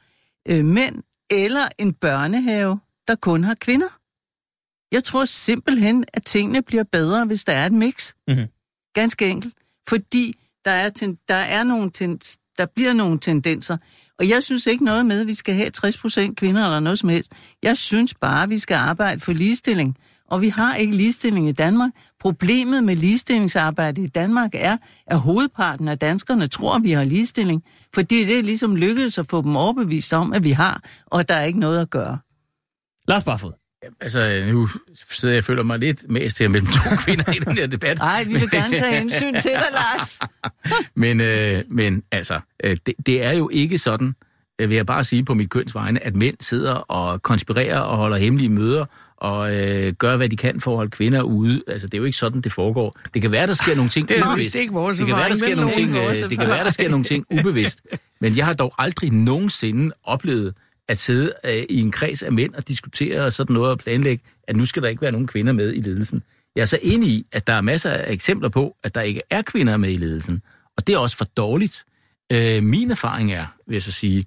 [SPEAKER 6] øh, mænd, eller en børnehave, der kun har kvinder. Jeg tror simpelthen, at tingene bliver bedre, hvis der er et mix.
[SPEAKER 3] Mhm.
[SPEAKER 6] Ganske enkelt. Fordi der, er ten, der, er nogle ten, der bliver nogle tendenser. Og jeg synes ikke noget med, at vi skal have 60 procent kvinder eller noget som helst. Jeg synes bare, at vi skal arbejde for ligestilling. Og vi har ikke ligestilling i Danmark. Problemet med ligestillingsarbejde i Danmark er, at hovedparten af danskerne tror, at vi har ligestilling. Fordi det er ligesom lykkedes at få dem overbevist om, at vi har, og der er ikke noget at gøre.
[SPEAKER 3] Lars Barfod.
[SPEAKER 5] Altså, nu sidder jeg og føler mig lidt mest her mellem to kvinder i den her debat.
[SPEAKER 6] Nej, vi vil gerne tage hensyn til dig, Lars.
[SPEAKER 5] Men, øh, men altså, øh, det, det er jo ikke sådan, øh, vil jeg bare sige på mit køns vegne, at mænd sidder og konspirerer og holder hemmelige møder og øh, gøre, hvad de kan for at holde kvinder ude. Altså, det er jo ikke sådan, det foregår. Det kan være, der sker nogle ting
[SPEAKER 4] Det er
[SPEAKER 5] ubevidst.
[SPEAKER 4] ikke vores
[SPEAKER 5] det kan være, der sker nogle ting, øh, det kan være, der sker nogle ting ubevidst. Men jeg har dog aldrig nogensinde oplevet at sidde øh, i en kreds af mænd og diskutere sådan noget og planlægge, at nu skal der ikke være nogen kvinder med i ledelsen. Jeg er så enig i, at der er masser af eksempler på, at der ikke er kvinder med i ledelsen. Og det er også for dårligt. Øh, min erfaring er, vil jeg så sige,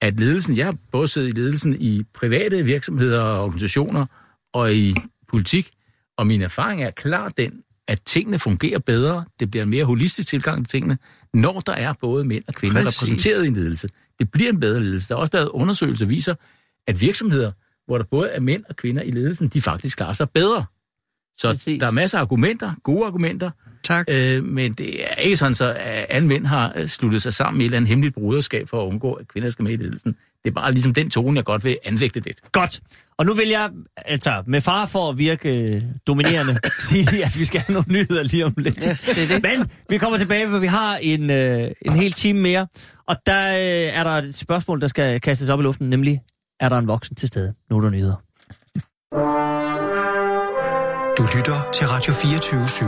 [SPEAKER 5] at ledelsen, jeg har både siddet i ledelsen i private virksomheder og organisationer og i politik, og min erfaring er klart den, at tingene fungerer bedre, det bliver en mere holistisk tilgang til tingene, når der er både mænd og kvinder
[SPEAKER 4] Præcis.
[SPEAKER 5] repræsenteret i en ledelse. Det bliver en bedre ledelse. Der er også lavet undersøgelser, der viser, at virksomheder, hvor der både er mænd og kvinder i ledelsen, de faktisk klarer sig bedre. Så
[SPEAKER 6] Præcis.
[SPEAKER 5] der er masser af argumenter, gode argumenter,
[SPEAKER 4] Tak.
[SPEAKER 5] Øh, men det er ikke sådan, så at alle mænd har øh, sluttet sig sammen i et eller andet hemmeligt broderskab for at undgå, at kvinder skal med i ledelsen. Det er bare ligesom den tone, jeg godt vil anvægte lidt.
[SPEAKER 3] Godt. Og nu vil jeg, altså med far for at virke øh, dominerende, sige, at vi skal have nogle nyheder lige om lidt.
[SPEAKER 6] Ja, det er det.
[SPEAKER 3] Men vi kommer tilbage, for vi har en, øh, en hel time mere. Og der øh, er der et spørgsmål, der skal kastes op i luften, nemlig, er der en voksen til stede? Nu er der nyheder.
[SPEAKER 2] Du lytter til Radio 24 /7.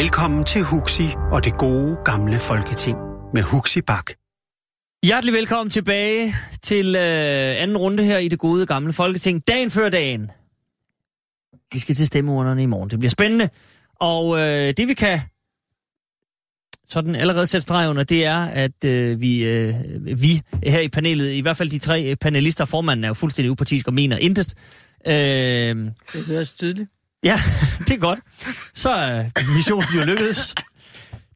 [SPEAKER 2] Velkommen til Huxi og det gode gamle folketing med Huxi Bak.
[SPEAKER 3] Hjertelig velkommen tilbage til øh, anden runde her i det gode gamle Folketing. Dagen før dagen. Vi skal til stemmeurnerne i morgen. Det bliver spændende. Og øh, det vi kan sådan allerede sætte streg under, det er, at øh, vi, øh, vi her i panelet, i hvert fald de tre panelister, formanden er jo fuldstændig upartisk og mener intet. Øh,
[SPEAKER 6] Det høres tydeligt.
[SPEAKER 3] Ja, det er godt. Så er missionen jo lykkedes.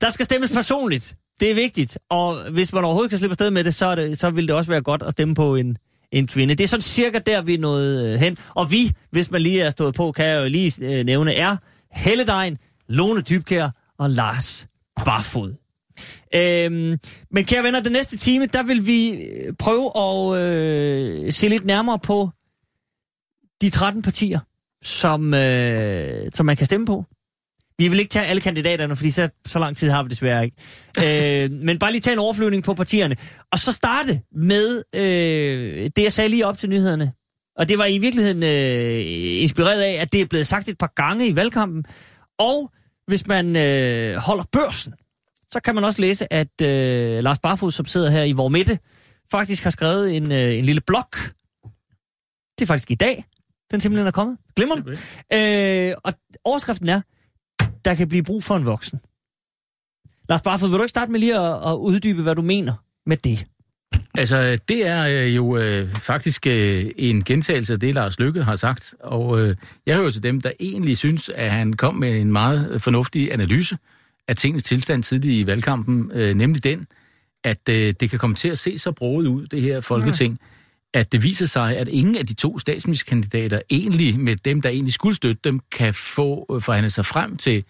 [SPEAKER 3] Der skal stemmes personligt. Det er vigtigt. Og hvis man overhovedet kan slippe afsted med det, så, er det, så vil det også være godt at stemme på en, en kvinde. Det er sådan cirka der, vi er nået øh, hen. Og vi, hvis man lige er stået på, kan jeg jo lige øh, nævne, er Helledein, Lone Dybkær og Lars Barfod. Øhm, men kære venner, den næste time, der vil vi øh, prøve at øh, se lidt nærmere på de 13 partier, som, øh, som man kan stemme på. Vi vil ikke tage alle kandidaterne, fordi så, så lang tid har vi desværre ikke. øh, men bare lige tage en overflyvning på partierne. Og så starte med øh, det, jeg sagde lige op til nyhederne. Og det var i virkeligheden øh, inspireret af, at det er blevet sagt et par gange i valgkampen. Og hvis man øh, holder børsen, så kan man også læse, at øh, Lars Barfod, som sidder her i vor midte, faktisk har skrevet en, øh, en lille blog. Det er faktisk i dag, den simpelthen er kommet. Glimrende. Øh, og overskriften er, der kan blive brug for en voksen. Lars Barfod, vil du ikke starte med lige at, at uddybe, hvad du mener med det?
[SPEAKER 5] Altså, det er øh, jo øh, faktisk øh, en gentagelse af det, Lars Lykke har sagt. Og øh, jeg hører til dem, der egentlig synes, at han kom med en meget fornuftig analyse af tingens tilstand tidligt i valgkampen. Øh, nemlig den, at øh, det kan komme til at se så broet ud, det her folketing, at det viser sig, at ingen af de to statsministerkandidater egentlig, med dem, der egentlig skulle støtte dem, kan få øh, forhandlet sig frem til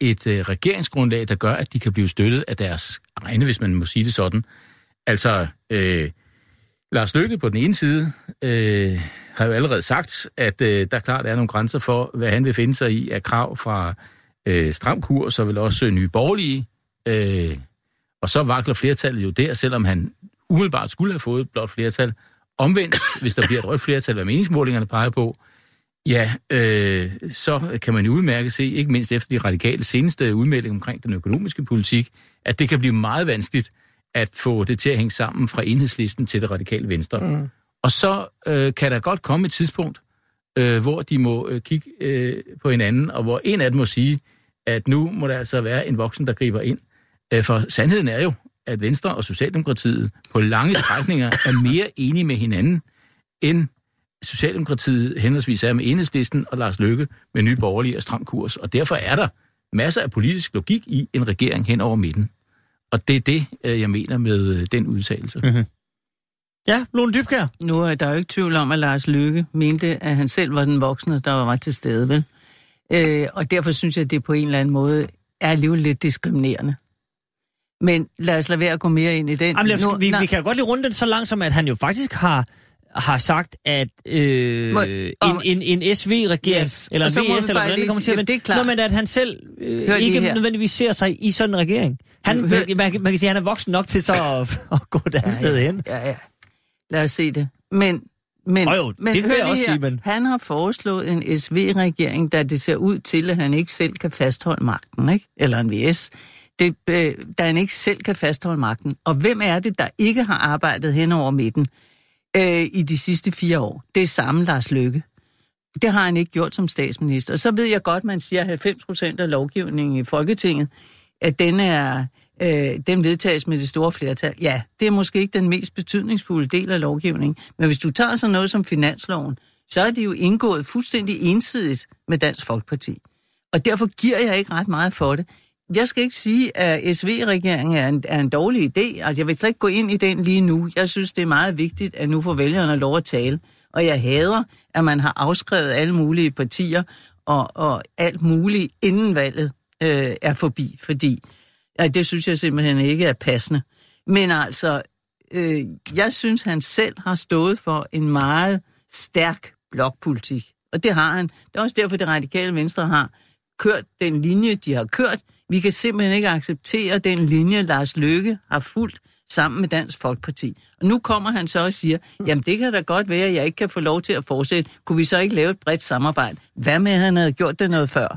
[SPEAKER 5] et øh, regeringsgrundlag, der gør, at de kan blive støttet af deres egne, hvis man må sige det sådan. Altså, øh, Lars Løkke på den ene side øh, har jo allerede sagt, at øh, der klart er nogle grænser for, hvad han vil finde sig i af krav fra øh, stram kurs, og vel også øh, nye borgerlige. Øh, og så vakler flertallet jo der, selvom han umiddelbart skulle have fået et blot flertal. Omvendt, hvis der bliver et rødt flertal, hvad meningsmålingerne peger på, ja, øh, så kan man jo udmærket se, ikke mindst efter de radikale seneste udmelding omkring den økonomiske politik, at det kan blive meget vanskeligt at få det til at hænge sammen fra enhedslisten til det radikale venstre. Mm. Og så øh, kan der godt komme et tidspunkt, øh, hvor de må øh, kigge øh, på hinanden, og hvor en af dem må sige, at nu må der altså være en voksen, der griber ind. Øh, for sandheden er jo, at Venstre og Socialdemokratiet på lange strækninger er mere enige med hinanden, end Socialdemokratiet henholdsvis er med enhedslisten og Lars Løkke med nye borgerlige og stram kurs. Og derfor er der masser af politisk logik i en regering hen over midten. Og det er det, øh, jeg mener med øh, den udtalelse.
[SPEAKER 3] Mm-hmm. Ja, Lone Dybkær.
[SPEAKER 6] Nu er der jo ikke tvivl om, at Lars Løkke mente, at han selv var den voksne, der var til stede, vel? Øh, og derfor synes jeg, at det på en eller anden måde er alligevel lidt diskriminerende. Men lad os lade være at gå mere ind i den.
[SPEAKER 3] Jamen,
[SPEAKER 6] Nu-
[SPEAKER 3] nu, vi,
[SPEAKER 6] nej,
[SPEAKER 3] vi kan godt lige runde den så langt, som at han jo faktisk har har sagt, at øh,
[SPEAKER 6] Må-
[SPEAKER 3] en,
[SPEAKER 6] og-
[SPEAKER 3] en, en SV-regering,
[SPEAKER 6] Yes.
[SPEAKER 3] eller
[SPEAKER 6] må
[SPEAKER 3] VS, eller hvordan det kommer til at vende. Nå, men at han selv øh, ikke
[SPEAKER 6] her.
[SPEAKER 3] nødvendigvis ser sig i sådan en regering. Han,
[SPEAKER 6] Hør-
[SPEAKER 3] man, man, kan sige, at han er voksen nok til så at, at gå et andet sted hen.
[SPEAKER 6] Ja, ja. Lad os se det. Men Men,
[SPEAKER 3] jo,
[SPEAKER 6] men
[SPEAKER 3] det vil jeg også
[SPEAKER 6] her.
[SPEAKER 3] sige, men-
[SPEAKER 6] Han har foreslået en SV-regering, der det ser ud til, at han ikke selv kan fastholde magten, ikke? Eller en VS. Det, øh, da han ikke selv kan fastholde magten. Og hvem er det, der ikke har arbejdet hen over midten øh, i de sidste fire år? Det er samme Lars Løkke. Det har han ikke gjort som statsminister. Og så ved jeg godt, man siger, at 90 procent af lovgivningen i Folketinget, at den er øh, den vedtages med det store flertal. Ja, det er måske ikke den mest betydningsfulde del af lovgivningen, men hvis du tager sådan noget som finansloven, så er det jo indgået fuldstændig ensidigt med Dansk Folkeparti. Og derfor giver jeg ikke ret meget for det. Jeg skal ikke sige, at SV-regeringen er en, er en dårlig idé. Altså, jeg vil slet ikke gå ind i den lige nu. Jeg synes, det er meget vigtigt, at nu får vælgerne lov at tale. Og jeg hader, at man har afskrevet alle mulige partier og, og alt muligt, inden valget øh, er forbi. Fordi ja, det synes jeg simpelthen ikke er passende. Men altså, øh, jeg synes, han selv har stået for en meget stærk blokpolitik. Og det har han. Det er også derfor, det radikale venstre har kørt den linje, de har kørt. Vi kan simpelthen ikke acceptere den linje, Lars Løkke har fulgt sammen med Dansk Folkeparti. Og nu kommer han så og siger, jamen det kan da godt være, at jeg ikke kan få lov til at fortsætte. Kunne vi så ikke lave et bredt samarbejde? Hvad med, at han havde gjort det noget før?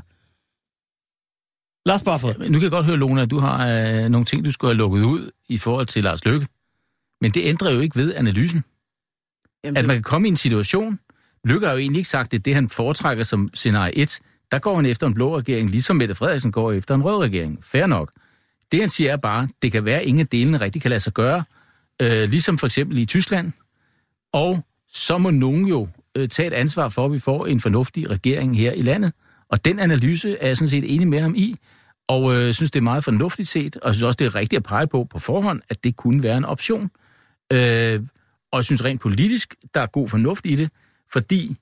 [SPEAKER 3] Lars Barfod.
[SPEAKER 5] Nu kan jeg godt høre, Lona, at du har øh, nogle ting, du skulle have lukket ud i forhold til Lars Løkke. Men det ændrer jo ikke ved analysen.
[SPEAKER 6] Jamen,
[SPEAKER 5] At man kan komme i en situation, Løkke har jo egentlig ikke sagt, det er det, han foretrækker som scenarie 1. Der går han efter en blå regering, ligesom Mette Frederiksen går efter en rød regering. Fair nok. Det han siger er bare, det kan være, at ingen af delene rigtig kan lade sig gøre, øh, ligesom for eksempel i Tyskland. Og så må nogen jo øh, tage et ansvar for, at vi får en fornuftig regering her i landet. Og den analyse er jeg sådan set enig med ham i, og øh, synes, det er meget fornuftigt set, og synes også, det er rigtigt at pege på på forhånd, at det kunne være en option. Øh, og jeg synes rent politisk, der er god fornuft i det, fordi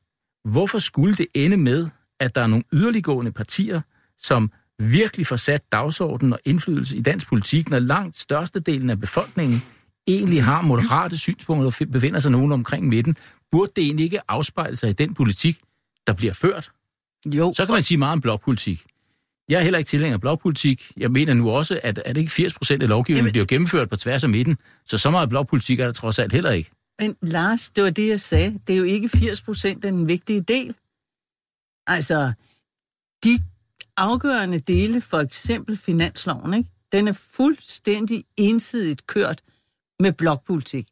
[SPEAKER 5] hvorfor skulle det ende med, at der er nogle yderliggående partier, som virkelig får sat dagsordenen og indflydelse i dansk politik, når langt størstedelen af befolkningen egentlig har moderate synspunkter og fi- befinder sig nogen omkring midten, burde det egentlig ikke afspejle sig i den politik, der bliver ført?
[SPEAKER 6] jo,
[SPEAKER 5] Så kan man sige meget om blokpolitik. Jeg er heller ikke tilhænger af blokpolitik. Jeg mener nu også, at er det ikke 80 procent af lovgivningen
[SPEAKER 6] Jamen-
[SPEAKER 5] bliver gennemført på tværs af midten, så så meget blokpolitik er der trods alt heller ikke.
[SPEAKER 6] Men Lars, det var det, jeg sagde. Det er jo ikke 80 procent af den vigtige del. Altså, de afgørende dele, for eksempel finansloven, ikke? den er fuldstændig ensidigt kørt med blokpolitik.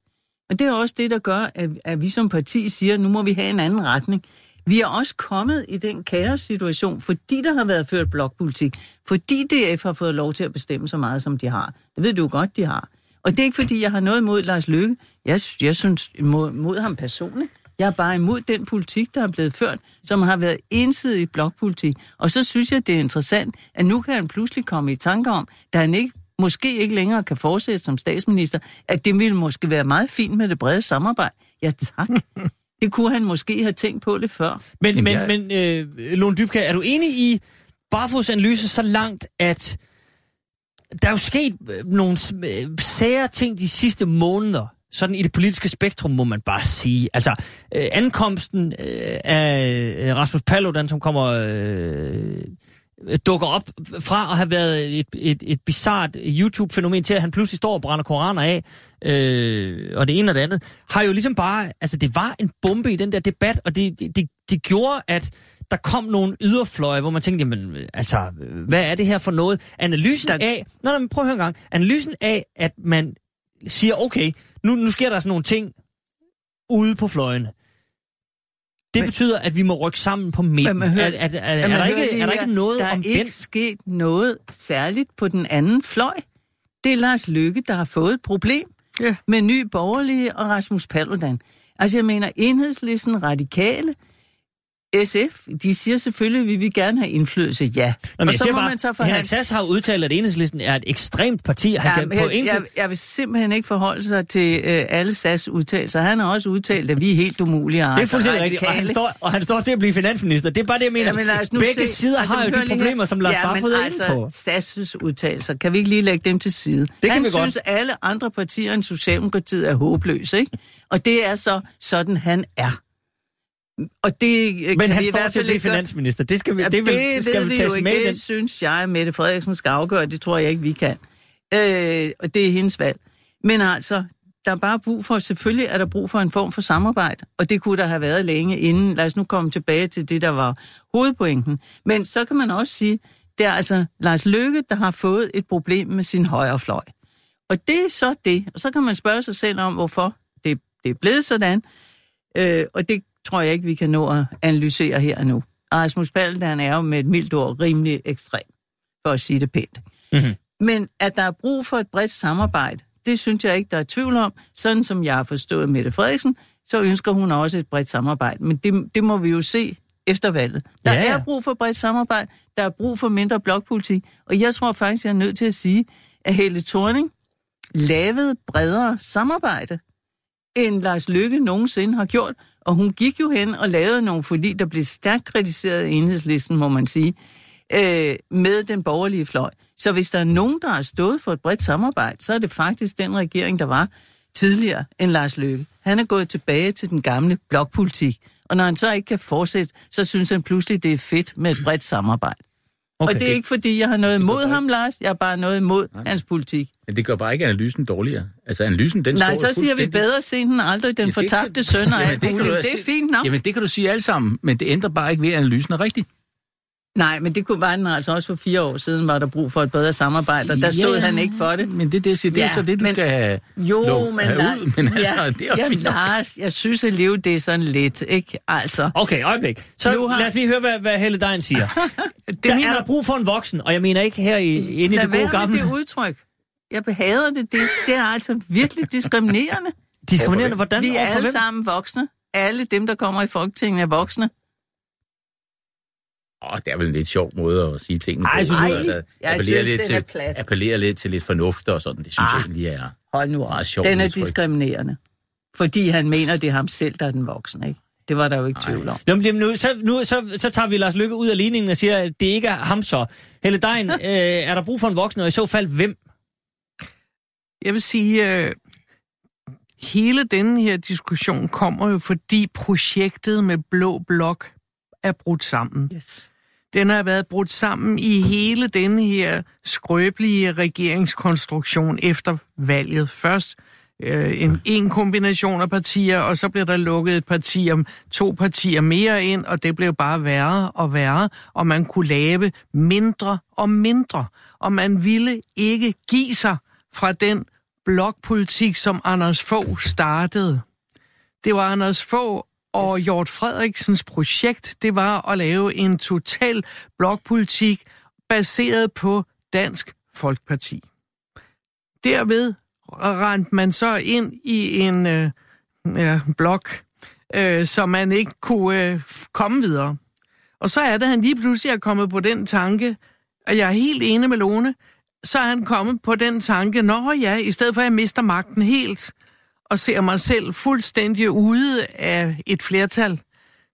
[SPEAKER 6] Og det er også det, der gør, at, at vi som parti siger, at nu må vi have en anden retning. Vi er også kommet i den kaos-situation, fordi der har været ført blokpolitik. Fordi DF har fået lov til at bestemme så meget, som de har. Det ved du jo godt, de har. Og det er ikke, fordi jeg har noget mod Lars Løkke. Jeg, jeg synes mod, mod ham personligt. Jeg er bare imod den politik, der er blevet ført, som har været ensidig blokpolitik. Og så synes jeg, det er interessant, at nu kan han pludselig komme i tanke om, da han ikke, måske ikke længere kan fortsætte som statsminister, at det ville måske være meget fint med det brede samarbejde. Ja, tak. Det kunne han måske have tænkt på lidt før.
[SPEAKER 3] Men,
[SPEAKER 5] Jamen,
[SPEAKER 3] men,
[SPEAKER 5] jeg-
[SPEAKER 3] men øh, Lone Dybkær, er du enig i Barfods analyse så langt, at der er jo sket øh, nogle øh, sære ting de sidste måneder, sådan i det politiske spektrum, må man bare sige. Altså, øh, ankomsten øh, af øh, Rasmus Paludan, som kommer... Øh, dukker op fra at have været et, et, et bizart YouTube-fænomen til, at han pludselig står og brænder koraner af, øh, og det ene og det andet, har jo ligesom bare, altså det var en bombe i den der debat, og det, det, det, gjorde, at der kom nogle yderfløje, hvor man tænkte, jamen, altså, hvad er det her for noget? Analysen
[SPEAKER 6] Der-
[SPEAKER 3] af, nej, nej, prøv at høre en gang, analysen af, at man siger, okay, nu, nu sker der sådan nogle ting ude på fløjene. Det
[SPEAKER 6] Men-
[SPEAKER 3] betyder, at vi må rykke sammen på midten.
[SPEAKER 6] Men hør-
[SPEAKER 3] er, er, er, er, er, der ikke, er der ikke noget
[SPEAKER 6] der er
[SPEAKER 3] om
[SPEAKER 6] ikke
[SPEAKER 3] den?
[SPEAKER 6] sket noget særligt på den anden fløj. Det er Lars Lykke, der har fået et problem
[SPEAKER 4] Ja.
[SPEAKER 6] med ny borgerlige og Rasmus Paludan. Altså jeg mener, enhedslisten, radikale, SF, de siger selvfølgelig, at vi vil gerne have indflydelse, ja.
[SPEAKER 3] Nå, men
[SPEAKER 6] og så må
[SPEAKER 3] bare,
[SPEAKER 6] man så
[SPEAKER 3] Henrik
[SPEAKER 6] forhandle.
[SPEAKER 3] Sass har jo udtalt, at enhedslisten er et ekstremt parti. Han
[SPEAKER 6] Ja,
[SPEAKER 3] kan på
[SPEAKER 6] jeg,
[SPEAKER 3] en
[SPEAKER 6] jeg, jeg vil simpelthen ikke forholde sig til øh, alle SAS udtalelser. Han har også udtalt, at vi er helt umulige.
[SPEAKER 3] Det er fuldstændig rigtigt, og han, står, og han står til at blive finansminister. Det er bare det, jeg mener.
[SPEAKER 6] Jamen, os nu
[SPEAKER 3] Begge
[SPEAKER 6] se.
[SPEAKER 3] sider
[SPEAKER 6] Altså,
[SPEAKER 3] har jo de
[SPEAKER 6] her.
[SPEAKER 3] problemer, som Lars
[SPEAKER 6] ja,
[SPEAKER 3] Barfod er inde på.
[SPEAKER 6] altså, SAS' udtalelser, kan vi ikke lige lægge dem til side?
[SPEAKER 3] kan
[SPEAKER 6] han
[SPEAKER 3] vi godt.
[SPEAKER 6] synes, alle andre partier end Socialdemokratiet er håbløse, ikke? Og det er så sådan, han er. Og det øh,
[SPEAKER 3] Men han
[SPEAKER 6] vi
[SPEAKER 3] står til at blive finansminister. Det skal vi,
[SPEAKER 6] Ja,
[SPEAKER 3] det vil,
[SPEAKER 6] det
[SPEAKER 3] skal
[SPEAKER 6] ved
[SPEAKER 3] vi
[SPEAKER 6] jo
[SPEAKER 3] med.
[SPEAKER 6] Det synes jeg, Mette Frederiksen skal afgøre. Det tror jeg ikke, vi kan. Øh, og det er hendes valg. Men altså, der er bare brug for, selvfølgelig er der brug for en form for samarbejde, og det kunne der have været længe inden. Lad os nu komme tilbage til det, der var hovedpointen. Men så kan man også sige, det er altså Lars Løkke, der har fået et problem med sin højrefløj. Og det er så det. Og så kan man spørge sig selv om, hvorfor det, det er blevet sådan. Øh, og det tror jeg ikke, vi kan nå at analysere her nu. Rasmus Paludan er jo med et mildt ord rimelig ekstrem, for at sige det pænt. Mm-hmm. Men at der er brug for et bredt samarbejde, det synes jeg ikke, der er tvivl om. Sådan som jeg har forstået Mette Frederiksen, så ønsker hun også et bredt samarbejde. Men det, det må vi jo se efter valget. Der ja. er brug for bredt samarbejde, der er brug for mindre blokpolitik, og jeg tror faktisk, jeg er nødt til at sige, at Helle Thorning lavede bredere samarbejde, end Lars Lykke nogensinde har gjort, og hun gik jo hen og lavede nogle fordi der blev stærkt kritiseret i enhedslisten, må man sige, øh, med den borgerlige fløj. Så hvis der er nogen, der har stået for et bredt samarbejde, så er det faktisk den regering, der var tidligere end Lars Løkke. Han er gået tilbage til den gamle blokpolitik. Og når han så ikke kan fortsætte, så synes han pludselig, det er fedt med et bredt samarbejde. Okay, og det er ikke, fordi jeg har noget imod ham. Lars. Jeg har bare noget imod Nej. hans politik.
[SPEAKER 5] Men det gør bare ikke analysen dårligere. Altså analysen, den
[SPEAKER 6] Nej, så siger vi bedre sent end aldrig, den ja, fortabte søn og alt det, det er fint nok.
[SPEAKER 5] Jamen, det kan du sige alt sammen, men det ændrer bare ikke ved, at analysen er rigtig.
[SPEAKER 6] Nej, men det kunne være den altså også for fire år siden, var der brug for et bedre samarbejde, og der stod ja, han ikke for det.
[SPEAKER 5] Men det, det, det, ja, er så det, du men, skal have,
[SPEAKER 6] jo,
[SPEAKER 5] lov,
[SPEAKER 6] men,
[SPEAKER 5] have ud. Men altså, ja, det er
[SPEAKER 6] ja, Lars, jeg synes, at leve det er sådan lidt, ikke? Altså.
[SPEAKER 3] Okay, øjeblik. Så har... lad os lige høre, hvad, hvad Helle Dein siger. det der mener... er der brug for en voksen, og jeg mener ikke her i, inde i det gode gamle...
[SPEAKER 6] det udtryk. Jeg behader det. Det, det er altså virkelig diskriminerende.
[SPEAKER 3] Diskriminerende? Hvordan?
[SPEAKER 6] Vi er alle hvem? sammen voksne. Alle dem, der kommer i Folketinget, er voksne.
[SPEAKER 5] Åh, det er vel en lidt sjov måde at sige tingene
[SPEAKER 6] Ej, på.
[SPEAKER 5] Synes,
[SPEAKER 6] Ej, jeg appellerer
[SPEAKER 5] synes,
[SPEAKER 6] lidt til,
[SPEAKER 5] appellerer lidt til lidt fornuft og sådan. Det synes Arh, jeg egentlig er
[SPEAKER 6] hold nu meget sjovt. Den er udtryk. diskriminerende. Fordi han mener, det er ham selv, der er den voksne, ikke? Det var der jo ikke tvivl om.
[SPEAKER 3] Jamen, nu, så, nu så, så tager vi Lars Lykke ud af ligningen og siger, at det ikke er ham så. Helle Dein, øh, er der brug for en voksen, og i så fald hvem?
[SPEAKER 4] Jeg vil sige, øh, hele denne her diskussion kommer jo, fordi projektet med Blå Blok er brudt sammen. Yes. Den har været brudt sammen i hele denne her skrøbelige regeringskonstruktion efter valget. Først øh, en, en kombination af partier, og så blev der lukket et parti om to partier mere ind, og det blev bare værre og værre, og man kunne lave mindre og mindre, og man ville ikke give sig fra den blokpolitik, som Anders Fogh startede. Det var Anders Fogh og Jort Frederiksens projekt, det var at lave en total blokpolitik baseret på Dansk Folkeparti. Derved rendte man så ind i en øh, ja, blok, øh, så man ikke kunne øh, komme videre. Og så er det, han lige pludselig er kommet på den tanke, og jeg er helt enig med Lone, så er han kommet på den tanke, når ja, i stedet for at jeg mister magten helt, og ser mig selv fuldstændig ude af et flertal,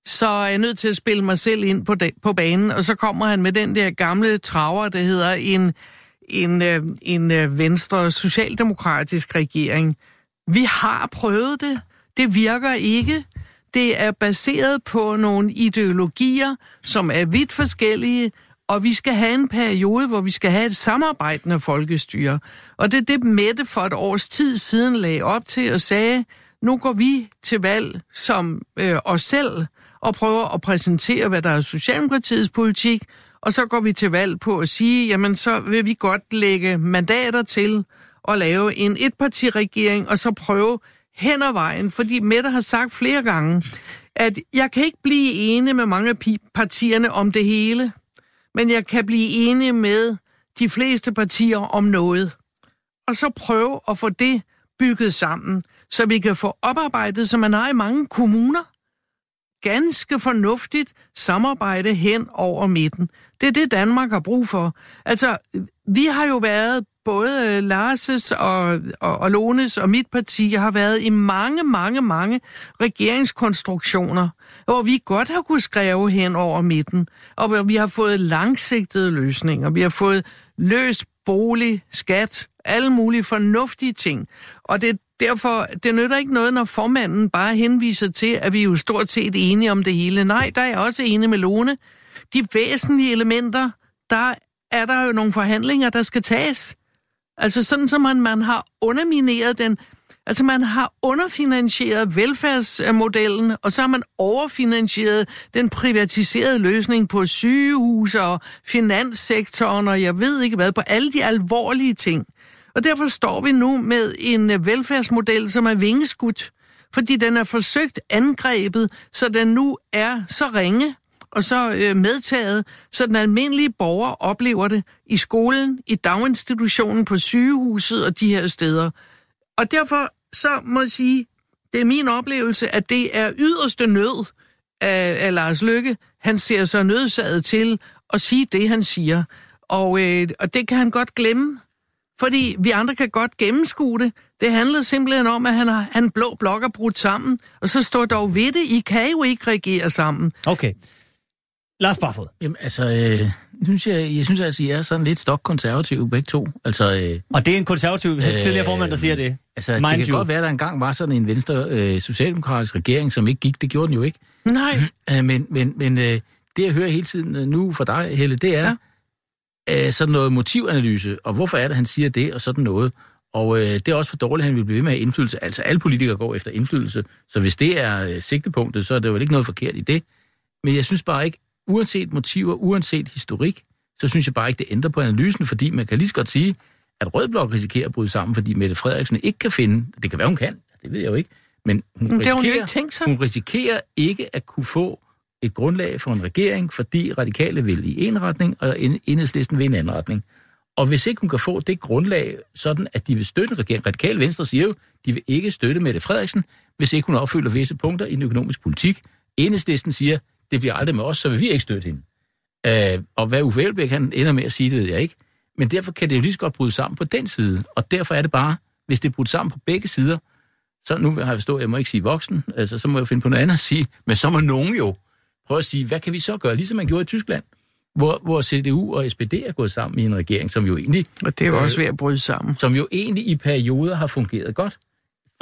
[SPEAKER 4] så er jeg nødt til at spille mig selv ind på, de, på banen, og så kommer han med den der gamle traver, der hedder en, en, øh, en øh, venstre socialdemokratisk regering. Vi har prøvet det. Det virker ikke. Det er baseret på nogle ideologier, som er vidt forskellige, og vi skal have en periode, hvor vi skal have et samarbejdende folkestyre. Og det er det, Mette for et års tid siden lagde op til og sagde, nu går vi til valg som øh, os selv og prøver at præsentere, hvad der er Socialdemokratiets politik, og så går vi til valg på at sige, jamen så vil vi godt lægge mandater til at lave en etpartiregering, og så prøve hen ad vejen, fordi Mette har sagt flere gange, at jeg kan ikke blive enig med mange af partierne om det hele men jeg kan blive enig med de fleste partier om noget. Og så prøve at få det bygget sammen, så vi kan få oparbejdet, som man har i mange kommuner, ganske fornuftigt samarbejde hen over midten. Det er det, Danmark har brug for. Altså, vi har jo været både Larses og, og, og Lones og mit parti har været i mange, mange, mange regeringskonstruktioner, hvor vi godt har kunne skrive hen over midten, og hvor vi har fået langsigtede løsninger. Vi har fået løst bolig, skat, alle mulige fornuftige ting. Og det er derfor, det nytter ikke noget, når formanden bare henviser til, at vi er jo stort set enige om det hele. Nej, der er jeg også enig med Lone. De væsentlige elementer, der er der jo nogle forhandlinger, der skal tages. Altså sådan som man, man har undermineret den Altså man har underfinansieret velfærdsmodellen, og så har man overfinansieret den privatiserede løsning på sygehuse og finanssektoren, og jeg ved ikke hvad, på alle de alvorlige ting. Og derfor står vi nu med en velfærdsmodel, som er vingeskudt, fordi den er forsøgt angrebet, så den nu er så ringe og så øh, medtaget, så den almindelige borger oplever det i skolen, i daginstitutionen, på sygehuset og de her steder. Og derfor så må jeg sige, det er min oplevelse, at det er yderste nød af, af Lars Lykke. Han ser sig nødsaget til at sige det, han siger. Og, øh, og det kan han godt glemme, fordi vi andre kan godt gennemskue det. Det handler simpelthen om, at han har han blå blok er brudt sammen, og så står dog ved det, I kan jo ikke regere sammen.
[SPEAKER 3] Okay. Lars Barfod.
[SPEAKER 5] Jamen, altså, øh, synes jeg, jeg synes altså, I er sådan lidt stokkonservative begge to. Altså, øh,
[SPEAKER 3] Og det er en konservativ øh, tidligere formand, der siger det.
[SPEAKER 5] altså
[SPEAKER 3] Mind
[SPEAKER 5] det kan
[SPEAKER 3] you.
[SPEAKER 5] godt være, at der engang var sådan en venstre øh, socialdemokratisk regering, som ikke gik. Det gjorde den jo ikke.
[SPEAKER 4] Nej,
[SPEAKER 5] Øh, men men, men øh, det, jeg hører hele tiden øh, nu fra dig, Helle, det er ja. øh, sådan noget motivanalyse, og hvorfor er det, han siger det, og sådan noget. Og øh, det er også for dårligt, at han vil blive ved med at have indflydelse. Altså, alle politikere går efter indflydelse, så hvis det er øh, sigtepunktet, så er der jo ikke noget forkert i det. Men jeg synes bare ikke, uanset motiver, uanset historik, så synes jeg bare ikke, det ændrer på analysen, fordi man kan lige så godt sige, at Rød Blok risikerer at bryde sammen, fordi Mette Frederiksen ikke kan finde, det kan være, hun kan, det ved jeg jo ikke, men hun,
[SPEAKER 4] Men har hun
[SPEAKER 5] risikerer,
[SPEAKER 4] ikke tænkt sig.
[SPEAKER 5] hun risikerer ikke at kunne få et grundlag for en regering, fordi radikale vil i en retning, og en- enhedslisten vil i en anden retning. Og hvis ikke hun kan få det grundlag, sådan at de vil støtte regeringen, radikale venstre siger jo, de vil ikke støtte Mette Frederiksen, hvis ikke hun opfylder visse punkter i den økonomiske politik. Enhedslisten siger, det bliver aldrig med os, så vil vi ikke støtte hende. Øh, og hvad Uffe Elbæk han ender med at sige, det ved jeg ikke. Men derfor kan det jo lige så godt bryde sammen på den side. Og derfor er det bare, hvis det er brudt sammen på begge sider, så nu har jeg forstået, jeg må ikke sige voksen, altså så må jeg finde på noget andet at sige, men så må nogen jo prøve at sige, hvad kan vi så gøre, ligesom man gjorde i Tyskland, hvor, hvor CDU og SPD er gået sammen i en regering, som jo egentlig,
[SPEAKER 4] og det er jo også ved at bryde sammen.
[SPEAKER 5] som jo egentlig i perioder har fungeret godt.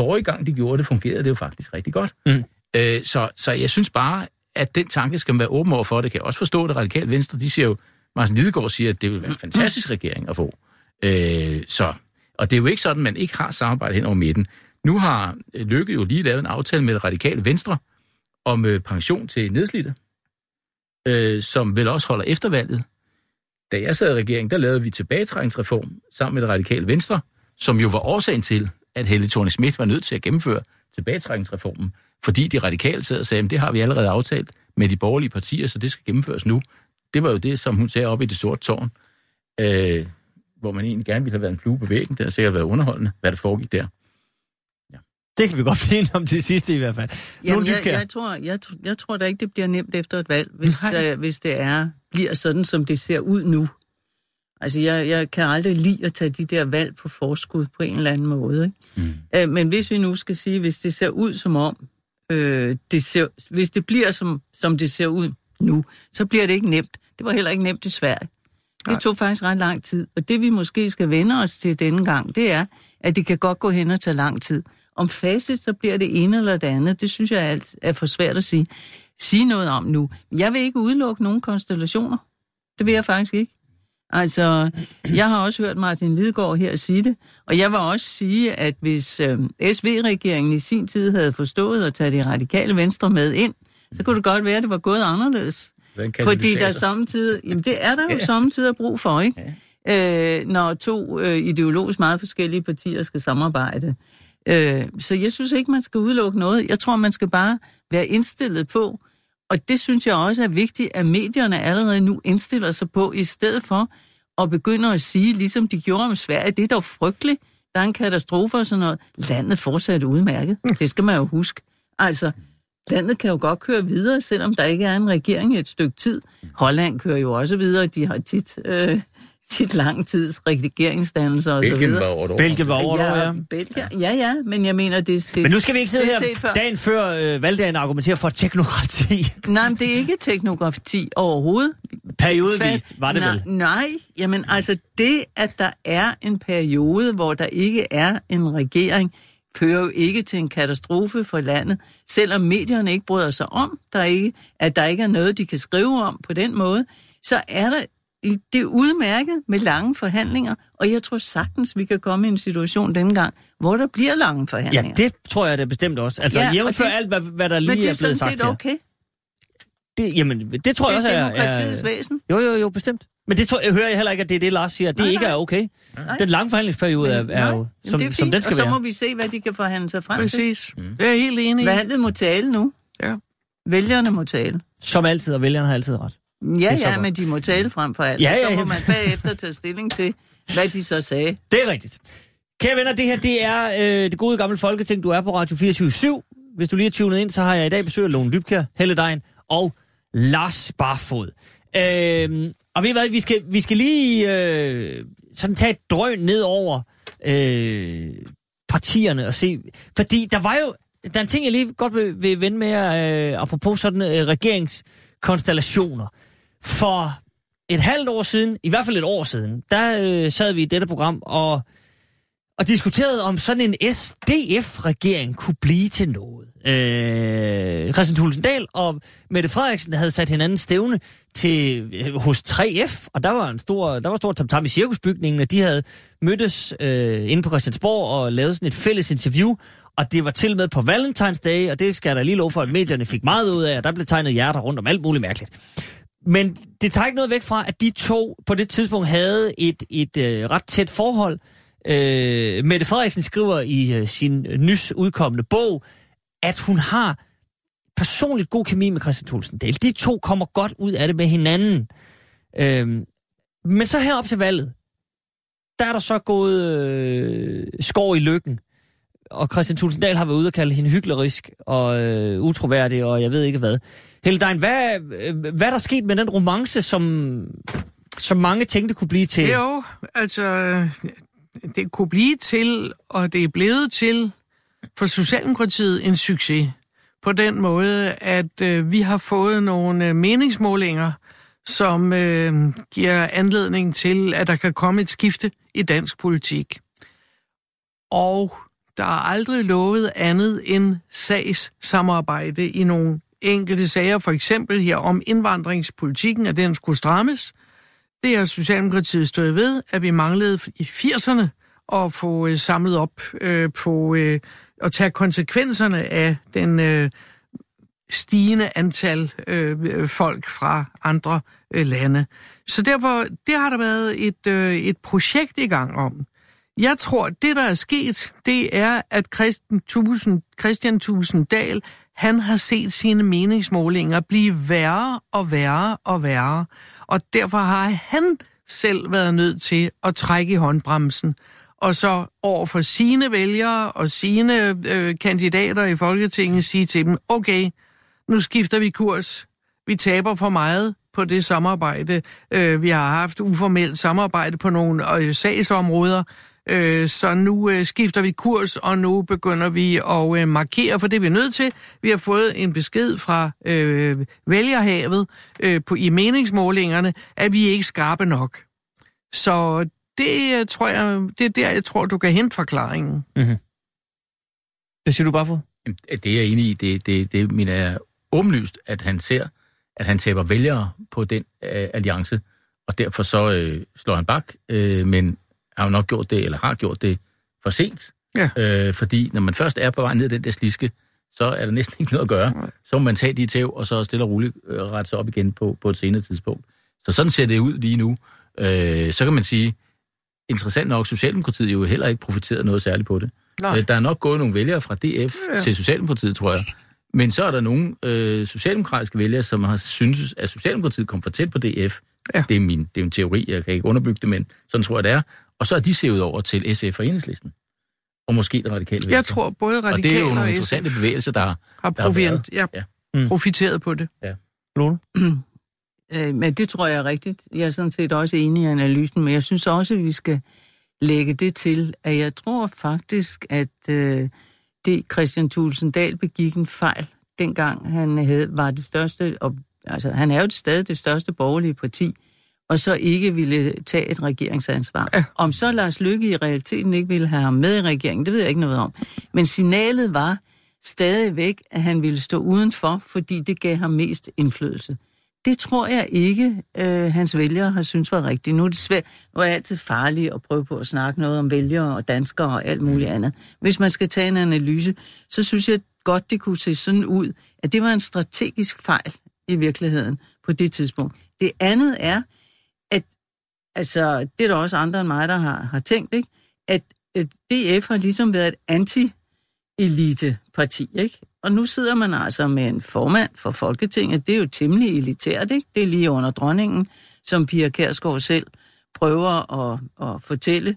[SPEAKER 5] Forrige gang de gjorde det, fungerede det jo faktisk rigtig godt.
[SPEAKER 3] Mm.
[SPEAKER 5] Øh, så, så jeg synes bare, at den tanke skal man være åben over for. Det kan jeg også forstå, det radikale venstre, de siger jo, Martin Lidegaard siger, at det vil være en fantastisk regering at få. Øh, så, og det er jo ikke sådan, at man ikke har samarbejde hen over midten. Nu har øh, Lykke jo lige lavet en aftale med det radikale venstre om øh, pension til nedslidte, øh, som vel også holder eftervalget. Da jeg sad i regeringen, der lavede vi tilbagetrækningsreform sammen med det radikale venstre, som jo var årsagen til, at Helle thorning Schmidt var nødt til at gennemføre tilbagetrækningsreformen, fordi de radikale sad og sagde, at det har vi allerede aftalt med de borgerlige partier, så det skal gennemføres nu. Det var jo det, som hun sagde op i det sorte tårn, øh, hvor man egentlig gerne ville have været en flue på væggen. Det har sikkert været underholdende, hvad der foregik der.
[SPEAKER 3] Det kan vi godt blive om til sidste i hvert fald.
[SPEAKER 6] Jamen, jeg, jeg, tror, jeg, jeg tror da ikke, det bliver nemt efter et valg, hvis, øh, hvis det er bliver sådan, som det ser ud nu. Altså, jeg, jeg kan aldrig lide at tage de der valg på forskud på en eller anden måde. Ikke?
[SPEAKER 5] Mm.
[SPEAKER 6] Øh, men hvis vi nu skal sige, hvis det ser ud som om, øh, det ser, hvis det bliver som, som det ser ud nu, så bliver det ikke nemt. Det var heller ikke nemt i Sverige. Det tog faktisk ret lang tid. Og det vi måske skal vende os til denne gang, det er, at det kan godt gå hen og tage lang tid. Om facit, så bliver det ene eller det andet, det synes jeg er, alt, er for svært at sige, sige noget om nu. Jeg vil ikke udelukke nogen konstellationer. Det vil jeg faktisk ikke. Altså, jeg har også hørt Martin Lidegaard her sige det, og jeg vil også sige, at hvis øh, SV-regeringen i sin tid havde forstået at tage de radikale venstre med ind, så kunne det godt være, at det var gået anderledes. Fordi der samtidig, jamen det er der jo
[SPEAKER 5] ja.
[SPEAKER 6] samtidig brug for, ikke? Ja. Øh, når to øh, ideologisk meget forskellige partier skal samarbejde. Øh, så jeg synes ikke, man skal udelukke noget. Jeg tror, man skal bare være indstillet på, og det synes jeg også er vigtigt, at medierne allerede nu indstiller sig på, i stedet for at begynde at sige, ligesom de gjorde om Sverige, det er dog frygteligt, der er en katastrofe og sådan noget. Landet fortsat udmærket. Det skal man jo huske. Altså, landet kan jo godt køre videre, selvom der ikke er en regering i et stykke tid. Holland kører jo også videre. De har tit, øh, tit lang tids regeringsdannelser og så
[SPEAKER 5] Belgien
[SPEAKER 6] videre.
[SPEAKER 5] var over.
[SPEAKER 3] Belgien var over, ja.
[SPEAKER 6] ja, Belgien, ja, ja, men jeg mener, det, det
[SPEAKER 3] Men nu skal vi ikke sidde
[SPEAKER 6] er
[SPEAKER 3] her
[SPEAKER 6] før.
[SPEAKER 3] dagen før øh, valgdagen og argumentere for teknokrati.
[SPEAKER 6] Nej, men det er ikke teknografi overhovedet.
[SPEAKER 3] Periodevist var det
[SPEAKER 6] nej,
[SPEAKER 3] vel?
[SPEAKER 6] Nej, jamen altså det, at der er en periode, hvor der ikke er en regering, fører jo ikke til en katastrofe for landet, selvom medierne ikke bryder sig om, der ikke, at der ikke er noget, de kan skrive om på den måde, så er der det er udmærket med lange forhandlinger, og jeg tror sagtens, vi kan komme i en situation denne gang, hvor der bliver lange forhandlinger.
[SPEAKER 3] Ja, det tror jeg da bestemt også. Altså,
[SPEAKER 6] Ja, og
[SPEAKER 3] jævnfør
[SPEAKER 6] det-
[SPEAKER 3] alt, hvad, hvad der lige
[SPEAKER 6] Men det er
[SPEAKER 3] er blevet
[SPEAKER 6] sådan
[SPEAKER 3] sagt
[SPEAKER 6] set
[SPEAKER 3] her.
[SPEAKER 6] okay.
[SPEAKER 3] Det, jamen, det tror
[SPEAKER 6] Det
[SPEAKER 3] jeg også
[SPEAKER 6] er
[SPEAKER 3] er...
[SPEAKER 6] demokratiets
[SPEAKER 3] er
[SPEAKER 6] væsen.
[SPEAKER 3] jo, jo, jo, bestemt. Men det tror, jeg hører jeg heller ikke, at det er det, Lars siger. Det
[SPEAKER 6] Nej,
[SPEAKER 3] ikke
[SPEAKER 6] nej.
[SPEAKER 3] er okay.
[SPEAKER 6] Nej.
[SPEAKER 3] Den lange forhandlingsperiode er, er
[SPEAKER 6] Nej,
[SPEAKER 3] jo,
[SPEAKER 6] jamen,
[SPEAKER 3] som,
[SPEAKER 6] det er
[SPEAKER 3] som den skal
[SPEAKER 6] og så
[SPEAKER 3] være.
[SPEAKER 6] må vi se, hvad de kan forhandle sig frem til.
[SPEAKER 4] Præcis. Det er jeg helt enig i.
[SPEAKER 6] Valget må tale nu.
[SPEAKER 4] Ja.
[SPEAKER 6] Vælgerne må tale.
[SPEAKER 3] Som altid, og vælgerne har altid ret.
[SPEAKER 6] Ja,
[SPEAKER 3] så
[SPEAKER 6] ja, men de må tale frem for alt.
[SPEAKER 3] Ja,
[SPEAKER 6] så
[SPEAKER 3] ja,
[SPEAKER 6] må
[SPEAKER 3] ja.
[SPEAKER 6] man bagefter tage stilling til, hvad de så sagde.
[SPEAKER 3] Det er rigtigt. Kære venner, det her det er øh, det gode gamle folketing. Du er på Radio 24 Hvis du lige er tunet ind, så har jeg i dag besøg af Lone Dybkjær, Helle Dein og Lars Barfod. Øh, og ved I hvad, vi skal, vi skal lige øh, sådan tage et drøn ned over øh, partierne og se... Fordi der var jo... Der er en ting, jeg lige godt vil, vil vende med jer, øh, apropos sådan øh, regeringskonstellationer. For et halvt år siden, i hvert fald et år siden, der øh, sad vi i dette program og, og diskuterede, om sådan en SDF-regering kunne blive til noget. Øh, Christian Tulsendal og Mette Frederiksen havde sat hinanden stævne til, øh, hos 3F, og der var en stor, der var stor tamtam i cirkusbygningen, og de havde mødtes øh, inde på Christiansborg og lavet sådan et fælles interview, og det var til med på Valentine's Day, og det skal jeg da lige lov for, at medierne fik meget ud af, og der blev tegnet hjerter rundt om alt muligt mærkeligt. Men det tager ikke noget væk fra, at de to på det tidspunkt havde et, et øh, ret tæt forhold. Øh, Mette Frederiksen skriver i øh, sin nys udkommende bog, at hun har personligt god kemi med Christian Thulsen Dahl. De to kommer godt ud af det med hinanden. Øh, men så herop til valget, der er der så gået øh, skår i lykken. Og Christian Tulsendal har været ude og kalde hende hyklerisk og øh, utroværdig, og jeg ved ikke hvad. Heldein, hvad, hvad er der sket med den romance, som, som mange tænkte kunne blive til?
[SPEAKER 4] Jo, altså, det kunne blive til, og det er blevet til for Socialdemokratiet en succes. På den måde, at øh, vi har fået nogle øh, meningsmålinger, som øh, giver anledning til, at der kan komme et skifte i dansk politik. Og der er aldrig lovet andet end sagssamarbejde i nogle enkelte sager, for eksempel her om indvandringspolitikken, at den skulle strammes. Det har Socialdemokratiet stået ved, at vi manglede i 80'erne at få øh, samlet op øh, på øh, at tage konsekvenserne af den øh, stigende antal øh, folk fra andre øh, lande. Så derfor, det har der været et, øh, et projekt i gang om. Jeg tror, det der er sket, det er, at Christian Tusind, Christian Tusinddal, han har set sine meningsmålinger blive værre og værre og værre. Og derfor har han selv været nødt til at trække i håndbremsen. Og så over for sine vælgere og sine øh, kandidater i Folketinget sige til dem, okay, nu skifter vi kurs. Vi taber for meget på det samarbejde. Øh, vi har haft uformelt samarbejde på nogle øh, sagsområder, øh, så nu øh, skifter vi kurs, og nu begynder vi at øh, markere for det, vi er nødt til. Vi har fået en besked fra øh, vælgerhavet øh, på, i meningsmålingerne, at vi er ikke skarpe nok. Så det øh, tror jeg, det er der, jeg tror, du kan hente forklaringen.
[SPEAKER 3] Hvad siger du bare for?
[SPEAKER 5] Det er jeg enig i. Det, det, det mener jeg er åbenlyst, at han ser, at han taber vælgere på den øh, alliance, og derfor så øh, slår han bak, øh, men har jo nok gjort det, eller har gjort det for sent.
[SPEAKER 4] Ja.
[SPEAKER 5] Øh, fordi når man først er på vej ned den der sliske, så er der næsten ikke noget at gøre. Så må man tage de tæv, og så stille og roligt øh, rette sig op igen på, på et senere tidspunkt. Så sådan ser det ud lige nu. Øh, så kan man sige, interessant nok, Socialdemokratiet jo heller ikke profiteret noget særligt på det.
[SPEAKER 4] Nej.
[SPEAKER 5] Øh, der er nok gået nogle vælgere fra DF
[SPEAKER 4] ja.
[SPEAKER 5] til Socialdemokratiet, tror jeg. Men så er der nogle øh, socialdemokratiske vælgere, som har syntes, at Socialdemokratiet kom for tæt på DF.
[SPEAKER 4] Ja.
[SPEAKER 5] Det, er min, det er en teori, jeg kan ikke underbygge det, men sådan tror jeg, det er. Og så er de sevet over til SF og Enhedslisten. Og måske det radikale
[SPEAKER 4] Jeg tror, både
[SPEAKER 5] og det er
[SPEAKER 4] radikale
[SPEAKER 5] jo
[SPEAKER 4] og,
[SPEAKER 5] nogle
[SPEAKER 4] SF
[SPEAKER 5] interessante bevægelser, der
[SPEAKER 4] har
[SPEAKER 5] der har
[SPEAKER 4] proviant, ja,
[SPEAKER 5] Ja.
[SPEAKER 3] Mm.
[SPEAKER 4] profiteret på det.
[SPEAKER 3] Lone?
[SPEAKER 6] Øh, men det tror jeg er rigtigt. Jeg er sådan set også enig i analysen, men jeg synes også, at vi skal lægge det til, at jeg tror faktisk, at øh, det Christian Thulesen Dahl begik en fejl, dengang han havde, var det største, og, altså han er jo stadig det største borgerlige parti, og så ikke ville tage et regeringsansvar.
[SPEAKER 4] Ja.
[SPEAKER 6] Om så Lars Lykke i realiteten ikke ville have ham med i regeringen, det ved jeg ikke noget om. Men signalet var stadigvæk, at han ville stå udenfor, fordi det gav ham mest indflydelse. Det tror jeg ikke, øh, hans vælgere har synes var rigtigt. Nu er det svært. Nu er altid farligt at prøve på at snakke noget om vælgere og danskere og alt muligt andet. Hvis man skal tage en analyse, så synes jeg godt, det kunne se sådan ud, at det var en strategisk fejl i virkeligheden på det tidspunkt. Det andet er, altså, det er der også andre end mig, der har, har tænkt, ikke? at at DF har ligesom været et anti-elite-parti, ikke? Og nu sidder man altså med en formand for Folketinget. Det er jo temmelig elitært, ikke? Det er lige under dronningen, som Pia Kærsgaard selv prøver at, at fortælle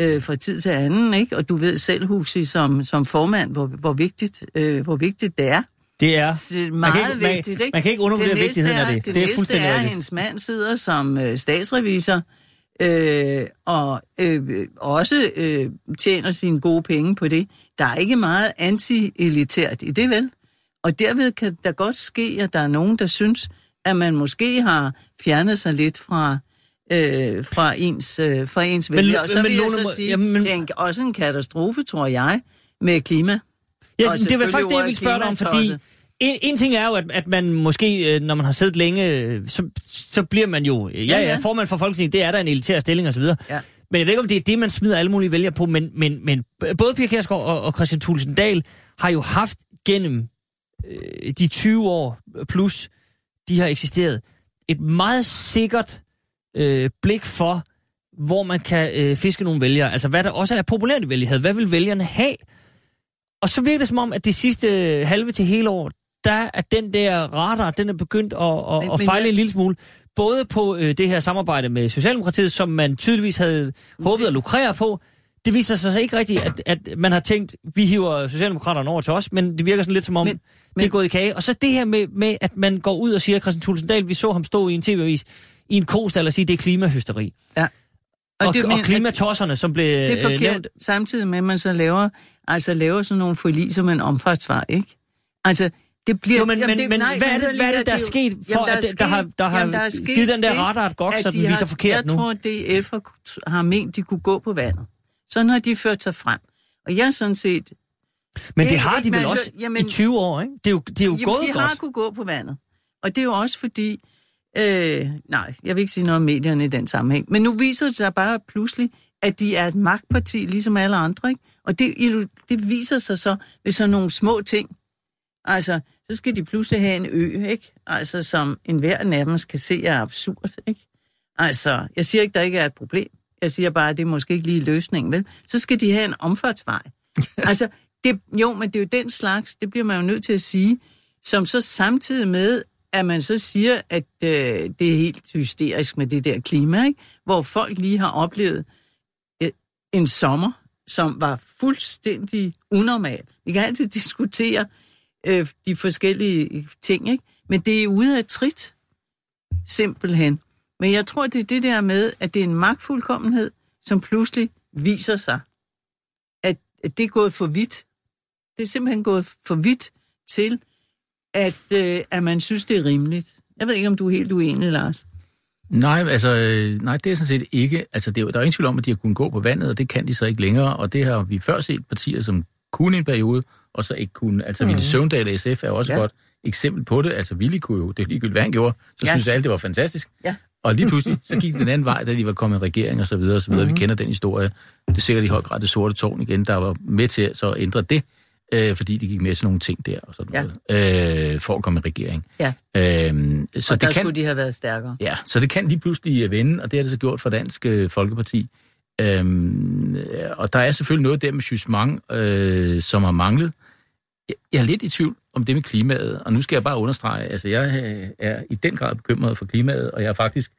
[SPEAKER 6] øh, fra tid til anden, ikke? Og du ved selv, Husi, som, som formand, hvor, hvor, vigtigt, øh, hvor vigtigt det er.
[SPEAKER 3] Det er
[SPEAKER 6] meget
[SPEAKER 3] man kan ikke,
[SPEAKER 6] vigtigt,
[SPEAKER 3] man,
[SPEAKER 6] ikke?
[SPEAKER 3] Man kan ikke undervurdere vigtigheden af det.
[SPEAKER 6] Det,
[SPEAKER 3] Det, er fuldstændig
[SPEAKER 6] er,
[SPEAKER 3] rigtigt.
[SPEAKER 6] hendes mand sidder som øh, statsrevisor, øh, og øh, også øh, tjener sine gode penge på det. Der er ikke meget anti-elitært i det, vel? Og derved kan der godt ske, at der er nogen, der synes, at man måske har fjernet sig lidt fra, øh, fra ens, øh, fra ens
[SPEAKER 3] Men-
[SPEAKER 6] vælgere. Og så
[SPEAKER 3] men
[SPEAKER 6] vil jeg
[SPEAKER 3] Lone
[SPEAKER 6] så
[SPEAKER 3] må-
[SPEAKER 6] sige,
[SPEAKER 3] jamen, men-
[SPEAKER 6] det er en, også en katastrofe, tror jeg, med klima.
[SPEAKER 3] Ja, det var faktisk det, jeg ville spørge dig om, fordi. En, en ting er jo, at, at man måske, øh, når man har siddet længe, øh, så, så bliver man jo, ja,
[SPEAKER 6] Ja,
[SPEAKER 3] ja,
[SPEAKER 6] ja.
[SPEAKER 3] formand for Folketinget, det er der en elitær stilling osv.
[SPEAKER 6] Ja.
[SPEAKER 3] Men jeg ved ikke, om det er det, man smider alle mulige vælgere på, men, men, men både Pia Kjærsgaard og, og Christian Thulesen Dahl har jo haft gennem øh, de 20 år plus, de har eksisteret, et meget sikkert øh, blik for, hvor man kan øh, fiske nogle vælgere. Altså, hvad der også er populært i vælgerhed. Hvad vil vælgerne have? Og så virker det som om, at det sidste øh, halve til hele år, der er den der radar, den er begyndt at, at,
[SPEAKER 6] Men-
[SPEAKER 3] at
[SPEAKER 6] men
[SPEAKER 3] fejle
[SPEAKER 6] jeg-
[SPEAKER 3] en lille smule. Både på øh, det her samarbejde med Socialdemokratiet, som man tydeligvis havde håbet at lukrere på. Det viser sig så ikke rigtigt, at, at man har tænkt, vi hiver Socialdemokraterne over til os, men det virker sådan lidt som om, men,
[SPEAKER 6] Men-
[SPEAKER 3] det er
[SPEAKER 6] men-
[SPEAKER 3] gået i kage. Og så det her med, med, at man går ud og siger, Christian Thulesen Dahl, vi så ham stå i en tv-avis, i en kostal og sige, det er klimahysteri.
[SPEAKER 6] Ja.
[SPEAKER 3] Og, og,
[SPEAKER 6] det
[SPEAKER 3] og
[SPEAKER 6] mener-
[SPEAKER 3] klimatosserne, som blev
[SPEAKER 6] Det er
[SPEAKER 3] øh,
[SPEAKER 6] forkert,
[SPEAKER 3] nævnt.
[SPEAKER 6] samtidig med, at man så laver, altså laver sådan nogle forliser med en omfartsvej, ikke? Altså, det bliver...
[SPEAKER 3] Jo, men,
[SPEAKER 6] jamen,
[SPEAKER 3] men, men
[SPEAKER 6] nej,
[SPEAKER 3] hvad, er det, hvad er det, der er sket for,
[SPEAKER 6] jamen,
[SPEAKER 3] at der har, der har
[SPEAKER 6] jamen, er sket
[SPEAKER 3] givet den der
[SPEAKER 6] det,
[SPEAKER 3] radar et gok,
[SPEAKER 6] at
[SPEAKER 3] så den
[SPEAKER 6] de
[SPEAKER 3] viser
[SPEAKER 6] har,
[SPEAKER 3] forkert
[SPEAKER 6] jeg
[SPEAKER 3] nu?
[SPEAKER 6] tror, at DF har, har ment, de kunne gå på vandet. Sådan har de ført sig frem. Og jeg er sådan set...
[SPEAKER 3] Men det
[SPEAKER 6] Ikke-
[SPEAKER 3] har de vel
[SPEAKER 6] man-
[SPEAKER 3] også
[SPEAKER 6] jamen-
[SPEAKER 3] i 20 år, ikke? Det er jo, det er jo
[SPEAKER 6] Jamen,
[SPEAKER 3] gået
[SPEAKER 6] de
[SPEAKER 3] godt.
[SPEAKER 6] har kunne gå på vandet. Og det er jo også fordi... Øh, nej, jeg vil ikke sige noget om medierne i den sammenhæng. Men nu viser det sig bare pludselig, at de er et magtparti, ligesom alle andre. Ikke? Og det, det viser sig så ved sådan nogle små ting. Altså, så skal de pludselig have en ø, ikke? Altså, som enhver nærmest kan se er absurd, ikke? Altså, jeg siger ikke, der ikke er et problem. Jeg siger bare, at det er måske ikke lige løsningen, vel? Så skal de have en omfartsvej. altså, det, jo, men det er jo den slags, det bliver man jo nødt til at sige, som så samtidig med, at man så siger, at øh, det er helt hysterisk med det der klima, ikke? hvor folk lige har oplevet øh, en sommer, som var fuldstændig unormal. Vi kan altid diskutere øh, de forskellige ting, ikke? men det er ude af trit, simpelthen. Men jeg tror, det er det der med, at det er en magtfuldkommenhed, som pludselig viser sig, at, at det er gået for vidt. Det er simpelthen gået for vidt til, at, øh, at man synes, det er rimeligt. Jeg ved ikke, om du er helt uenig, Lars.
[SPEAKER 5] Nej, altså, øh, nej, det er sådan set ikke. Altså, det er, der er ingen tvivl om, at de har kunnet gå på vandet, og det kan de så ikke længere. Og det har vi før set partier, som kunne en periode, og så ikke kunne. Altså, mm. Ville Søvndal og SF er også
[SPEAKER 6] Ja.
[SPEAKER 5] godt eksempel på det. Altså, Willi kunne jo, det er ligegyldigt, hvad han gjorde, så
[SPEAKER 6] ja.
[SPEAKER 5] synes alle, det var fantastisk.
[SPEAKER 6] Ja.
[SPEAKER 5] Og lige pludselig, så gik den anden vej, da de var kommet i regering og så videre, og så videre. Mm-hmm. Vi kender den historie. Det er sikkert i høj grad det sorte tårn igen, der var med til så at ændre det, øh, fordi de gik med til nogle ting der og sådan
[SPEAKER 6] Ja.
[SPEAKER 5] noget, øh, for at komme i regering.
[SPEAKER 6] Ja.
[SPEAKER 5] Øhm, så
[SPEAKER 6] og der
[SPEAKER 5] det kan,
[SPEAKER 6] skulle de have været stærkere.
[SPEAKER 5] Ja, så det kan lige pludselig øh, vende, og det har det så gjort for Dansk øh, Folkeparti. Øhm, øh, og der er selvfølgelig noget der med jugement, øh, som har manglet. Jeg, jeg er lidt i tvivl om det med klimaet, og nu skal jeg bare understrege, altså jeg øh, er i den grad bekymret for klimaet, og jeg er faktisk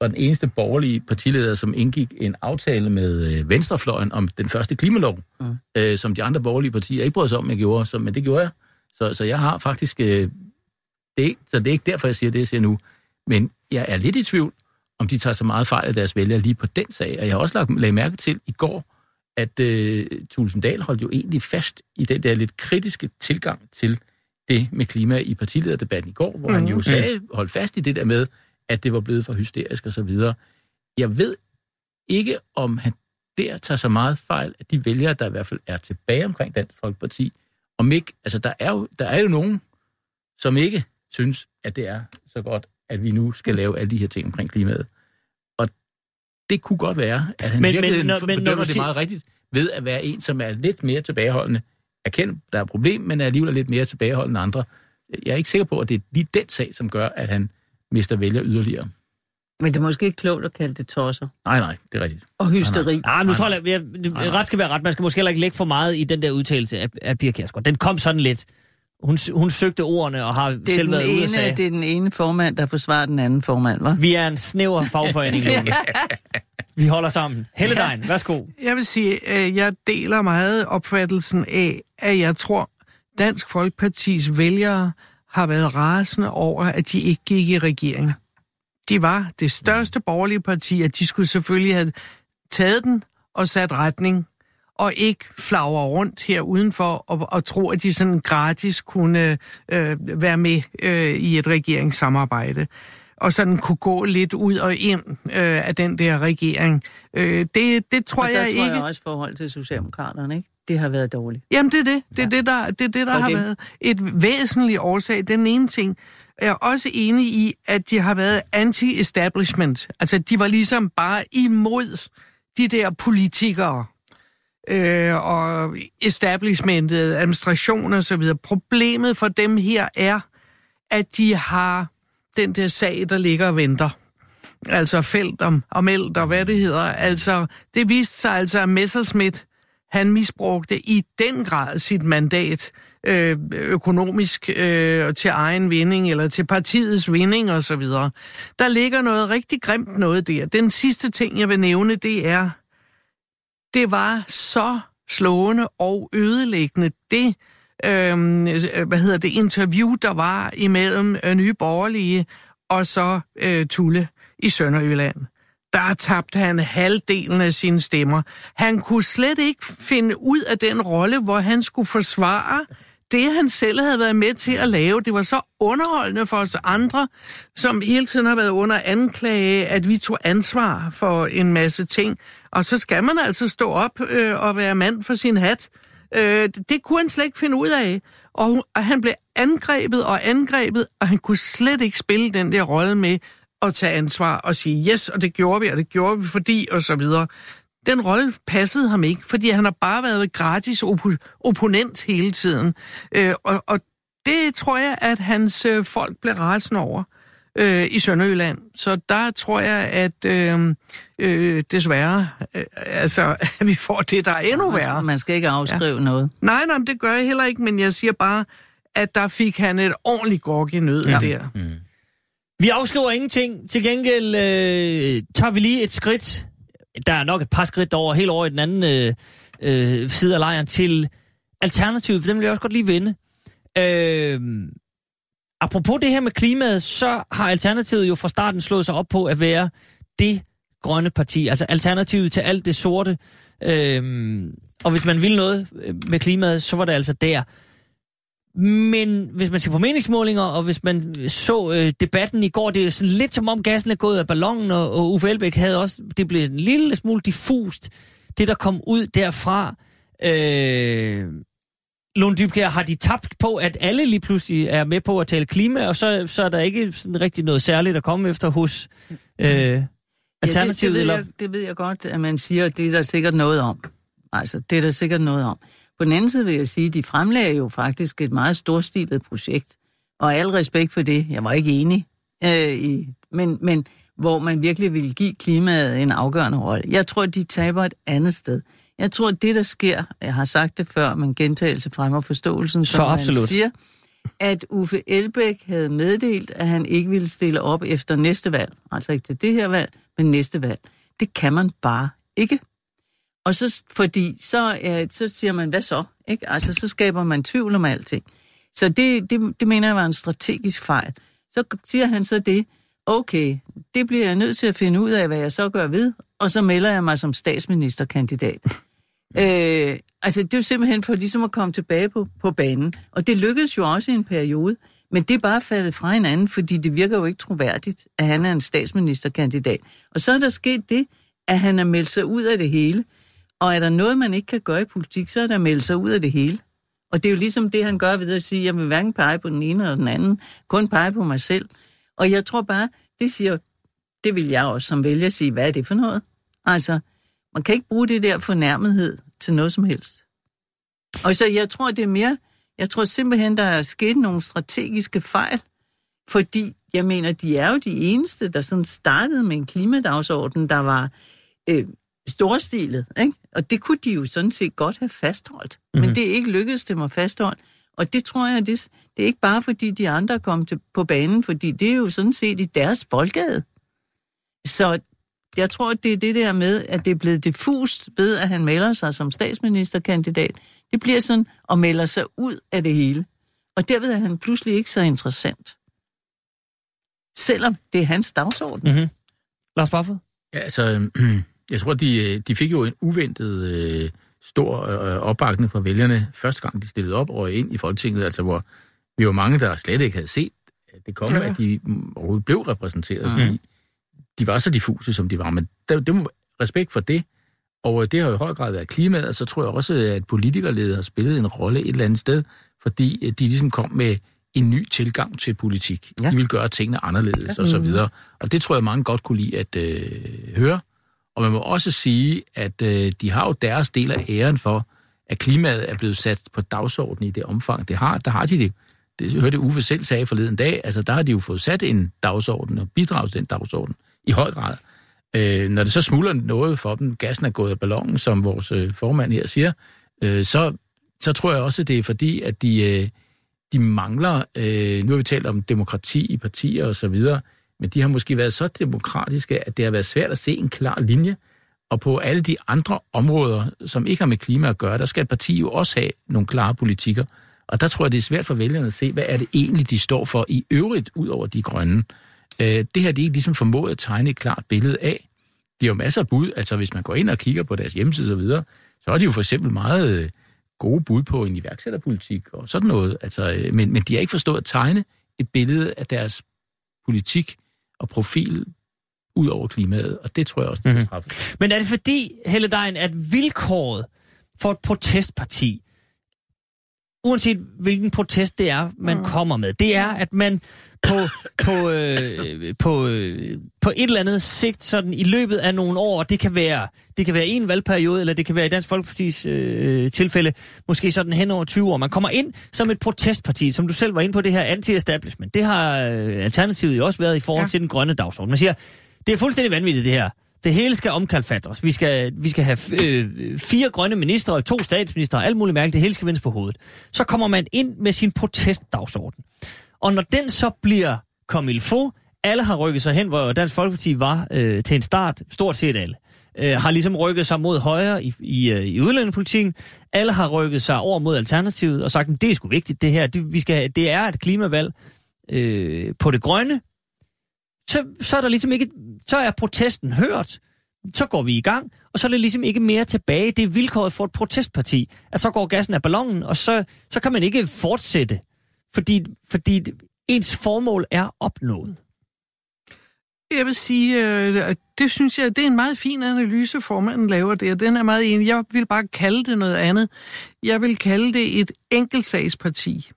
[SPEAKER 5] var den eneste borgerlige partileder, som indgik en aftale med øh, Venstrefløjen om den første klimalov,
[SPEAKER 6] Mm.
[SPEAKER 5] øh, som de andre borgerlige partier ikke brød sig om, jeg gjorde, så, men det gjorde jeg. Så, så jeg har faktisk... Øh, det så det er ikke derfor, jeg siger det, jeg siger nu. Men jeg er lidt i tvivl, om de tager så meget fejl af deres vælgere lige på den sag. Og jeg har også lagt, lagt mærke til i går, at øh, Tulsendal holdt jo egentlig fast i den der lidt kritiske tilgang til det med klima i partilederdebatten i går, hvor mm. han jo sagde, holdt fast i det der med, at det var blevet for hysterisk og så videre. Jeg ved ikke, om han der tager så meget fejl af de vælgere, der i hvert fald er tilbage omkring Dansk Folkeparti. Om ikke, altså der er jo, der er jo nogen, som ikke synes, at det er så godt, at vi nu skal lave alle de her ting omkring klimaet. Det kunne godt være, at han
[SPEAKER 3] Men-
[SPEAKER 5] men,
[SPEAKER 3] når-
[SPEAKER 5] men,
[SPEAKER 3] men når
[SPEAKER 5] det
[SPEAKER 3] siger-
[SPEAKER 5] meget rigtigt ved at være en, som er lidt mere tilbageholdende. Erkend, der er et problem, men er alligevel lidt mere tilbageholdende end andre. Jeg er ikke sikker på, at det er lige den sag, som gør, at han mister vælger yderligere.
[SPEAKER 6] Men det er måske ikke klogt at kalde det tosser.
[SPEAKER 5] Nej, nej, det er rigtigt.
[SPEAKER 6] Og hysteri.
[SPEAKER 3] Ah, nu tror jeg, jeg, jeg ret skal være ret. Man skal måske heller ikke lægge for meget i den der udtalelse af, af Pia Kjærsgaard. Den kom sådan lidt. Hun, hun søgte ordene og har
[SPEAKER 6] Det
[SPEAKER 3] selv
[SPEAKER 6] den
[SPEAKER 3] været ude og
[SPEAKER 6] ene,
[SPEAKER 3] sagde,
[SPEAKER 6] det er den ene formand, der forsvarer den anden formand, var?
[SPEAKER 3] vi er en snæver fagforening, Lone. Vi holder sammen. Helledejen, værsgo.
[SPEAKER 4] Jeg vil sige, at jeg deler meget opfattelsen af, at jeg tror, Dansk Folkepartis vælgere har været rasende over, at de ikke gik i regering. De var det største borgerlige parti, at de skulle selvfølgelig have taget den og sat retning, og ikke flagre rundt her udenfor og, og tro, at de sådan gratis kunne øh, være med øh, i et regeringssamarbejde og sådan kunne gå lidt ud og ind øh, af den der regering. Øh, det, det tror
[SPEAKER 6] og
[SPEAKER 4] jeg
[SPEAKER 6] tror
[SPEAKER 4] ikke...
[SPEAKER 6] jeg også forhold til Socialdemokraterne, ikke? Det har været dårligt.
[SPEAKER 4] Jamen, det er det. Det er ja. det, der, det, er det, der
[SPEAKER 6] For
[SPEAKER 4] har
[SPEAKER 6] dem.
[SPEAKER 4] været et væsentligt årsag. Den ene ting. Jeg er også enig i, at de har været anti-establishment. Altså, de var ligesom bare imod de der politikere øh, og establishmentet, administration og så videre. Problemet for dem her er, at de har den der sag, der ligger og venter. Altså felt om, om eld og hvad det hedder. Altså, det viste sig altså, at Messerschmidt, han misbrugte i den grad sit mandat øh, økonomisk øh, til egen vinding, eller til partiets vinding og så videre. Der ligger noget rigtig grimt noget der. Den sidste ting, jeg vil nævne, det er, det var så slående og ødelæggende, det, øhm, øh, hvad hedder det, interview, der var imellem øh, Nye Borgerlige og så øh, Tulle i Sønderjylland. Der tabte han halvdelen af sine stemmer. Han kunne slet ikke finde ud af den rolle, hvor han skulle forsvare det, han selv havde været med til at lave. Det var så underholdende for os andre, som hele tiden har været under anklage, at vi tog ansvar for en masse ting. Og så skal man altså stå op øh, og være mand for sin hat. Øh, det kunne han slet ikke finde ud af. Og, og han blev angrebet og angrebet, og han kunne slet ikke spille den der rolle med at tage ansvar og sige yes, og det gjorde vi, og det gjorde vi fordi, og så videre. Den rolle passede ham ikke, fordi han har bare været gratis op- opponent hele tiden. Øh, og, og det tror jeg, at hans øh, folk blev rasende over øh, i Sønderjylland. Så der tror jeg, at øh, øh, desværre, øh, altså, at vi får det, der er endnu værre.
[SPEAKER 6] Man skal ikke afskrive ja. noget.
[SPEAKER 4] Nej, nej, det gør jeg heller ikke, men jeg siger bare, at der fik han et ordentligt gorg i nød ja. der.
[SPEAKER 3] Vi afskriver ingenting. Til gengæld øh, tager vi lige et skridt. Der er nok et par skridt over, helt over i den anden øh, øh, side af lejren til Alternativet, for dem vil jeg også godt lige vende. Øh, apropos det her med klimaet, så har Alternativet jo fra starten slået sig op på at være det grønne parti. Altså Alternativet til alt det sorte. Øh, og hvis man ville noget øh, med klimaet, så var det altså der. Men hvis man ser på meningsmålinger, og hvis man så øh, debatten i går, det er sådan lidt som om gassen er gået af ballonen, og, og Uffe Elbæk havde også, det blev en lille smule diffust, det der kom ud derfra. Øh, Lone Dybkjær, har de tabt på, at alle lige pludselig er med på at tale klima, og så, så er der ikke sådan rigtig noget særligt at komme efter hos øh, Alternativet?
[SPEAKER 6] Ja, det, det, ved jeg, det ved jeg godt, at man siger, at det er der sikkert noget om. Altså, det er der sikkert noget om. På den anden side vil jeg sige, at de fremlagde jo faktisk et meget storstilet projekt. Og al respekt for det, jeg var ikke enig øh, i, men, men hvor man virkelig ville give klimaet en afgørende rolle. Jeg tror, de taber et andet sted. Jeg tror, det der sker, jeg har sagt det før, men gentagelse fremmer forståelsen,
[SPEAKER 3] Så
[SPEAKER 6] som man
[SPEAKER 3] absolut.
[SPEAKER 6] siger, at Uffe Elbæk havde meddelt, at han ikke ville stille op efter næste valg. Altså ikke til det her valg, men næste valg. Det kan man bare ikke. Og så, fordi så, ja, så siger man, hvad så? Ikke? Altså, så skaber man tvivl om alting. Så det, det, det mener jeg var en strategisk fejl. Så siger han så det, okay, det bliver jeg nødt til at finde ud af, hvad jeg så gør ved, og så melder jeg mig som statsministerkandidat. øh, altså, det er jo simpelthen for ligesom at komme tilbage på, på banen. Og det lykkedes jo også i en periode, men det er bare faldet fra hinanden, fordi det virker jo ikke troværdigt, at han er en statsministerkandidat. Og så er der sket det, at han er meldt sig ud af det hele. Og er der noget, man ikke kan gøre i politik, så er der meldt sig ud af det hele. Og det er jo ligesom det, han gør ved at sige, jeg vil hverken pege på den ene eller den anden, kun pege på mig selv. Og jeg tror bare, det siger, det vil jeg også som vælger sige, hvad er det for noget? Altså, man kan ikke bruge det der fornærmethed til noget som helst. Og så jeg tror, det er mere, jeg tror simpelthen, der er sket nogle strategiske fejl, fordi jeg mener, de er jo de eneste, der sådan startede med en klimadagsorden, der var øh, storstilet, ikke? Og det kunne de jo sådan set godt have fastholdt. Mm-hmm. Men
[SPEAKER 3] Mhm.
[SPEAKER 6] det er ikke lykkedes dem at fastholde. Og det tror jeg, det, det er ikke bare fordi de andre kom til, på banen, fordi det er jo sådan set i deres boldgade. Så jeg tror, det er det der med, at det er blevet diffust ved, at han melder sig som statsministerkandidat. Det bliver sådan, og melder sig ud af det hele. Og derved er han pludselig ikke så interessant. Selvom det er hans dagsorden.
[SPEAKER 3] Mm-hmm. Lars Barfod?
[SPEAKER 5] Ja, altså, jeg tror, de, de fik jo en uventet øh, stor øh, opbakning fra vælgerne første gang, de stillede op og ind i Folketinget, altså hvor vi var mange, der slet ikke havde set at det komme,
[SPEAKER 4] Ja.
[SPEAKER 5] ja. at de overhovedet blev repræsenteret. Mm. De, de var så diffuse, som de var, men der, det må respekt for det, og øh, det har jo i høj grad været klimaet, og så tror jeg også, at politikerledet har spillet en rolle et eller andet sted, fordi øh, de ligesom kom med en ny tilgang til politik.
[SPEAKER 6] Ja.
[SPEAKER 5] Ja. De ville gøre tingene anderledes ja. og så videre. Og det tror jeg, mange godt kunne lide at øh, høre. Og man må også sige, at øh, de har jo deres del af æren for, at klimaet er blevet sat på dagsordenen i det omfang, det har. Der har de det. Det hørte Uffe selv sagde forleden dag. Altså, der har de jo fået sat en dagsorden og bidraget til den dagsorden i høj grad. Øh, når det så smuldrer noget for dem, gassen er gået af ballonen, som vores øh, formand her siger, øh, så, så tror jeg også, at det er fordi, at de, øh, de mangler, øh, nu har vi talt om demokrati i partier og så videre, men de har måske været så demokratiske, at det har været svært at se en klar linje. Og på alle de andre områder, som ikke har med klima at gøre, der skal et parti jo også have nogle klare politikker. Og der tror jeg, det er svært for vælgerne at se, hvad er det egentlig, de står for i øvrigt, ud over de grønne. Øh, det her, de ikke ligesom formået at tegne et klart billede af. De har jo masser af bud, altså hvis man går ind og kigger på deres hjemmeside og så videre, så er de jo for eksempel meget øh, gode bud på en iværksætterpolitik og sådan noget. Altså, øh, men, men de har ikke forstået at tegne et billede af deres politik og profil ud over klimaet, og det tror jeg også, de har træffet.
[SPEAKER 3] Men er det fordi, Helle Dejen, at vilkåret for et protestparti, uanset hvilken protest det er, man mm. kommer med, det er, at man på, på, øh, på, øh, på et eller andet sigt, sådan i løbet af nogle år, det kan være, det kan være en valgperiode, eller det kan være i Dansk Folkepartis øh, tilfælde, måske sådan hen over 20 år. Man kommer ind som et protestparti, som du selv var inde på, det her anti-establishment. Det har øh, Alternativet jo også været i forhold
[SPEAKER 4] Ja.
[SPEAKER 3] til den grønne dagsorden. Man siger, det er fuldstændig vanvittigt det her. Det hele skal omkalfatres. Vi skal, vi skal have øh, fire grønne ministre og to statsminister og alt muligt mærke. Det hele skal vendes på hovedet. Så kommer man ind med sin protestdagsorden. Og når den så bliver comme il faut, alle har rykket sig hen, hvor Dansk Folkeparti var øh, til en start, stort set alle, øh, har ligesom rykket sig mod højre i, i, øh, i udlændingepolitikken. Alle har rykket sig over mod Alternativet og sagt, at det er sgu vigtigt det her. Det, vi skal, det er et klimavalg øh, på det grønne. Så, så er der ligesom ikke, så er protesten hørt. Så går vi i gang, og så er det ligesom ikke mere tilbage. Det er vilkåret for et protestparti, at så går gassen af ballonen, og så, så kan man ikke fortsætte, fordi, fordi ens formål er opnået.
[SPEAKER 4] Jeg vil sige, øh, at det synes jeg, det er en meget fin analyse, formanden laver der. Den er meget enig. Jeg vil bare kalde det noget andet. Jeg vil kalde det et enkeltsagsparti.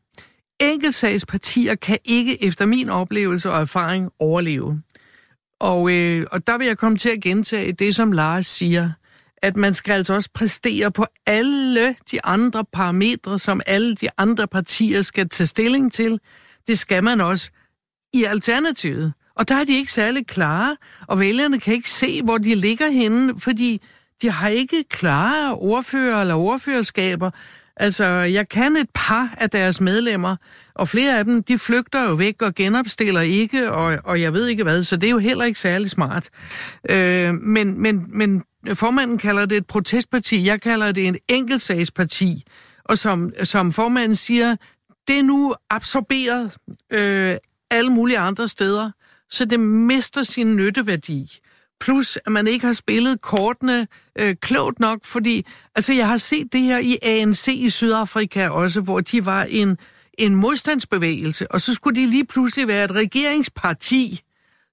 [SPEAKER 4] Enkeltsagspartier kan ikke, efter min oplevelse og erfaring, overleve. Og, øh, og der vil jeg komme til at gentage det, som Lars siger, at man skal altså også præstere på alle de andre parametre, som alle de andre partier skal tage stilling til. Det skal man også i Alternativet. Og der er de ikke særlig klare, og vælgerne kan ikke se, hvor de ligger henne, fordi de har ikke klare ordfører eller ordførerskaber. Altså, jeg kan et par af deres medlemmer, og flere af dem, de flygter jo væk og genopstiller ikke, og, og jeg ved ikke hvad, så det er jo heller ikke særlig smart. Øh, men, men, men formanden kalder det et protestparti, jeg kalder det en enkeltsagsparti, og som, som formanden siger, det er nu absorberet øh, alle mulige andre steder, så det mister sin nytteværdi. Plus, at man ikke har spillet kortene øh, klogt nok, fordi altså, jeg har set det her i ANC i Sydafrika også, hvor de var en, en modstandsbevægelse, og så skulle de lige pludselig være et regeringsparti,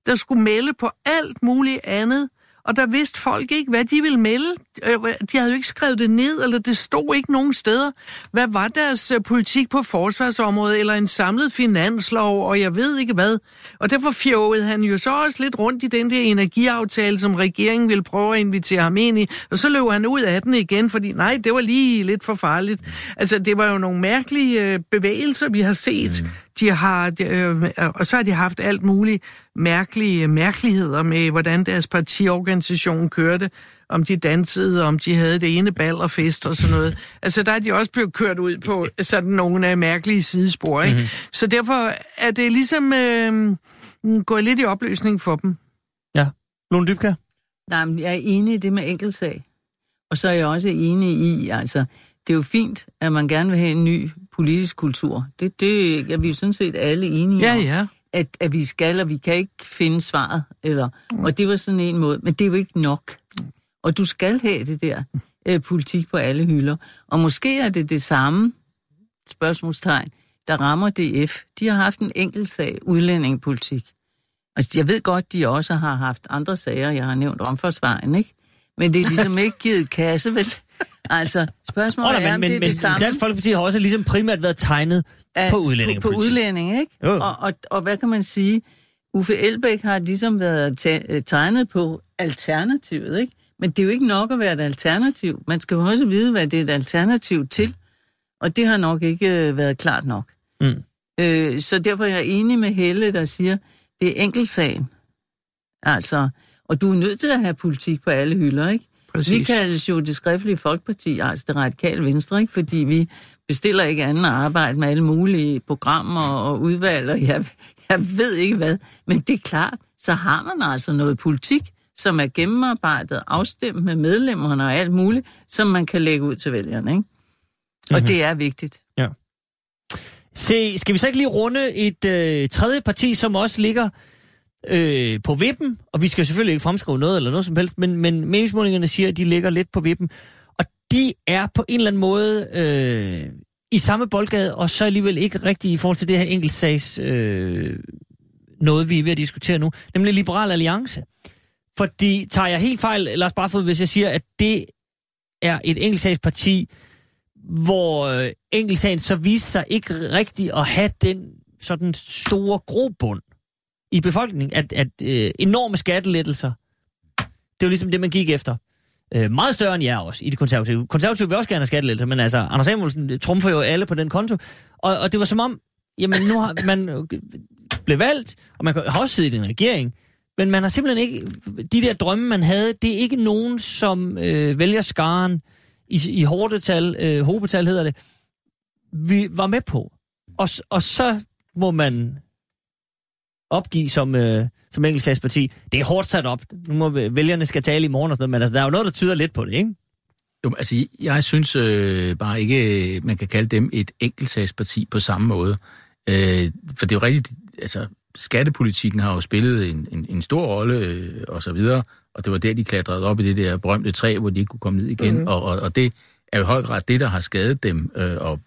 [SPEAKER 4] der skulle melde på alt muligt andet, og der vidste folk ikke, hvad de ville melde. Øh, de havde jo ikke skrevet det ned, eller det stod ikke nogen steder. Hvad var deres øh, politik på forsvarsområdet, eller en samlet finanslov, og jeg ved ikke hvad. Og derfor fjovede han jo så også lidt rundt i den der energiaftale, som regeringen ville prøve at invitere ham ind i, og så løb han ud af den igen, fordi nej, det var lige lidt for farligt. Altså, det var jo nogle mærkelige øh, bevægelser, vi har set. Mm. De har, øh, og så har de haft alt muligt mærkelige mærkeligheder med, hvordan deres partiorganisation kørte, om de dansede, om de havde det ene bal og fest og sådan noget. Altså, der er de også blevet kørt ud på sådan nogle af mærkelige sidespor, ikke? Mm-hmm. Så derfor er det ligesom øh, gået lidt i opløsning for dem.
[SPEAKER 3] Ja. Lone Dybkær?
[SPEAKER 6] Nej, men jeg er enig i det med enkeltsag. Og så er jeg også enig i, altså, det er jo fint, at man gerne vil have en ny politisk kultur. Det, det er vi jo sådan set alle enige
[SPEAKER 4] Ja,
[SPEAKER 6] om.
[SPEAKER 4] ja.
[SPEAKER 6] At, at vi skal, og vi kan ikke finde svaret. Eller, og det var sådan en måde, men det er jo ikke nok. Og du skal have det der øh, politik på alle hylder. Og måske er det det samme spørgsmålstegn, der rammer DF. De har haft en enkelt sag, udlændingepolitik. Altså, jeg ved godt, de også har haft andre sager, jeg har nævnt omforsvejen, ikke? Men det er ligesom ikke givet kasse, vel? Altså, spørgsmålet
[SPEAKER 3] Oh,
[SPEAKER 6] er,
[SPEAKER 3] men,
[SPEAKER 6] om
[SPEAKER 3] men,
[SPEAKER 6] det er
[SPEAKER 3] men
[SPEAKER 6] det samme.
[SPEAKER 3] Dansk Folkeparti har også ligesom primært været tegnet
[SPEAKER 6] at-
[SPEAKER 3] på
[SPEAKER 6] På, på
[SPEAKER 3] udlændingepolitik.
[SPEAKER 6] udlænding, ikke?
[SPEAKER 3] Jo.
[SPEAKER 6] Og, og, og hvad kan man sige? Uffe Elbæk har ligesom været øh, tegnet på alternativet, ikke? Men det er jo ikke nok at være et alternativ. Man skal jo også vide, hvad det er et alternativ til. Og det har nok ikke øh, været klart nok.
[SPEAKER 3] Mm.
[SPEAKER 6] Øh, så derfor er jeg enig med Helle, der siger, det er enkeltsagen. Altså, og du er nødt til at have politik på alle hylder, ikke?
[SPEAKER 4] Præcis.
[SPEAKER 6] Vi kaldes jo det skriftlige folkeparti, altså det radikale venstre, ikke? Fordi vi bestiller ikke andet arbejde med alle mulige programmer og udvalg, og jeg, jeg ved ikke hvad. Men det er klart, så har man altså noget politik, som er gennemarbejdet, afstemt med medlemmerne og alt muligt, som man kan lægge ud til vælgerne, ikke? Og
[SPEAKER 3] Mhm.
[SPEAKER 6] det er vigtigt.
[SPEAKER 3] Se, skal vi så ikke lige runde et øh, tredje parti, som også ligger øh, på vippen? Og vi skal selvfølgelig ikke fremskrive noget eller noget som helst, men, men meningsmålingerne siger, at de ligger lidt på vippen. Og de er på en eller anden måde øh, i samme boldgade, og så alligevel ikke rigtigt i forhold til det her enkeltsags øh, noget, vi er ved at diskutere nu, nemlig Liberal Alliance. Fordi tager jeg helt fejl, Lars Barfod, hvis jeg siger, at det er et enkeltsagsparti, hvor øh, enkeltsagen så viste sig ikke rigtigt at have den sådan store grobund i befolkningen, at, at øh, enorme skattelettelser, det var ligesom det, man gik efter. Øh, meget større end jer også i det konservative. Konservative vil også gerne have skattelettelser, men altså, Anders Samuelsen øh, trumfer jo alle på den konto. Og, og det var som om, jamen nu har man øh, blev valgt, og man har også siddet i en regering, men man har simpelthen ikke, de der drømme, man havde, det er ikke nogen, som øh, vælger skaren i, i hårdetal, øh, hobetal hedder det, vi var med på. Og, og så må man opgive som, øh, som enkeltsagsparti. Det er hårdt sat op. Nu må vælgerne skal tale i morgen og sådan noget, men altså, der er jo noget, der tyder lidt på det, ikke?
[SPEAKER 5] Jo, altså, jeg synes øh, bare ikke, man kan kalde dem et enkeltsagsparti på samme måde. Øh, for det er jo rigtigt, altså, skattepolitikken har jo spillet en, en, en stor rolle, øh, og så videre, og det var der, de klatrede op i det der berømte træ, hvor de ikke kunne komme ned igen, mm. og, og, og det er jo i høj grad det, der har skadet dem, øh, og,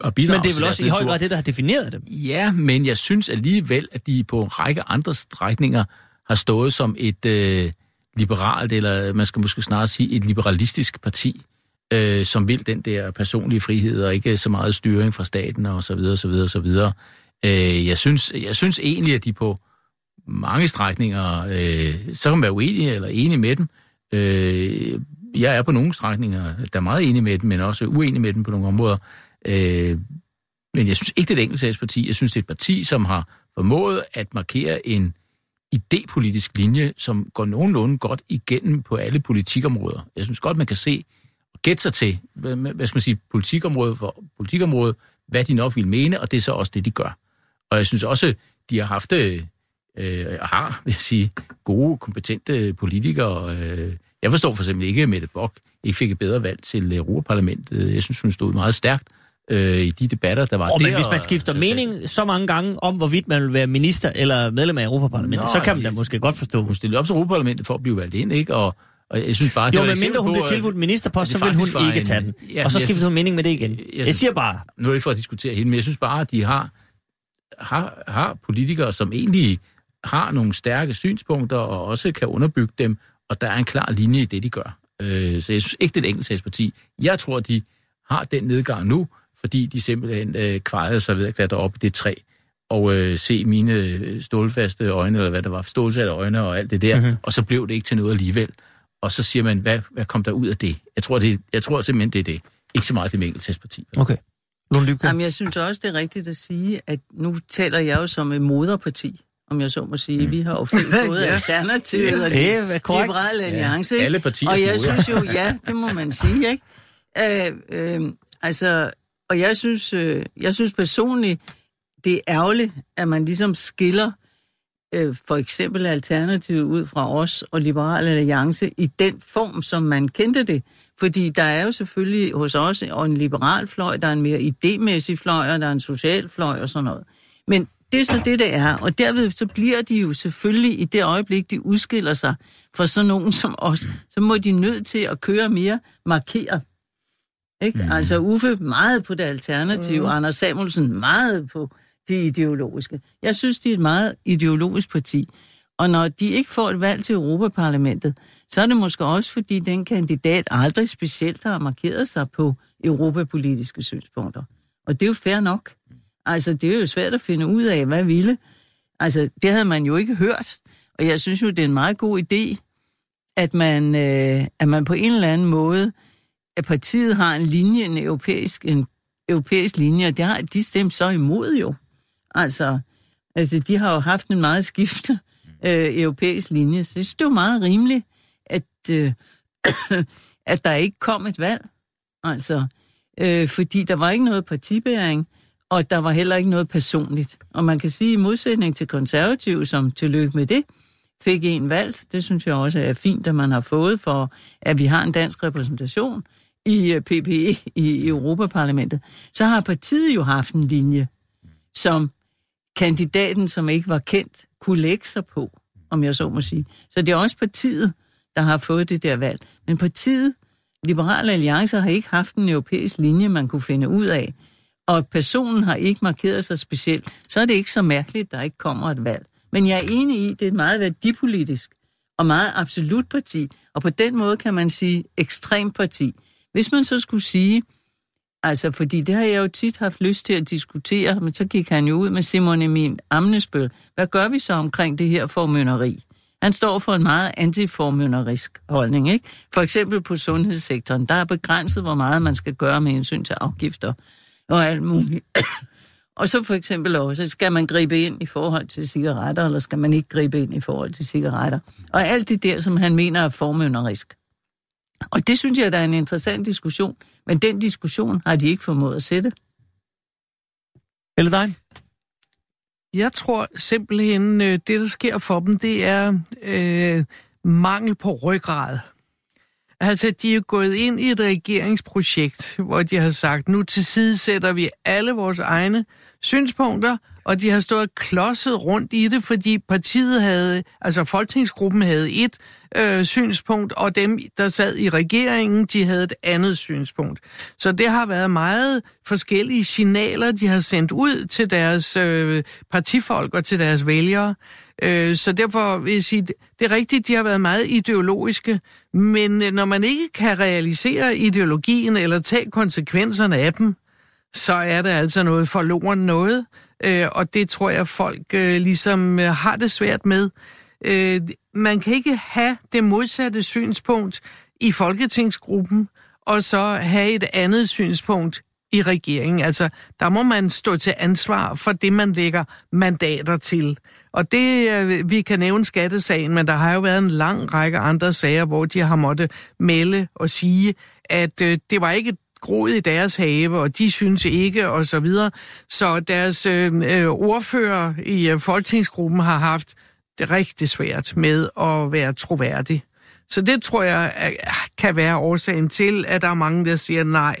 [SPEAKER 5] og bidraget
[SPEAKER 3] Men det er vel også i høj grad det, der har defineret dem.
[SPEAKER 5] Ja, men jeg synes alligevel, at de på en række andre strækninger har stået som et øh, liberalt, eller man skal måske snarere sige et liberalistisk parti, øh, som vil den der personlige frihed, og ikke så meget styring fra staten, og så videre, så videre, så videre. Øh, jeg, synes, jeg synes egentlig, at de på mange strækninger, øh, så kan man være uenig eller enig med dem. Øh, jeg er på nogle strækninger, der er meget enig med dem, men også uenig med dem på nogle områder. Øh, men jeg synes ikke, det er et enkeltsagsparti. Jeg synes, det er et parti, som har formået at markere en idépolitisk linje, som går nogenlunde godt igennem på alle politikområder. Jeg synes godt, man kan se og gætte sig til, hvad, hvad skal man sige, politikområde for politikområde, hvad de nok vil mene, og det er så også det, de gør. Og jeg synes også, de har haft, øh, øh har, vil jeg sige, gode, kompetente politikere. Øh, jeg forstår for eksempel ikke, at Mette Bock ikke fik et bedre valg til Europaparlamentet. Jeg synes, hun stod meget stærkt øh, i de debatter, der var
[SPEAKER 3] Og
[SPEAKER 5] der.
[SPEAKER 3] men hvis man skifter
[SPEAKER 5] og-
[SPEAKER 3] mening så mange gange om, hvorvidt man vil være minister eller medlem af Europaparlamentet,
[SPEAKER 5] Nå,
[SPEAKER 3] så kan man da måske godt forstå.
[SPEAKER 5] Hun stillede op til Europaparlamentet for at blive valgt ind, ikke? Og, og jeg synes bare,
[SPEAKER 3] Jo, men mindre hun
[SPEAKER 5] at-
[SPEAKER 3] tilbudt ministerpost, så vil hun ikke
[SPEAKER 5] en-
[SPEAKER 3] tage den.
[SPEAKER 5] Ja,
[SPEAKER 3] Og så
[SPEAKER 5] jeg
[SPEAKER 3] skifter
[SPEAKER 5] synes-
[SPEAKER 3] hun mening med det igen.
[SPEAKER 5] jeg
[SPEAKER 3] Jeg siger bare,
[SPEAKER 5] nu er det ikke for at diskutere hende, men jeg synes bare, at de har, har, har politikere, som egentlig har nogle stærke synspunkter, og også kan underbygge dem, og der er en klar linje i det, de gør. Øh, så jeg synes ikke, det er et enkeltsagsparti. Jeg tror, de har den nedgang nu, fordi de simpelthen øh, kvejede sig ved at klatre op i det træ, og øh, se mine øh, stålfaste øjne, eller hvad det var, stålsatte øjne og alt det der, mm-hmm. og så blev det ikke til noget alligevel. Og så siger man, hvad, hvad kom der ud af det? Jeg tror, det, jeg tror simpelthen, det er det. Ikke så meget det med enkeltsagsparti.
[SPEAKER 3] Okay. Lund
[SPEAKER 6] Jamen, jeg synes også, det er rigtigt at sige, at nu taler jeg jo som et moderparti, om jeg så må sige. Mm. Vi har jo fået både ja. Alternativet ja, og
[SPEAKER 3] det er korrekt.
[SPEAKER 6] Liberale Alliance.
[SPEAKER 5] Ja, alle partier
[SPEAKER 6] Og jeg synes jo, ja, det må man sige, ikke? Øh, øh, altså, og jeg synes, øh, jeg synes personligt, det er ærgerligt, at man ligesom skiller øh, for eksempel Alternativet ud fra os og Liberale Alliance i den form, som man kendte det. Fordi der er jo selvfølgelig hos os og en liberal fløj, der er en mere idémæssig fløj, og der er en social fløj og sådan noget. Men det er så det, det er. Og derved så bliver de jo selvfølgelig i det øjeblik, de udskiller sig fra sådan nogen som os, så må de nødt til at køre mere markeret. Ikke? Mm. Altså Uffe meget på det alternative, mm. Anders Samuelsen meget på det ideologiske. Jeg synes, de er et meget ideologisk parti. Og når de ikke får et valg til Europaparlamentet, så er det måske også, fordi den kandidat aldrig specielt har markeret sig på europapolitiske synspunkter. Og det er jo fair nok. Altså, det er jo svært at finde ud af, hvad ville. Altså, det havde man jo ikke hørt. Og jeg synes jo, det er en meget god idé, at man, øh, at man på en eller anden måde, at partiet har en linje, en europæisk, en europæisk linje, og det har, de stemt så imod jo. Altså, altså, de har jo haft en meget skiftende øh, europæisk linje, så det er jo meget rimeligt, at, øh, at der ikke kom et valg. Altså, øh, fordi der var ikke noget partibæring, og der var heller ikke noget personligt. Og man kan sige, i modsætning til konservative, som tillykke med det, fik en valgt. Det synes jeg også er fint, at man har fået for, at vi har en dansk repræsentation i øh, PPE i Europaparlamentet. Så har partiet jo haft en linje, som kandidaten, som ikke var kendt, kunne lægge sig på, om jeg så må sige. Så det er også partiet, der har fået det der valg. Men partiet, Liberale Alliancer, har ikke haft en europæisk linje, man kunne finde ud af. Og personen har ikke markeret sig specielt. Så er det ikke så mærkeligt, at der ikke kommer et valg. Men jeg er enig i, at det er et meget værdipolitisk og meget absolut parti. Og på den måde kan man sige ekstrem parti. Hvis man så skulle sige, Altså, fordi det har jeg jo tit haft lyst til at diskutere, men så gik han jo ud med Simon Emil Amnesbøl. Hvad gør vi så omkring det her formynderi? Han står for en meget antiformynderisk holdning, ikke? For eksempel på sundhedssektoren, der er begrænset, hvor meget man skal gøre med hensyn til afgifter og alt muligt. og så for eksempel også, skal man gribe ind i forhold til cigaretter, eller skal man ikke gribe ind i forhold til cigaretter? Og alt det der, som han mener er formynderisk. Og det synes jeg, der er en interessant diskussion. Men den diskussion har de ikke formået at sætte.
[SPEAKER 3] Eller dig?
[SPEAKER 4] Jeg tror simpelthen, øh, det der sker for dem, det er øh, mangel på ryggrad. Altså, de er gået ind i et regeringsprojekt, hvor de har sagt, nu til side sætter vi alle vores egne synspunkter, og de har stået klodset rundt i det, fordi partiet havde, altså folketingsgruppen havde et øh, synspunkt, og dem, der sad i regeringen, de havde et andet synspunkt. Så det har været meget forskellige signaler, de har sendt ud til deres øh, partifolk og til deres vælgere. Øh, så derfor vil jeg sige, det er rigtigt, de har været meget ideologiske, men øh, når man ikke kan realisere ideologien eller tage konsekvenserne af dem, så er det altså noget forloren noget, øh, og det tror jeg, folk øh, ligesom øh, har det svært med. Øh, man kan ikke have det modsatte synspunkt i Folketingsgruppen, og så have et andet synspunkt i regeringen. Altså, der må man stå til ansvar for det, man lægger mandater til. Og det, øh, vi kan nævne skattesagen, men der har jo været en lang række andre sager, hvor de har måttet melde og sige, at øh, det var ikke groet i deres have, og de synes ikke, og så videre. Så deres øh, øh, ordfører i øh, folketingsgruppen har haft det rigtig svært med at være troværdig. Så det tror jeg øh, kan være årsagen til, at der er mange, der siger nej.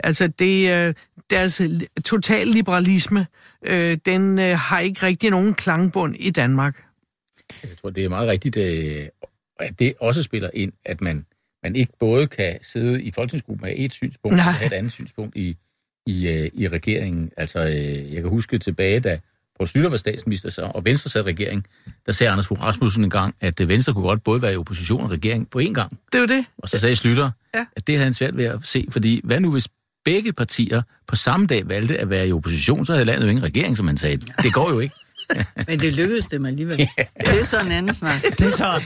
[SPEAKER 4] Altså det, øh, deres total liberalisme, øh, den har ikke rigtig nogen klangbund i Danmark.
[SPEAKER 5] Jeg tror, det er meget rigtigt, at det også spiller ind, at man man ikke både kan sidde i folketingsgruppen med et synspunkt, og have et andet synspunkt i, i, øh, i regeringen. Altså, øh, jeg kan huske tilbage, da Poul Slytter var statsminister så, og Venstre sad regering, der sagde Anders Fogh Rasmussen en gang, at øh, Venstre kunne godt både være i opposition og regering på én gang.
[SPEAKER 4] Det er jo det.
[SPEAKER 5] Og så sagde Slytter,
[SPEAKER 4] Ja.
[SPEAKER 5] at det havde han svært ved at se, fordi hvad nu hvis begge partier på samme dag valgte at være i opposition, så havde landet jo ingen regering, som han sagde. Det går jo ikke.
[SPEAKER 6] Men det lykkedes dem alligevel. Det er så en anden snak.
[SPEAKER 3] Det er så,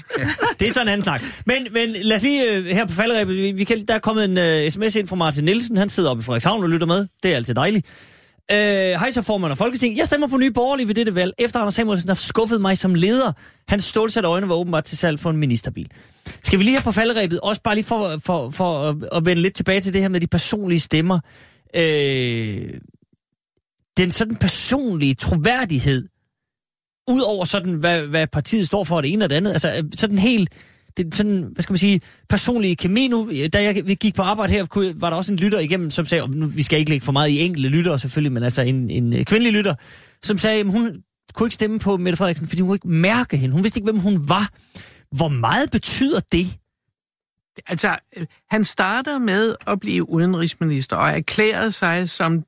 [SPEAKER 3] det er så en anden snak. Men, men lad os lige øh, her på falderæbet, vi, vi kan, der er kommet en øh, sms ind fra Martin Nielsen, han sidder oppe i Frederikshavn og lytter med. Det er altid dejligt. Øh, hej så formand og Folketing. Jeg stemmer på Nye Borgerlige ved dette valg, efter Anders Samuelsen har skuffet mig som leder. Hans stålsatte øjne var åbenbart til salg for en ministerbil. Skal vi lige her på falderæbet, også bare lige for, for, for at, at vende lidt tilbage til det her med de personlige stemmer. Øh, den sådan personlige troværdighed, Udover sådan, hvad, hvad partiet står for, det ene og det andet. Altså øh, sådan helt, det, sådan, hvad skal man sige, personlige kemi nu. Da jeg gik på arbejde her, kunne- var der også en lytter igennem, som sagde, nu, vi skal ikke lægge for meget i enkelte lyttere selvfølgelig, men altså en, en øh, kvindelig lytter, som sagde, at hun kunne ikke stemme på Mette Frederiksen, fordi hun kunne ikke mærke hende. Hun vidste ikke, hvem hun var. Hvor meget betyder det?
[SPEAKER 4] Altså, han starter med at blive udenrigsminister og erklærer sig som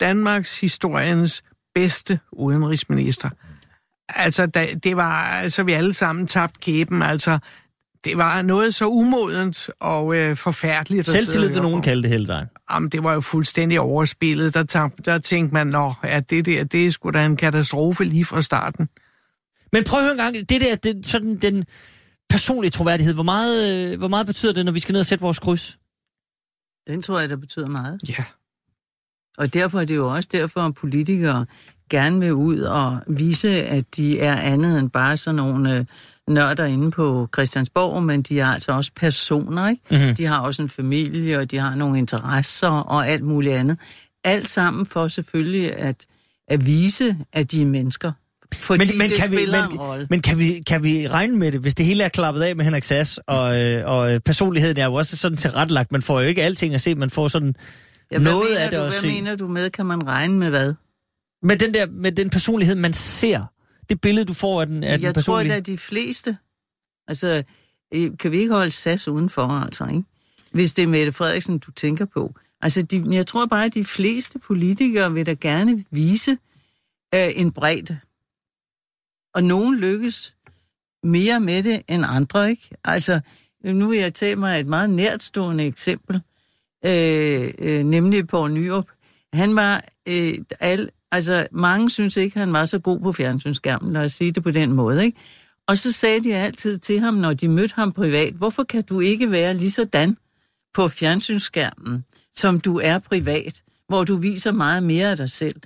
[SPEAKER 4] Danmarks historiens bedste udenrigsminister. Altså, da, det var, altså, vi alle sammen tabt kæben, altså, det var noget så umodent og øh, forfærdeligt.
[SPEAKER 3] Selvtillid vil nogen
[SPEAKER 4] på.
[SPEAKER 3] kalde det hele
[SPEAKER 4] Jamen, det var jo fuldstændig overspillet. Der, tab, der tænkte man, nå, at det der, det er sgu da en katastrofe lige fra starten.
[SPEAKER 3] Men prøv at høre en gang, det der, det, sådan den personlige troværdighed, hvor meget, øh, hvor meget betyder det, når vi skal ned og sætte vores kryds?
[SPEAKER 6] Den tror jeg, der betyder meget.
[SPEAKER 4] Ja.
[SPEAKER 6] Og derfor er det jo også derfor, at politikere gerne vil ud og vise, at de er andet end bare sådan nogle øh, nørder inde på Christiansborg, men de er altså også personer, ikke?
[SPEAKER 3] Mhm.
[SPEAKER 6] De har også en familie, og de har nogle interesser og alt muligt andet. Alt sammen for selvfølgelig at, at vise, at de er mennesker. Fordi
[SPEAKER 3] Men, men, kan vi, men, men kan, vi, kan vi regne med det, hvis det hele er klappet af med Henrik Sass, og, øh, og øh, personligheden er jo også sådan tilrettelagt, man får jo ikke alting at se, man får sådan
[SPEAKER 6] Ja, hvad
[SPEAKER 3] noget
[SPEAKER 6] mener
[SPEAKER 3] af det
[SPEAKER 6] du,
[SPEAKER 3] at
[SPEAKER 6] Hvad
[SPEAKER 3] se.
[SPEAKER 6] mener du med, kan man regne med hvad?
[SPEAKER 3] Med den der, med den personlighed, man ser, det billede, du får af den, af den
[SPEAKER 6] Jeg tror,
[SPEAKER 3] personlige...
[SPEAKER 6] at de fleste, altså, øh, kan vi ikke holde SAS udenfor, altså, ikke? Hvis det er Mette Frederiksen, du tænker på. Altså, de, jeg tror bare, at de fleste politikere vil da gerne vise øh, en bredde. Og nogen lykkes mere med det end andre, ikke? Altså, nu vil jeg tage mig et meget nærtstående eksempel, øh, øh, nemlig på Nyrup. Han var, øh, al, altså mange synes ikke, han var så god på fjernsynsskærmen, lad os sige det på den måde, ikke? Og så sagde de altid til ham, når de mødte ham privat, hvorfor kan du ikke være lige sådan på fjernsynsskærmen, som du er privat, hvor du viser meget mere af dig selv.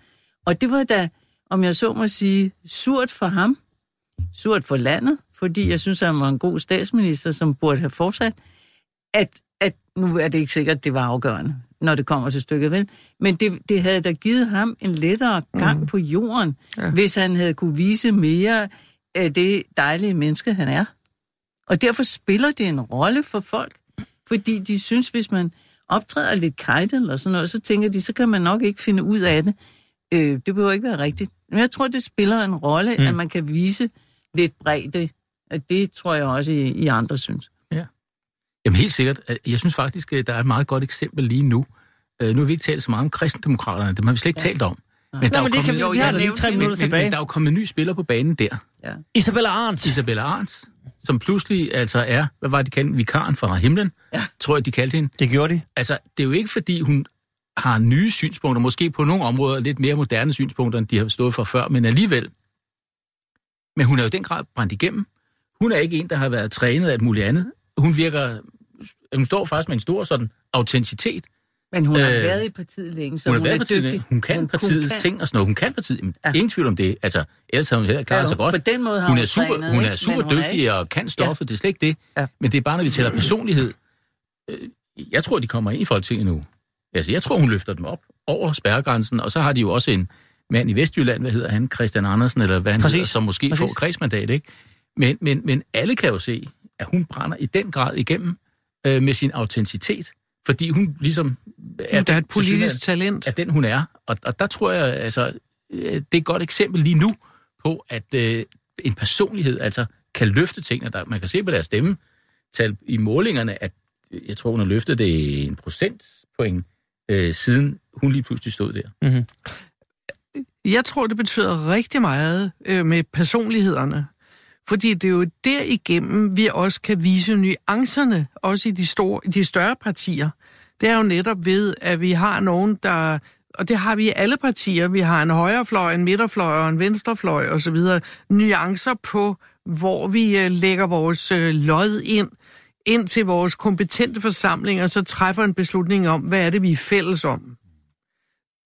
[SPEAKER 6] Og det var da, om jeg så må sige, surt for ham, surt for landet, fordi jeg synes, han var en god statsminister, som burde have fortsat, at, at nu er det ikke sikkert, at det var afgørende, når det kommer til stykket, vel? Men det, det havde da givet ham en lettere gang mm. på jorden, ja. hvis han havde kunne vise mere af det dejlige menneske, han er. Og derfor spiller det en rolle for folk, fordi de synes, hvis man optræder lidt kajt eller sådan noget, så tænker de, så kan man nok ikke finde ud af det. Øh, det behøver ikke være rigtigt. Men jeg tror, det spiller en rolle, mm. at man kan vise lidt bredde. Og det tror jeg også, I, I andre synes.
[SPEAKER 5] Jamen helt sikkert. Jeg synes faktisk, at der er et meget godt eksempel lige nu. Øh, Nu har vi ikke talt så meget om kristendemokraterne. Dem har vi slet ikke ja. talt om. Men,
[SPEAKER 3] Nå, men det kan vi,
[SPEAKER 6] jo,
[SPEAKER 3] vi har lige tre minutter
[SPEAKER 5] men, men
[SPEAKER 3] tilbage.
[SPEAKER 5] der er jo kommet en ny spiller på banen der.
[SPEAKER 6] Ja.
[SPEAKER 3] Isabella Arndt.
[SPEAKER 5] Isabella Arns, som pludselig altså er, hvad var det, de kaldte, vikaren fra himlen,
[SPEAKER 6] Ja.
[SPEAKER 5] tror jeg, de kaldte hende.
[SPEAKER 3] Det gjorde de.
[SPEAKER 5] Altså, det er jo ikke, fordi hun har nye synspunkter, måske på nogle områder lidt mere moderne synspunkter, end de har stået for før, men alligevel. Men hun er jo i den grad brændt igennem. Hun er ikke en, der har været trænet af alt muligt andet. Hun virker, hun står faktisk med en stor sådan autenticitet.
[SPEAKER 6] Men hun har
[SPEAKER 5] Øh,
[SPEAKER 6] været i partiet længe, så
[SPEAKER 5] Hun,
[SPEAKER 6] hun,
[SPEAKER 5] har
[SPEAKER 6] er
[SPEAKER 5] partiet,
[SPEAKER 6] dygtig.
[SPEAKER 5] hun kan
[SPEAKER 6] Hun-
[SPEAKER 5] partiets
[SPEAKER 6] kan.
[SPEAKER 5] ting og sådan noget. Hun kan partiet.
[SPEAKER 6] Ja.
[SPEAKER 5] Ingen tvivl om det. Altså, ellers har hun heller klaret
[SPEAKER 6] Ja,
[SPEAKER 5] sig godt.
[SPEAKER 6] På den måde har
[SPEAKER 5] Hun
[SPEAKER 6] hun
[SPEAKER 5] er super,
[SPEAKER 6] trænet,
[SPEAKER 5] hun er super
[SPEAKER 6] Men hun er
[SPEAKER 5] dygtig
[SPEAKER 6] ikke-
[SPEAKER 5] og kan stoffet, det er slet ikke det.
[SPEAKER 6] Ja.
[SPEAKER 5] Men det er bare, når vi taler personlighed. Øh, Jeg tror, de kommer ind i Folketinget nu. Altså, jeg tror, hun løfter dem op over spærregrænsen, og så har de jo også en mand i Vestjylland, hvad hedder han, Christian Andersen, eller hvad han
[SPEAKER 3] Præcis.
[SPEAKER 5] hedder, som måske
[SPEAKER 3] Præcis.
[SPEAKER 5] får kredsmandat, ikke? Men, men, men alle kan jo se, at hun brænder i den grad igennem øh, med sin autenticitet, fordi hun ligesom
[SPEAKER 4] Er der er et politisk
[SPEAKER 5] tilsyneladende-
[SPEAKER 4] talent.
[SPEAKER 5] er den, hun er. Og, og der tror jeg, altså, øh, det er et godt eksempel lige nu på, at øh, en personlighed altså kan løfte tingene. Der, man kan se på deres stemmetal i målingerne, at øh, jeg tror, hun har løftet det en procentpoint, øh, siden hun lige pludselig stod der.
[SPEAKER 3] Mm-hmm.
[SPEAKER 4] Jeg tror, det betyder rigtig meget øh, med personlighederne. Fordi det er jo derigennem, vi også kan vise nuancerne, også i de, store, de større partier. Det er jo netop ved, at vi har nogen, der... Og det har vi i alle partier. Vi har en højrefløj, en midterfløj og en venstrefløj osv. Nuancer på, hvor vi øh, lægger vores øh, lod ind, ind til vores kompetente forsamlinger, så træffer en beslutning om, hvad er det, vi er fælles om.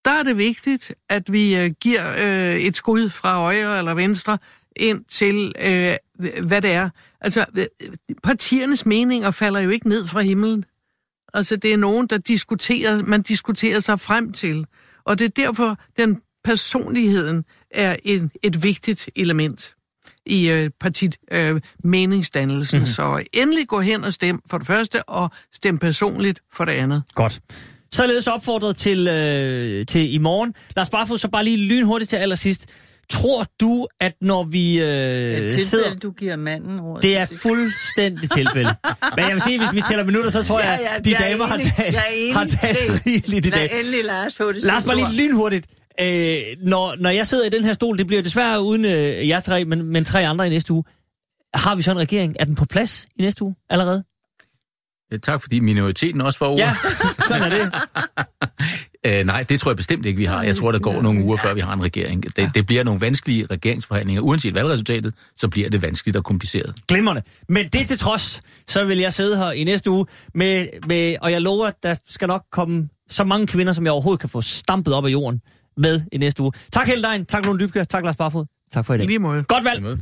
[SPEAKER 4] Der er det vigtigt, at vi øh, giver et skud fra højre eller venstre ind til, øh, hvad det er. Altså, øh, partiernes meninger falder jo ikke ned fra himlen. Altså, det er nogen, der diskuterer, man diskuterer sig frem til. Og det er derfor, den personligheden er en, et vigtigt element i øh, partit øh, meningsdannelsen. Mm-hmm. Så endelig gå hen og stem for det første, og stem personligt for det andet.
[SPEAKER 3] Godt. Således opfordret til, øh, til i morgen. Lars Barfod, så bare lige lynhurtigt til allersidst. Tror du, at når vi øh,
[SPEAKER 6] tilfælde,
[SPEAKER 3] sidder...
[SPEAKER 6] du giver manden ordet.
[SPEAKER 3] Det er fuldstændig tilfælde. Men jeg vil sige, hvis vi tæller minutter, så tror jeg,
[SPEAKER 6] Ja, ja,
[SPEAKER 3] at de
[SPEAKER 6] jeg er
[SPEAKER 3] damer har
[SPEAKER 6] enig. Jeg er enig.
[SPEAKER 3] har talt
[SPEAKER 6] Det-
[SPEAKER 3] rigeligt i dag.
[SPEAKER 6] Lad endelig Lars få det
[SPEAKER 3] Lars, bare lige
[SPEAKER 6] ord.
[SPEAKER 3] lynhurtigt. Øh, når, når jeg sidder i den her stol, det bliver desværre uden øh, jer tre, men, men tre andre i næste uge. Har vi så en regering? Er den på plads i næste uge allerede?
[SPEAKER 5] Øh, Tak fordi minoriteten også får ordet.
[SPEAKER 3] Ja, sådan er det.
[SPEAKER 5] Øh, nej, det tror jeg bestemt ikke, vi har. Jeg tror, der går nogle uger, før vi har en regering. Det, det bliver nogle vanskelige regeringsforhandlinger. Uanset valgresultatet, så bliver det vanskeligt og kompliceret.
[SPEAKER 3] Glimrende. Men det til trods, så vil jeg sidde her i næste uge, med, med, og jeg lover, at der skal nok komme så mange kvinder, som jeg overhovedet kan få stampet op af jorden med i næste uge. Tak Helle Dein, tak Lone Dybke, tak Lars Barfod, tak for i
[SPEAKER 4] I
[SPEAKER 3] dag.
[SPEAKER 4] lige måde.
[SPEAKER 3] Godt valg.